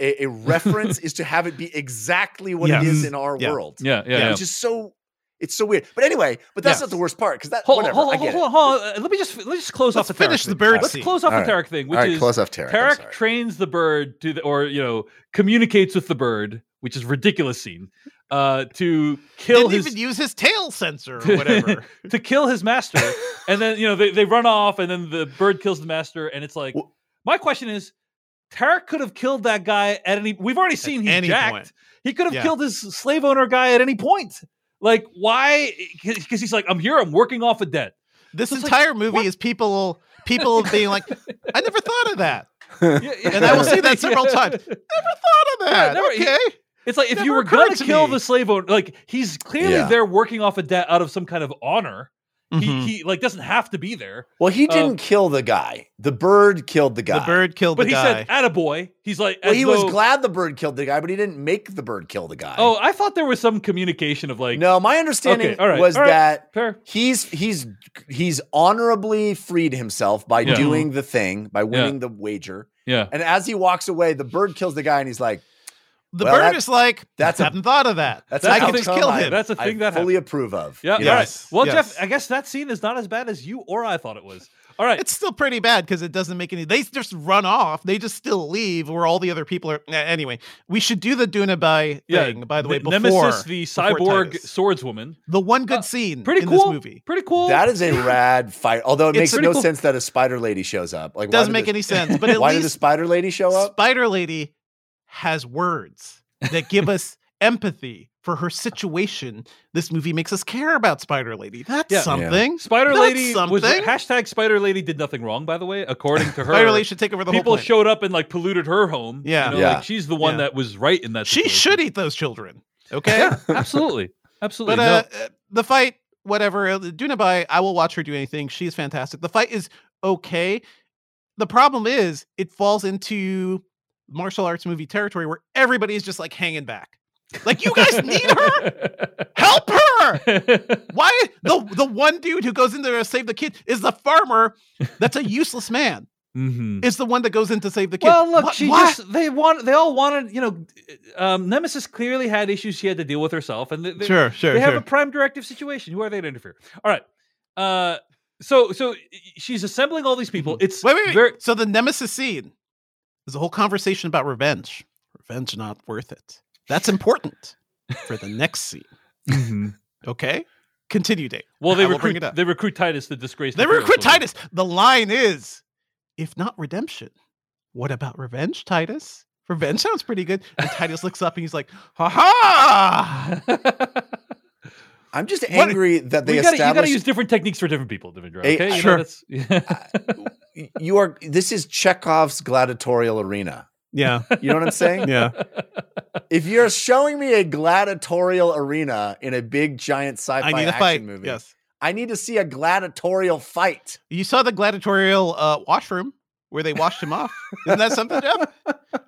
a, a (laughs) reference is to have it be exactly what it Yes. is in our Yeah. world. yeah, yeah, yeah. Which is so it's so weird. But anyway, but that's Yes. not the worst part because that Hold, whatever. hold, I hold, get hold, it. hold on. Uh, Let me just let me just close Let's off the finish Tarak the thing. bird Let's close off All the right. Tarak thing, which All right, is close off Tarak. I'm Tarak sorry. trains the bird to the, or you know communicates with the bird, which is ridiculous scene, uh, to kill Didn't his even use his tail sensor or whatever. (laughs) to kill his master, (laughs) and then you know they, they run off, and then the bird kills the master, and it's like Well- my question is. Tarak could have killed that guy at any. We've already seen he's any jacked. point. He could have Yeah. killed his slave owner guy at any point. Like why? Because he's like, I'm here. I'm working off a debt. This It's like, entire movie what? is people people (laughs) being like, I never thought of that. Yeah, yeah. (laughs) And I will say that several Yeah. times. Never thought of that. never- he- okay. It's like if you were gonna to kill me. the slave owner, like he's clearly Yeah. there working off a debt out of some kind of honor. Mhm. He he like doesn't have to be there. Well, he didn't Um, kill the guy. The bird killed the guy. the bird killed But the he said, "Attaboy." He's like, Well, as he was glad the bird killed the guy, but he didn't make the bird kill the guy. Oh, I thought there was some communication of like, no, my understanding Okay, all right, was all right. that fair. he's he's he's honorably freed himself by Yeah. doing the thing, by winning the wager. Yeah, And as he walks away, the bird kills the guy, and he's like, the well, bird that- is like, that's I a- haven't thought of that. "That's That's an a I can thing- just outcome kill I- him. That's a I thing that I fully approve of." yeah, You all know? right. Well, yes. Jeff, I guess that scene is not as bad as you or I thought it was. All right, It's still pretty bad because it doesn't make any. They just run off. They just still leave where all the other people are. Anyway, we should do the Doona Bae yeah. thing. By the way, before Nemesis, the cyborg swordswoman, the one good Uh, scene pretty in cool. this movie Pretty cool. That is a (laughs) rad fight. Although it It's makes no cool. sense that a spider lady shows up. Like, doesn't make the- any sense. But (laughs) at Why did the spider lady show up? Spider Lady has words that give us empathy for her situation. This movie makes us care about Spider Lady. That's Yeah. something. Spider That's Lady was hashtag Spider Lady did nothing wrong, by the way, according to (laughs) her. Spider Lady should take over the people whole planet. showed up and like polluted her home. Yeah. you know, Yeah. like she's the one Yeah. that was right in that. she situation. should eat those children. Okay. Yeah, absolutely, (laughs) absolutely. But No. uh, uh, the fight, whatever. uh, Doona Bae, I will watch her do anything. She's fantastic. The fight is okay. The problem is it falls into martial arts movie territory where everybody is just like hanging back. Like you guys need her. Help her. (laughs) Why the the one dude who goes in there to save the kid is the farmer that's a useless man. Mhm. Is the one that goes in to save the kid. Well, look, What- she just they want they all wanted you know, um, Nemesis clearly had issues she had to deal with herself, and they, they, sure, sure, they have sure. a prime directive situation. Who are they to interfere? All right, Uh, so so she's assembling all these people. It's Mm-hmm. Wait, wait, wait. very So the nemesis scene is a whole conversation about revenge. Revenge not worth it. That's important for the next scene. Mhm. Okay, continue, Dave. well. They recruit they recruit Titus the disgrace. They recruit soldier. Titus. The line is, if not redemption, what about revenge, Titus? Revenge sounds pretty good. And Titus looks up and he's like, ha ha! (laughs) I'm just What- angry that they we gotta, you got to use different techniques for different people, Devindra. Hey, Okay, You know, sure. that's- (laughs) you are. This is Chekhov's gladiatorial arena. Yeah, You know what I'm saying? yeah. If you're showing me a gladiatorial arena in a big giant sci-fi I need a action fight. movie, Yes. I need to see a gladiatorial fight. You saw the gladiatorial uh, washroom where they washed him off. Isn't that something, Jeff?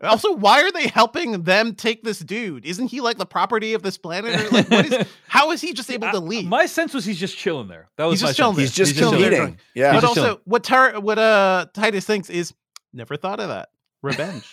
Also, why are they helping them take this dude? Isn't he like the property of this planet? Or like, what is? (laughs) How is he just able to I- leave? My sense was he's just chilling there. That was He's my just chilling sense. there. He's just He's just chilling there. eating. Yeah. but also, chilling. what Tar- what uh Titus thinks is never thought of that. Revenge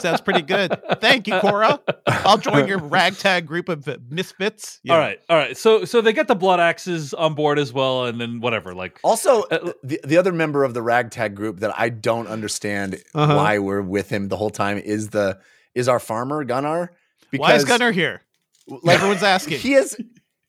sounds pretty good. Thank you, Kora. I'll join your (laughs) ragtag group of uh, misfits. Yeah. All right, all right. So so they get the blood axes on board as well, and then whatever. Like Also, Uh, the, the other member of the ragtag group that I don't understand Uh-huh. why we're with him the whole time is the is our farmer Gunnar. Why is Gunnar here? like (laughs) Everyone's asking. he is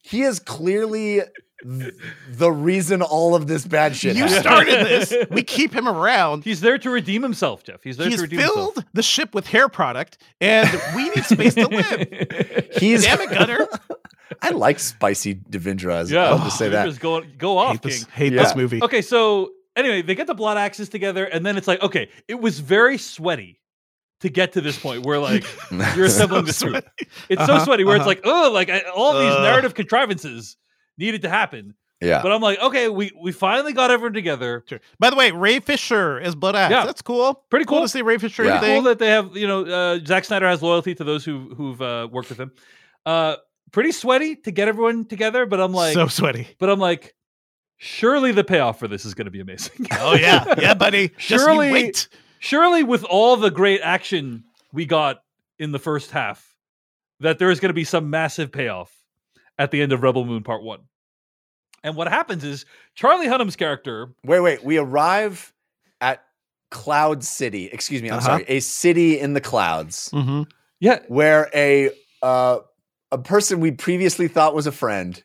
he is clearly th- the reason all of this bad shit. you happened. started this. (laughs) We keep him around. he's there to redeem himself, Jeff. He's there He's to redeem filled the ship with hair product, and we need space to live. himself. (laughs) He's Damn it, Gunnar. (laughs) I like spicy Devindra. As yeah, I'll just say that. Go go off, hate this, hate Yeah. this movie. Okay, so anyway, they get the blood axes together, and then it's like, okay, it was very sweaty to get to this point where like you're assembling this group. It's so Uh-huh, sweaty where it's uh-huh. like, oh, like I, all these Ugh. narrative contrivances needed to happen. yeah. But I'm like, okay, we we finally got everyone together. Sure. By the way, Ray Fisher is Blood Axe. Yeah. That's cool. Pretty Cool cool. to see Ray Fisher. Yeah. anything. Cool that they have, you know, uh, Zack Snyder has loyalty to those who who've uh, worked with him. Uh, pretty sweaty to get everyone together, but I'm like, so sweaty. but I'm like, surely the payoff for this is going to be amazing. (laughs) Oh yeah, yeah, buddy. Just Surely- wait. surely with all the great action we got in the first half, that there is going to be some massive payoff at the end of Rebel Moon Part One. And what happens is Charlie Hunnam's character. Wait, wait. We arrive at Cloud City. Excuse me. I'm Uh-huh. sorry. A city in the clouds Mm-hmm. Yeah, where a uh, a person we previously thought was a friend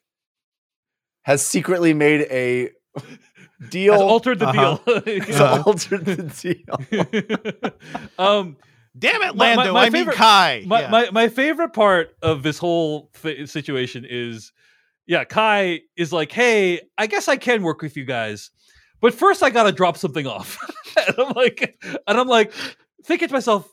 has secretly made a (laughs) deal. has altered the Uh-huh. deal. (laughs) He's altered the deal. (laughs) um, Damn it, My- my- Lando. my I mean favorite- Kai. my, Yeah. my my favorite part of this whole th- situation is yeah kai is like hey i guess i can work with you guys but first i gotta drop something off (laughs) and i'm like and i'm like thinking to myself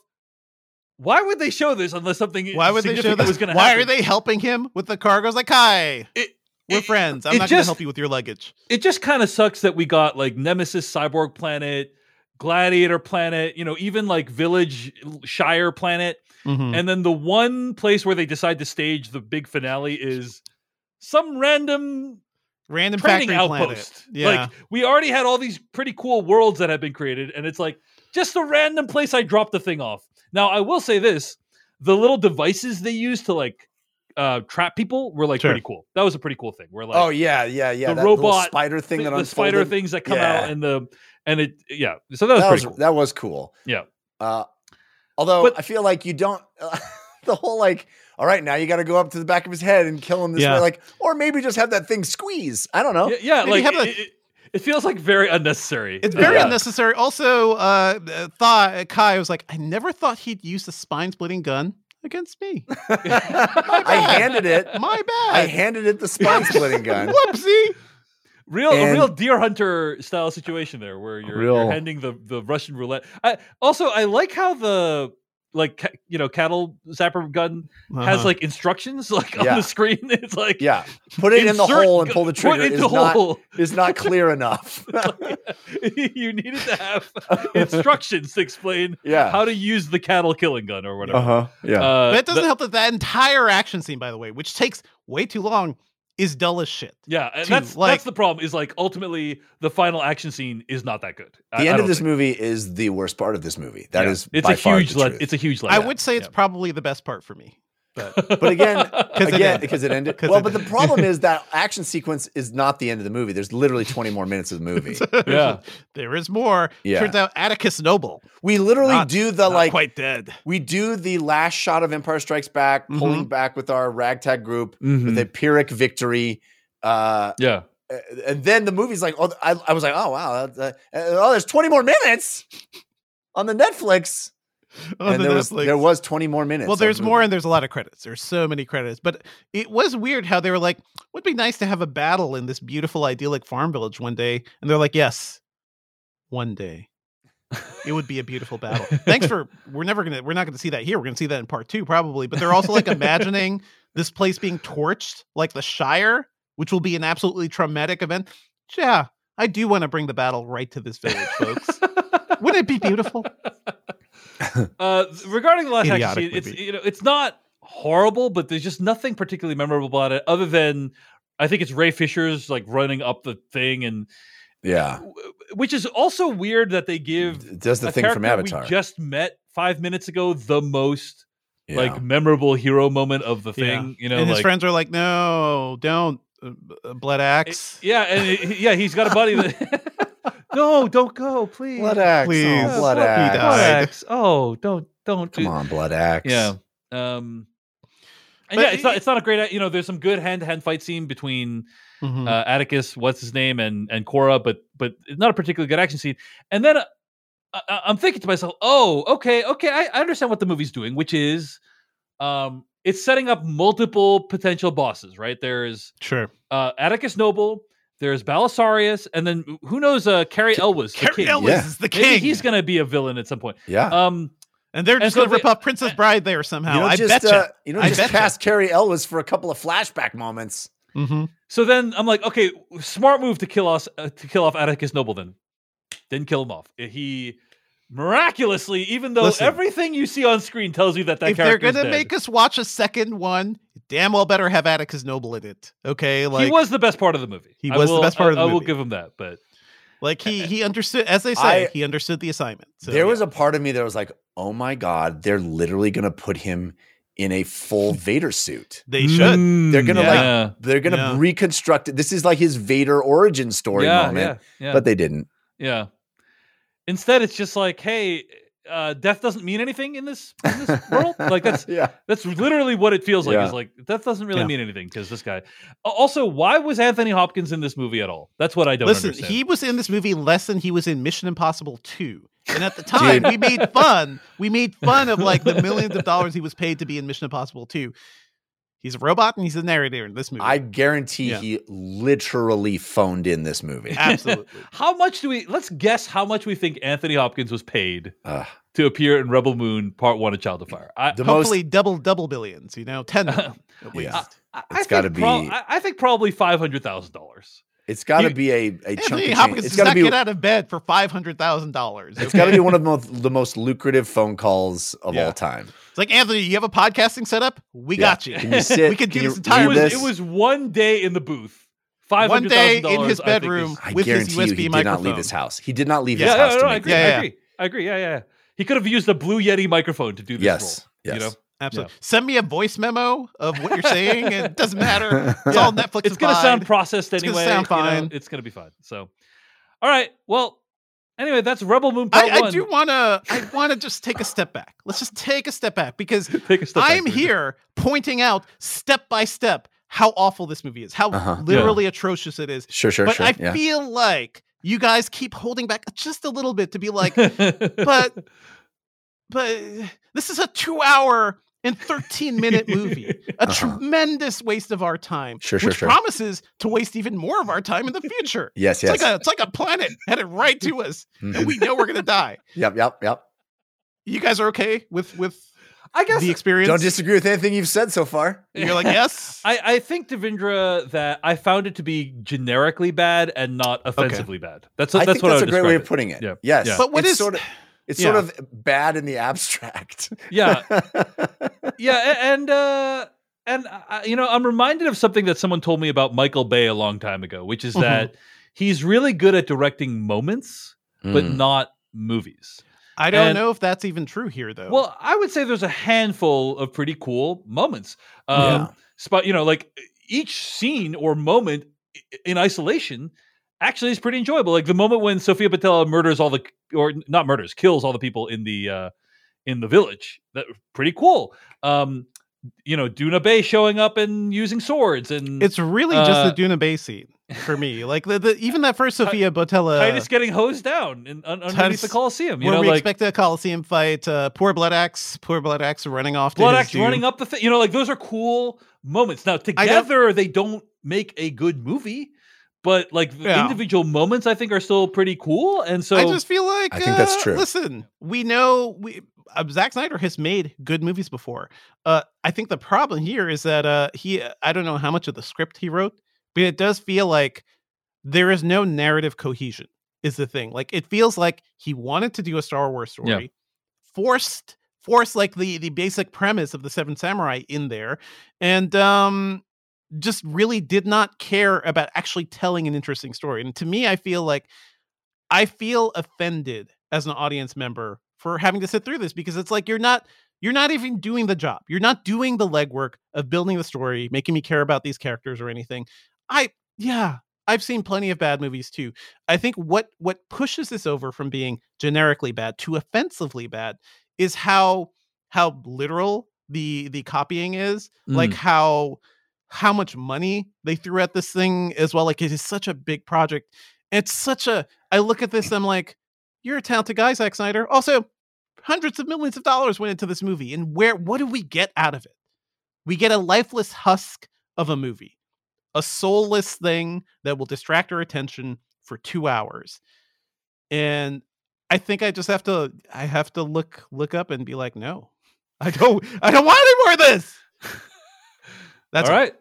why would they show this unless something Why would they show this? was gonna Why happen? are they helping him with the cargoes? Like Kai, it, we're it- friends. I'm not going to help you with your luggage. it just kind of sucks that we got like nemesis cyborg planet gladiator planet you know even like village shire planet Mhm. and then the one place where they decide to stage the big finale is some random Random training factory outpost. planet. Yeah. Like we already had all these pretty cool worlds that have been created, and it's like just a random place I dropped the thing off. Now I will say this: the little devices they use to like uh trap people were like Sure. pretty cool. That was a pretty cool thing. We're like oh yeah, yeah, yeah. the that robot spider thing thi- that the spider things that come Yeah. out and the and it yeah. So that was that pretty was cool. that was cool. Yeah. Uh, although But- I feel like you don't (laughs) the whole like. All right, now you got to go up to the back of his head and kill him this Yeah. way, like, or maybe just have that thing squeeze. I don't know. yeah, yeah Maybe like have it, a- it, it feels like very unnecessary. It's very Yeah. unnecessary. Also, uh, uh, thought Kai was like, I never thought he'd use the spine splitting gun against me. (laughs) I handed it. My bad. I handed it the spine splitting (laughs) gun. Whoopsie. Real And- a real deer hunter style situation there where you're, Real- you're handing the the russian roulette I, also i like how the like you know cattle zapper gun has Uh-huh. like instructions (laughs) like Yeah. on the screen (laughs) it's like Yeah, put it in the hole and pull the put trigger. it Is in the not hole. is not (laughs) clear enough. you needed to have instructions to explain yeah. how to use the cattle killing gun or whatever uh-huh. Yeah. Uh, But it doesn't the- help that that entire action scene, by the way, which takes way too long, is dull as shit. yeah and to, that's like- that's the problem is like ultimately the final action scene is not that good the I end don't of this think. movie is the worst part of this movie. That Yeah. is, it's by a far huge let, it's a huge I would say it's Yeah. probably the best part for me. But (laughs) But again, again, because it ended. Well, it but the problem is (laughs) that action sequence is not the end of the movie. There's literally 20 more minutes of the movie. (laughs) Yeah. there is more. Yeah. Turns out Atticus Noble, We literally not, do the not like quite dead. we do the last shot of Empire Strikes Back, pulling back with our ragtag group Mhm. with a Pyrrhic victory. Uh, yeah. and then the movie's like, oh, I, I was like, oh wow, uh, oh, there's 20 more minutes on the Netflix, On (laughs) and there was Netflix. there was 20 more minutes. Well, there's more, and there's a lot of credits. There's so many credits, but it was weird how they were like, "Would be nice to have a battle in this beautiful, idyllic farm village one day," and they're like, "Yes, one day." It would be a beautiful battle. Thanks for. We're never gonna. We're not gonna see that here. We're gonna see that in part two, probably. But they're also like imagining this place being torched, like the Shire, which will be an absolutely traumatic event. Yeah, I do want to bring the battle right to this village, folks. Wouldn't it be beautiful? (laughs) Uh, regarding the last action Idiotic scene, it's you know it's not horrible, but there's just nothing particularly memorable about it, other than I think it's Ray Fisher's like running up the thing, and yeah, which is also weird that they give it does the a thing from Avatar. we just met five minutes ago the most yeah. like memorable hero moment of the Yeah. thing. You know, and his like, friends are like, "No, don't, uh, uh, blood axe." yeah, and it- yeah, he's got a buddy that. (laughs) (laughs) no, don't go, please. blood axe, Please. oh, blood He axe. Blood axe. Oh, don't don't Come do- on, blood axe. Yeah. Um and But yeah, it's not it's not a great you know, there's some good hand to hand fight scene between Mhm. uh, Atticus, what's his name, and and Kora, but but it's not a particularly good action scene. And then uh, I, I'm thinking to myself, oh, okay, okay, I, I understand what the movie's doing, which is um it's setting up multiple potential bosses, right? There's sure. uh Atticus Noble, there's Balisarius, and then who knows uh Cary Elwes, Cary king. Elwes Yeah. is the Maybe king. he's gonna be a villain at some point. yeah. Um and they're just so going to rip they- off Princess Bride there somehow. you don't I just betcha. uh, you don't just cast Cary Elwes for a couple of flashback moments. Mhm. So then I'm like, okay, smart move to kill us uh, to kill off Atticus Noble. Then didn't kill him off. He miraculously, even though Listen. everything you see on screen tells you that that If they're going to make us watch a second one, damn well better have Atticus Noble in it. Okay, like he was the best part of the movie. He I was the best part of the I, I will give him that. But like he he understood as they say, I- he understood the assignment. So, there yeah. was a part of me that was like, "Oh my god, they're literally going to put him in a full (laughs) Vader suit. they should. Mm, they're gonna, like, They're going to Yeah. reconstruct it. This is like his Vader origin story yeah, moment, yeah, yeah, but they didn't. yeah. Instead, it's just like, hey, uh, death doesn't mean anything in this in this world. Like that's (laughs) yeah. That's literally what it feels like. Yeah. Is like that doesn't really Yeah. mean anything because this guy. Also, why was Anthony Hopkins in this movie at all? That's what I don't Listen, understand. he was in this movie less than he was in Mission Impossible 2. And at the time, we made fun. We made fun of like the millions of (laughs) dollars he was paid to be in Mission Impossible 2. He's a robot and he's a narrator in this movie. I guarantee Yeah. he literally phoned in this movie. (laughs) Absolutely. (laughs) how much do we? Let's guess how much we think Anthony Hopkins was paid Ugh. to appear in Rebel Moon Part One of Child of Fire. I, The most Hopefully, double double billions. You know, ten (laughs) million at least. Yeah. I, it's I gotta think prob- be- I, I think probably five hundred thousand dollars. It's got to be a, a chunk Anthony change. Hopkins It's does got to not be get out of bed for five hundred thousand dollars. it's got to be one of the most, the most lucrative phone calls of Yeah. all time. It's like Anthony, you have a podcasting setup? We Yeah. got you. Can you sit? (laughs) We could Can do this entire It was, this? it was one day in the booth. Five One hundred day in his dollars. I think, bedroom. I with his guarantee you, USB he did not leave his house. He did not leave Yeah, his yeah, house no, to I agree. Yeah, I agree. I agree. Yeah, yeah. He could have used a Blue Yeti microphone to do this Yes, role. yes. You know, Absolutely. Send me a voice memo of what you're saying. It doesn't matter. (laughs) It's all Netflix. it's going to sound applied. processed It's gonna anyway. sound you know, fine. it's going to be fine. So, all right. Well, anyway, that's Rebel Moon Part I, I One. do want to. I want to just take a step back. Let's just take a step back because (laughs) Take a step I'm Richard. here pointing out step by step how awful this movie is, how Uh-huh. literally atrocious it is. Sure, sure, but sure. I yeah. feel like you guys keep holding back just a little bit to be like, (laughs) but but this is a two hour and 13 minute (laughs) movie, a Uh-huh. tremendous waste of our time, Sure, sure, which sure. promises to waste even more of our time in the future. (laughs) yes, It's yes. like a it's like a planet headed right to us, and we know we're gonna die. (laughs) yep, yep, yep. You guys are okay with with I guess the experience? Don't disagree with anything you've said so far. You're like yes. I, I think Devindra that I found it to be generically bad and not offensively bad. That's I that's think what that's I a would great way of putting it. Yeah. Yes, Yeah. But what it's is- sort of it's Yeah. sort of bad in the abstract. Yeah, (laughs) yeah, and uh, and uh, you know, I'm reminded of something that someone told me about Michael Bay a long time ago, which is Mhm. that he's really good at directing moments, but Mm. not movies. I don't And- know if that's even true here, though. Well, I would say there's a handful of pretty cool moments. Um, Yeah. Spot, you know, like each scene or moment in isolation actually is pretty enjoyable. Like the moment when Sofia Boutella murders all the, or not murders, kills all the people in the uh, in the village. That pretty cool. Um, you know, Doona Bae showing up and using swords, and it's really uh, just the Doona Bae scene for me. (laughs) Like the, the even that first Sofia Boutella, Titus getting hosed down in, un, underneath Titus- the Coliseum. You where know, we like expect a Coliseum fight. Uh, poor Blood Axe, poor Blood Axe running off. To Blood Axe running up the thing. You know, like those are cool moments. Now together they don't make a good movie, but like the Yeah. individual moments I think are still pretty cool. And so I just feel like I think that's uh, true. Listen, we know we uh, Zack Snyder has made good movies before. Uh, I think the problem here is that uh, he I don't know how much of the script he wrote, but it does feel like there is no narrative cohesion. Is the thing like it feels like he wanted to do a Star Wars story, Yeah. forced forced like the the basic premise of the Seven Samurai in there, and um just really did not care about actually telling an interesting story. And to me, I feel like I feel offended as an audience member for having to sit through this because it's like you're not you're not even doing the job. You're not doing the legwork of building the story, making me care about these characters or anything. I yeah, I've seen plenty of bad movies too. I think what what pushes this over from being generically bad to offensively bad is how how literal the the copying is, like Mm. how how much money they threw at this thing as well. Like it is such a big project. It's such a I look at this, I'm like, you're a talented guy, Zack Snyder. Also, hundreds of millions of dollars went into this movie. And where what do we get out of it? We get a lifeless husk of a movie, a soulless thing that will distract our attention for two hours. And I think I just have to I have to look look up and be like, no, I don't I don't want any more of this. That's all right.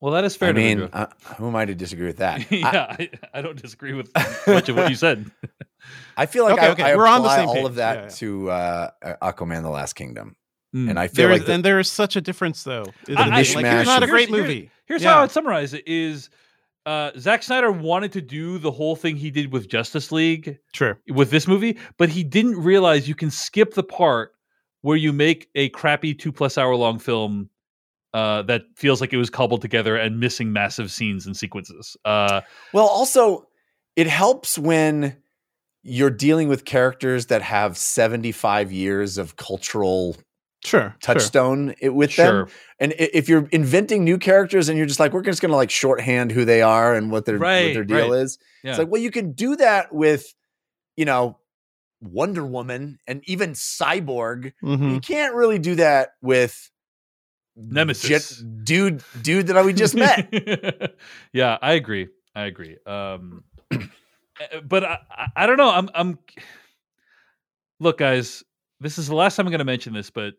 Well, that is fair. I to mean, uh, who am I to disagree with that? (laughs) Yeah, I, I don't disagree with much of what you said. (laughs) I feel like Okay, I, okay, I we're on the apply same all page. of that Yeah, yeah. to uh, uh, Aquaman: The Last Kingdom, Mm. and I feel There is, like the, and there is such a difference, though. isn't I- I- like, mishmash it's not a great Here's- movie. Here's Yeah. how I'd summarize it: is uh, Zack Snyder wanted to do the whole thing he did with Justice League True. with this movie, but he didn't realize you can skip the part where you make a crappy two plus hour long film uh, that feels like it was cobbled together and missing massive scenes and sequences. Uh, well, also it helps when you're dealing with characters that have 75 years of cultural Sure. sure. touchstone i- with them. sure, And if you're inventing new characters and you're just like, we're just going to like shorthand who they are and what their what their deal right. is. yeah. It's like, well, you can do that with, you know, Wonder Woman and even Cyborg. Mhm. You can't really do that with Nemesis. jet- dude, dude that we just met. (laughs) yeah, I agree. I agree. Um, uh, (clears throat) but I, I, I don't know. I'm, I'm. Look, guys, this is the last time I'm going to mention this, but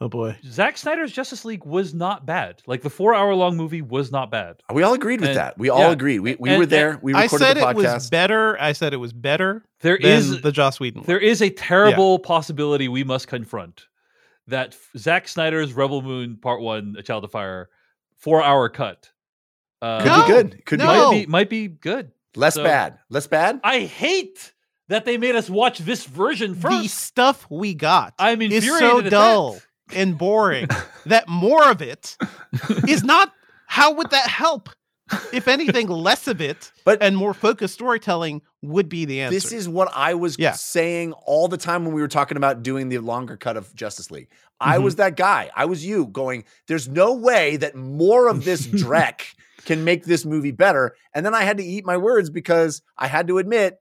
Oh boy. Zack Snyder's Justice League was not bad. Like the four hour long movie was not bad. We all agreed with And- that. We all yeah. agreed. We, we And- were there. We I recorded said the it was podcast. better. I said it was better There than is the Joss Whedon. one. there is a terrible possibility we must confront that f- Zack Snyder's Rebel Moon Part One, A Child of Fire, four hour cut. Uh, Could No, be good. Could no. might be be might be good. less So- bad. Less bad. I hate that they made us watch this version from the stuff we got I'm is infuriated so at that. dull and boring (laughs) that more of it is not. How would that help? If anything, less of it (laughs) But- and more focused storytelling would be the answer. This is what I was Yeah. saying all the time when we were talking about doing the longer cut of Justice League. I Mhm. was that guy. I was you going, there's no way that more of this (laughs) dreck can make this movie better. And then I had to eat my words because I had to admit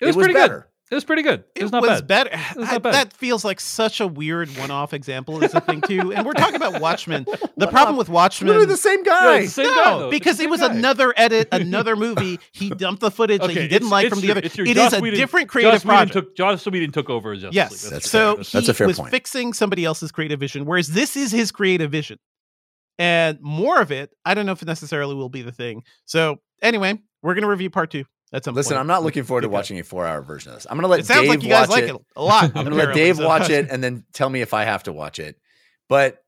It was, pretty better. good. It was pretty good. It, It was not was bad. better. was I- not bad. that feels like such a weird one-off example. Is the thing too, and we're talking about Watchmen. The (laughs) problem with Watchmen, Literally the same guy. it's the same no, guy, because the it was guy. another edit, (laughs) another movie. He dumped the footage that he didn't like it's from the your- other. it's It Joss is a Whedon- different creative Joss Whedon project. took Joss Whedon took over Justice yes, League. That's so fair. he That's a fair was point. fixing somebody else's creative vision, whereas this is his creative vision, and more of it. I don't know if it necessarily will be the thing. So anyway, we're gonna review part two at some Listen, point. I'm not looking forward to watching a four hour version of this. I'm going to let It sounds Dave like you guys watch like it. it a lot. (laughs) I'm to let Dave so- watch it and then tell me if I have to watch it. But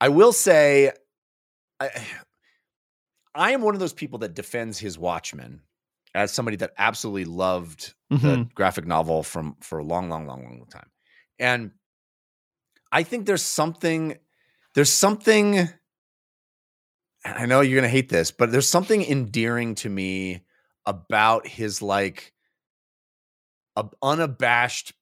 I will say, I, (sighs) I am one of those people that defends his Watchmen as somebody that absolutely loved Mhm. the graphic novel from for a long, long, long, long time. And I think there's something, there's something, I know you're gonna hate this, but there's something endearing to me about his like unabashed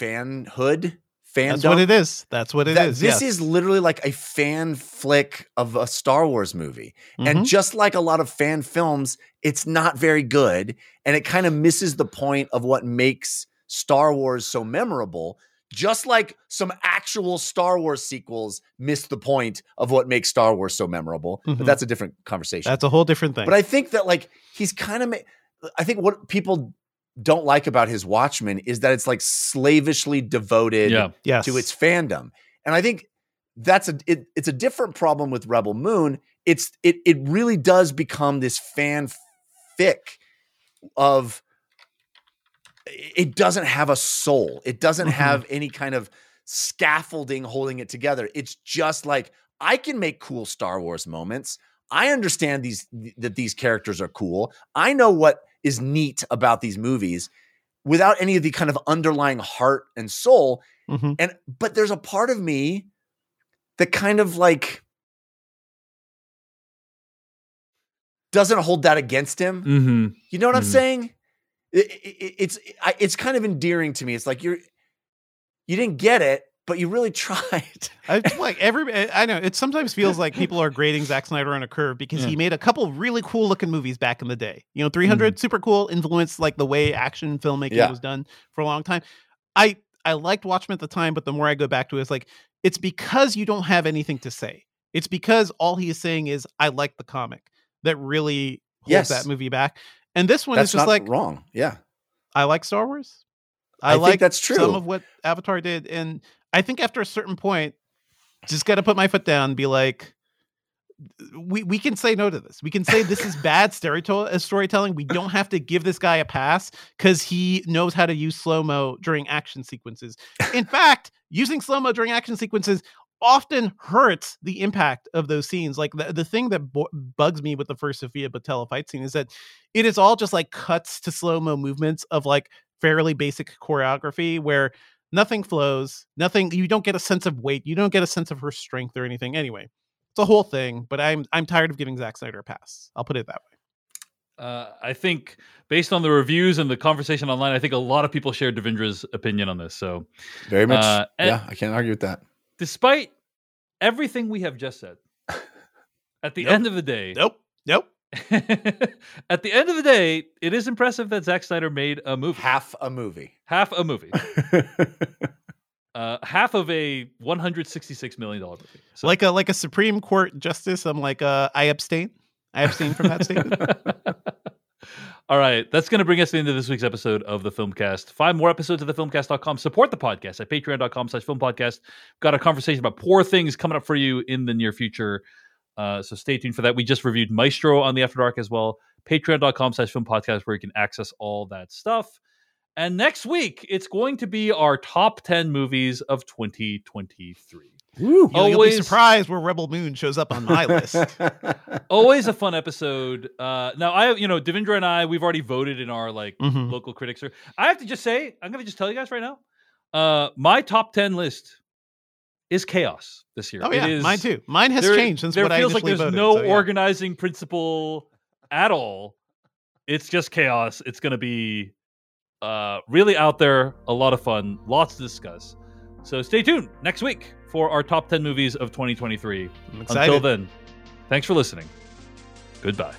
fanhood. Fandom. That's what it is. That's what it is. That- This yes. is literally like a fan flick of a Star Wars movie. And Mhm. just like a lot of fan films, it's not very good. And it kind of misses the point of what makes Star Wars so memorable. Just like some actual Star Wars sequels miss the point of what makes Star Wars so memorable. Mhm. But that's a different conversation. That's a whole different thing. But I think that like he's kind of. Ma- I think what people don't like about his Watchmen is that it's like slavishly devoted Yeah. yes. to its fandom. And I think that's a it, it's a different problem with Rebel Moon. It's it it really does become this fanfic of it doesn't have a soul. It doesn't Mhm. have any kind of scaffolding holding it together. It's just like I can make cool Star Wars moments. I understand these that these characters are cool. I know what is neat about these movies without any of the kind of underlying heart and soul. Mhm. And but there's a part of me that kind of like doesn't hold that against him. Mm-hmm. You know what I'm Mhm. saying? It- it- it's I- it's kind of endearing to me. It's like you're you didn't get it, but you really (laughs) tried. It's like every eh, I know it sometimes feels like people are grading Zack Snyder on a curve because Yeah. he made a couple really cool looking movies back in the day. You know, mm-hmm. 300 super cool, influenced like the way action filmmaking Yeah. was done for a long time. I I liked Watchmen at the time, but the more I go back to it, it's like it's because you don't have anything to say. It's because all he is saying is I like the comic that really holds Yes. that movie back. And this one That's is just not like wrong. Yeah. I like Star Wars. I I, think like that's true. some of what Avatar did, and I think after a certain point, just got to put my foot down and be like, we we can say no to this. We can say this is (laughs) bad uh, storytelling. We don't have to give this guy a pass because he knows how to use slow mo during action sequences. In fact, using slow mo during action sequences often hurts the impact of those scenes. Like the, the thing that bo- bugs me with the first Sofia Boutella fight scene is that it is all just like cuts to slow mo movements of like fairly basic choreography where nothing flows, nothing you don't get a sense of weight, you don't get a sense of her strength or anything. Anyway, it's a whole thing, but I'm I'm tired of giving Zack Snyder a pass. I'll put it that way. Uh, I think based on the reviews and the conversation online, I think a lot of people share Devindra's opinion on this. So, Very much. Uh, and- yeah, I can't argue with that. Despite everything we have just said, at the Nope. end of the day, Nope. Nope. (laughs) at the end of the day, it is impressive that Zack Snyder made a movie, Half a movie. half a movie, (laughs) uh, half of a 166 million dollar movie. So- Like a like a Supreme Court justice, I'm like uh I abstain. I abstain from that statement. (laughs) All right, that's going to bring us to the end of this week's episode of the Filmcast. Find more episodes at thefilmcast.com. Support the podcast at patreon.com slash filmpodcast. Got a conversation about poor things coming up for you in the near future. Uh, so stay tuned for that. We just reviewed Maestro on the After Dark as well. Patreon.com slash film podcast where you can access all that stuff. And next week, it's going to be our top 10 movies of 2023. You know, you'll be surprised where Rebel Moon shows up on my (laughs) list. Always a fun episode. Uh, now, I, you know, Devindra and I, we've already voted in our like Mhm. local critics. Are, I have to just say, I'm going to just tell you guys right now, uh, my top 10 list is chaos this year. Oh yeah, is- mine too. Mine has there- changed since there what I feels like there's voted. no so, yeah. organizing principle at all. It's just chaos. It's going to be uh, really out there, a lot of fun, lots to discuss. So stay tuned next week for our top 10 movies of 2023. I'm excited. Until then, thanks for listening. Goodbye.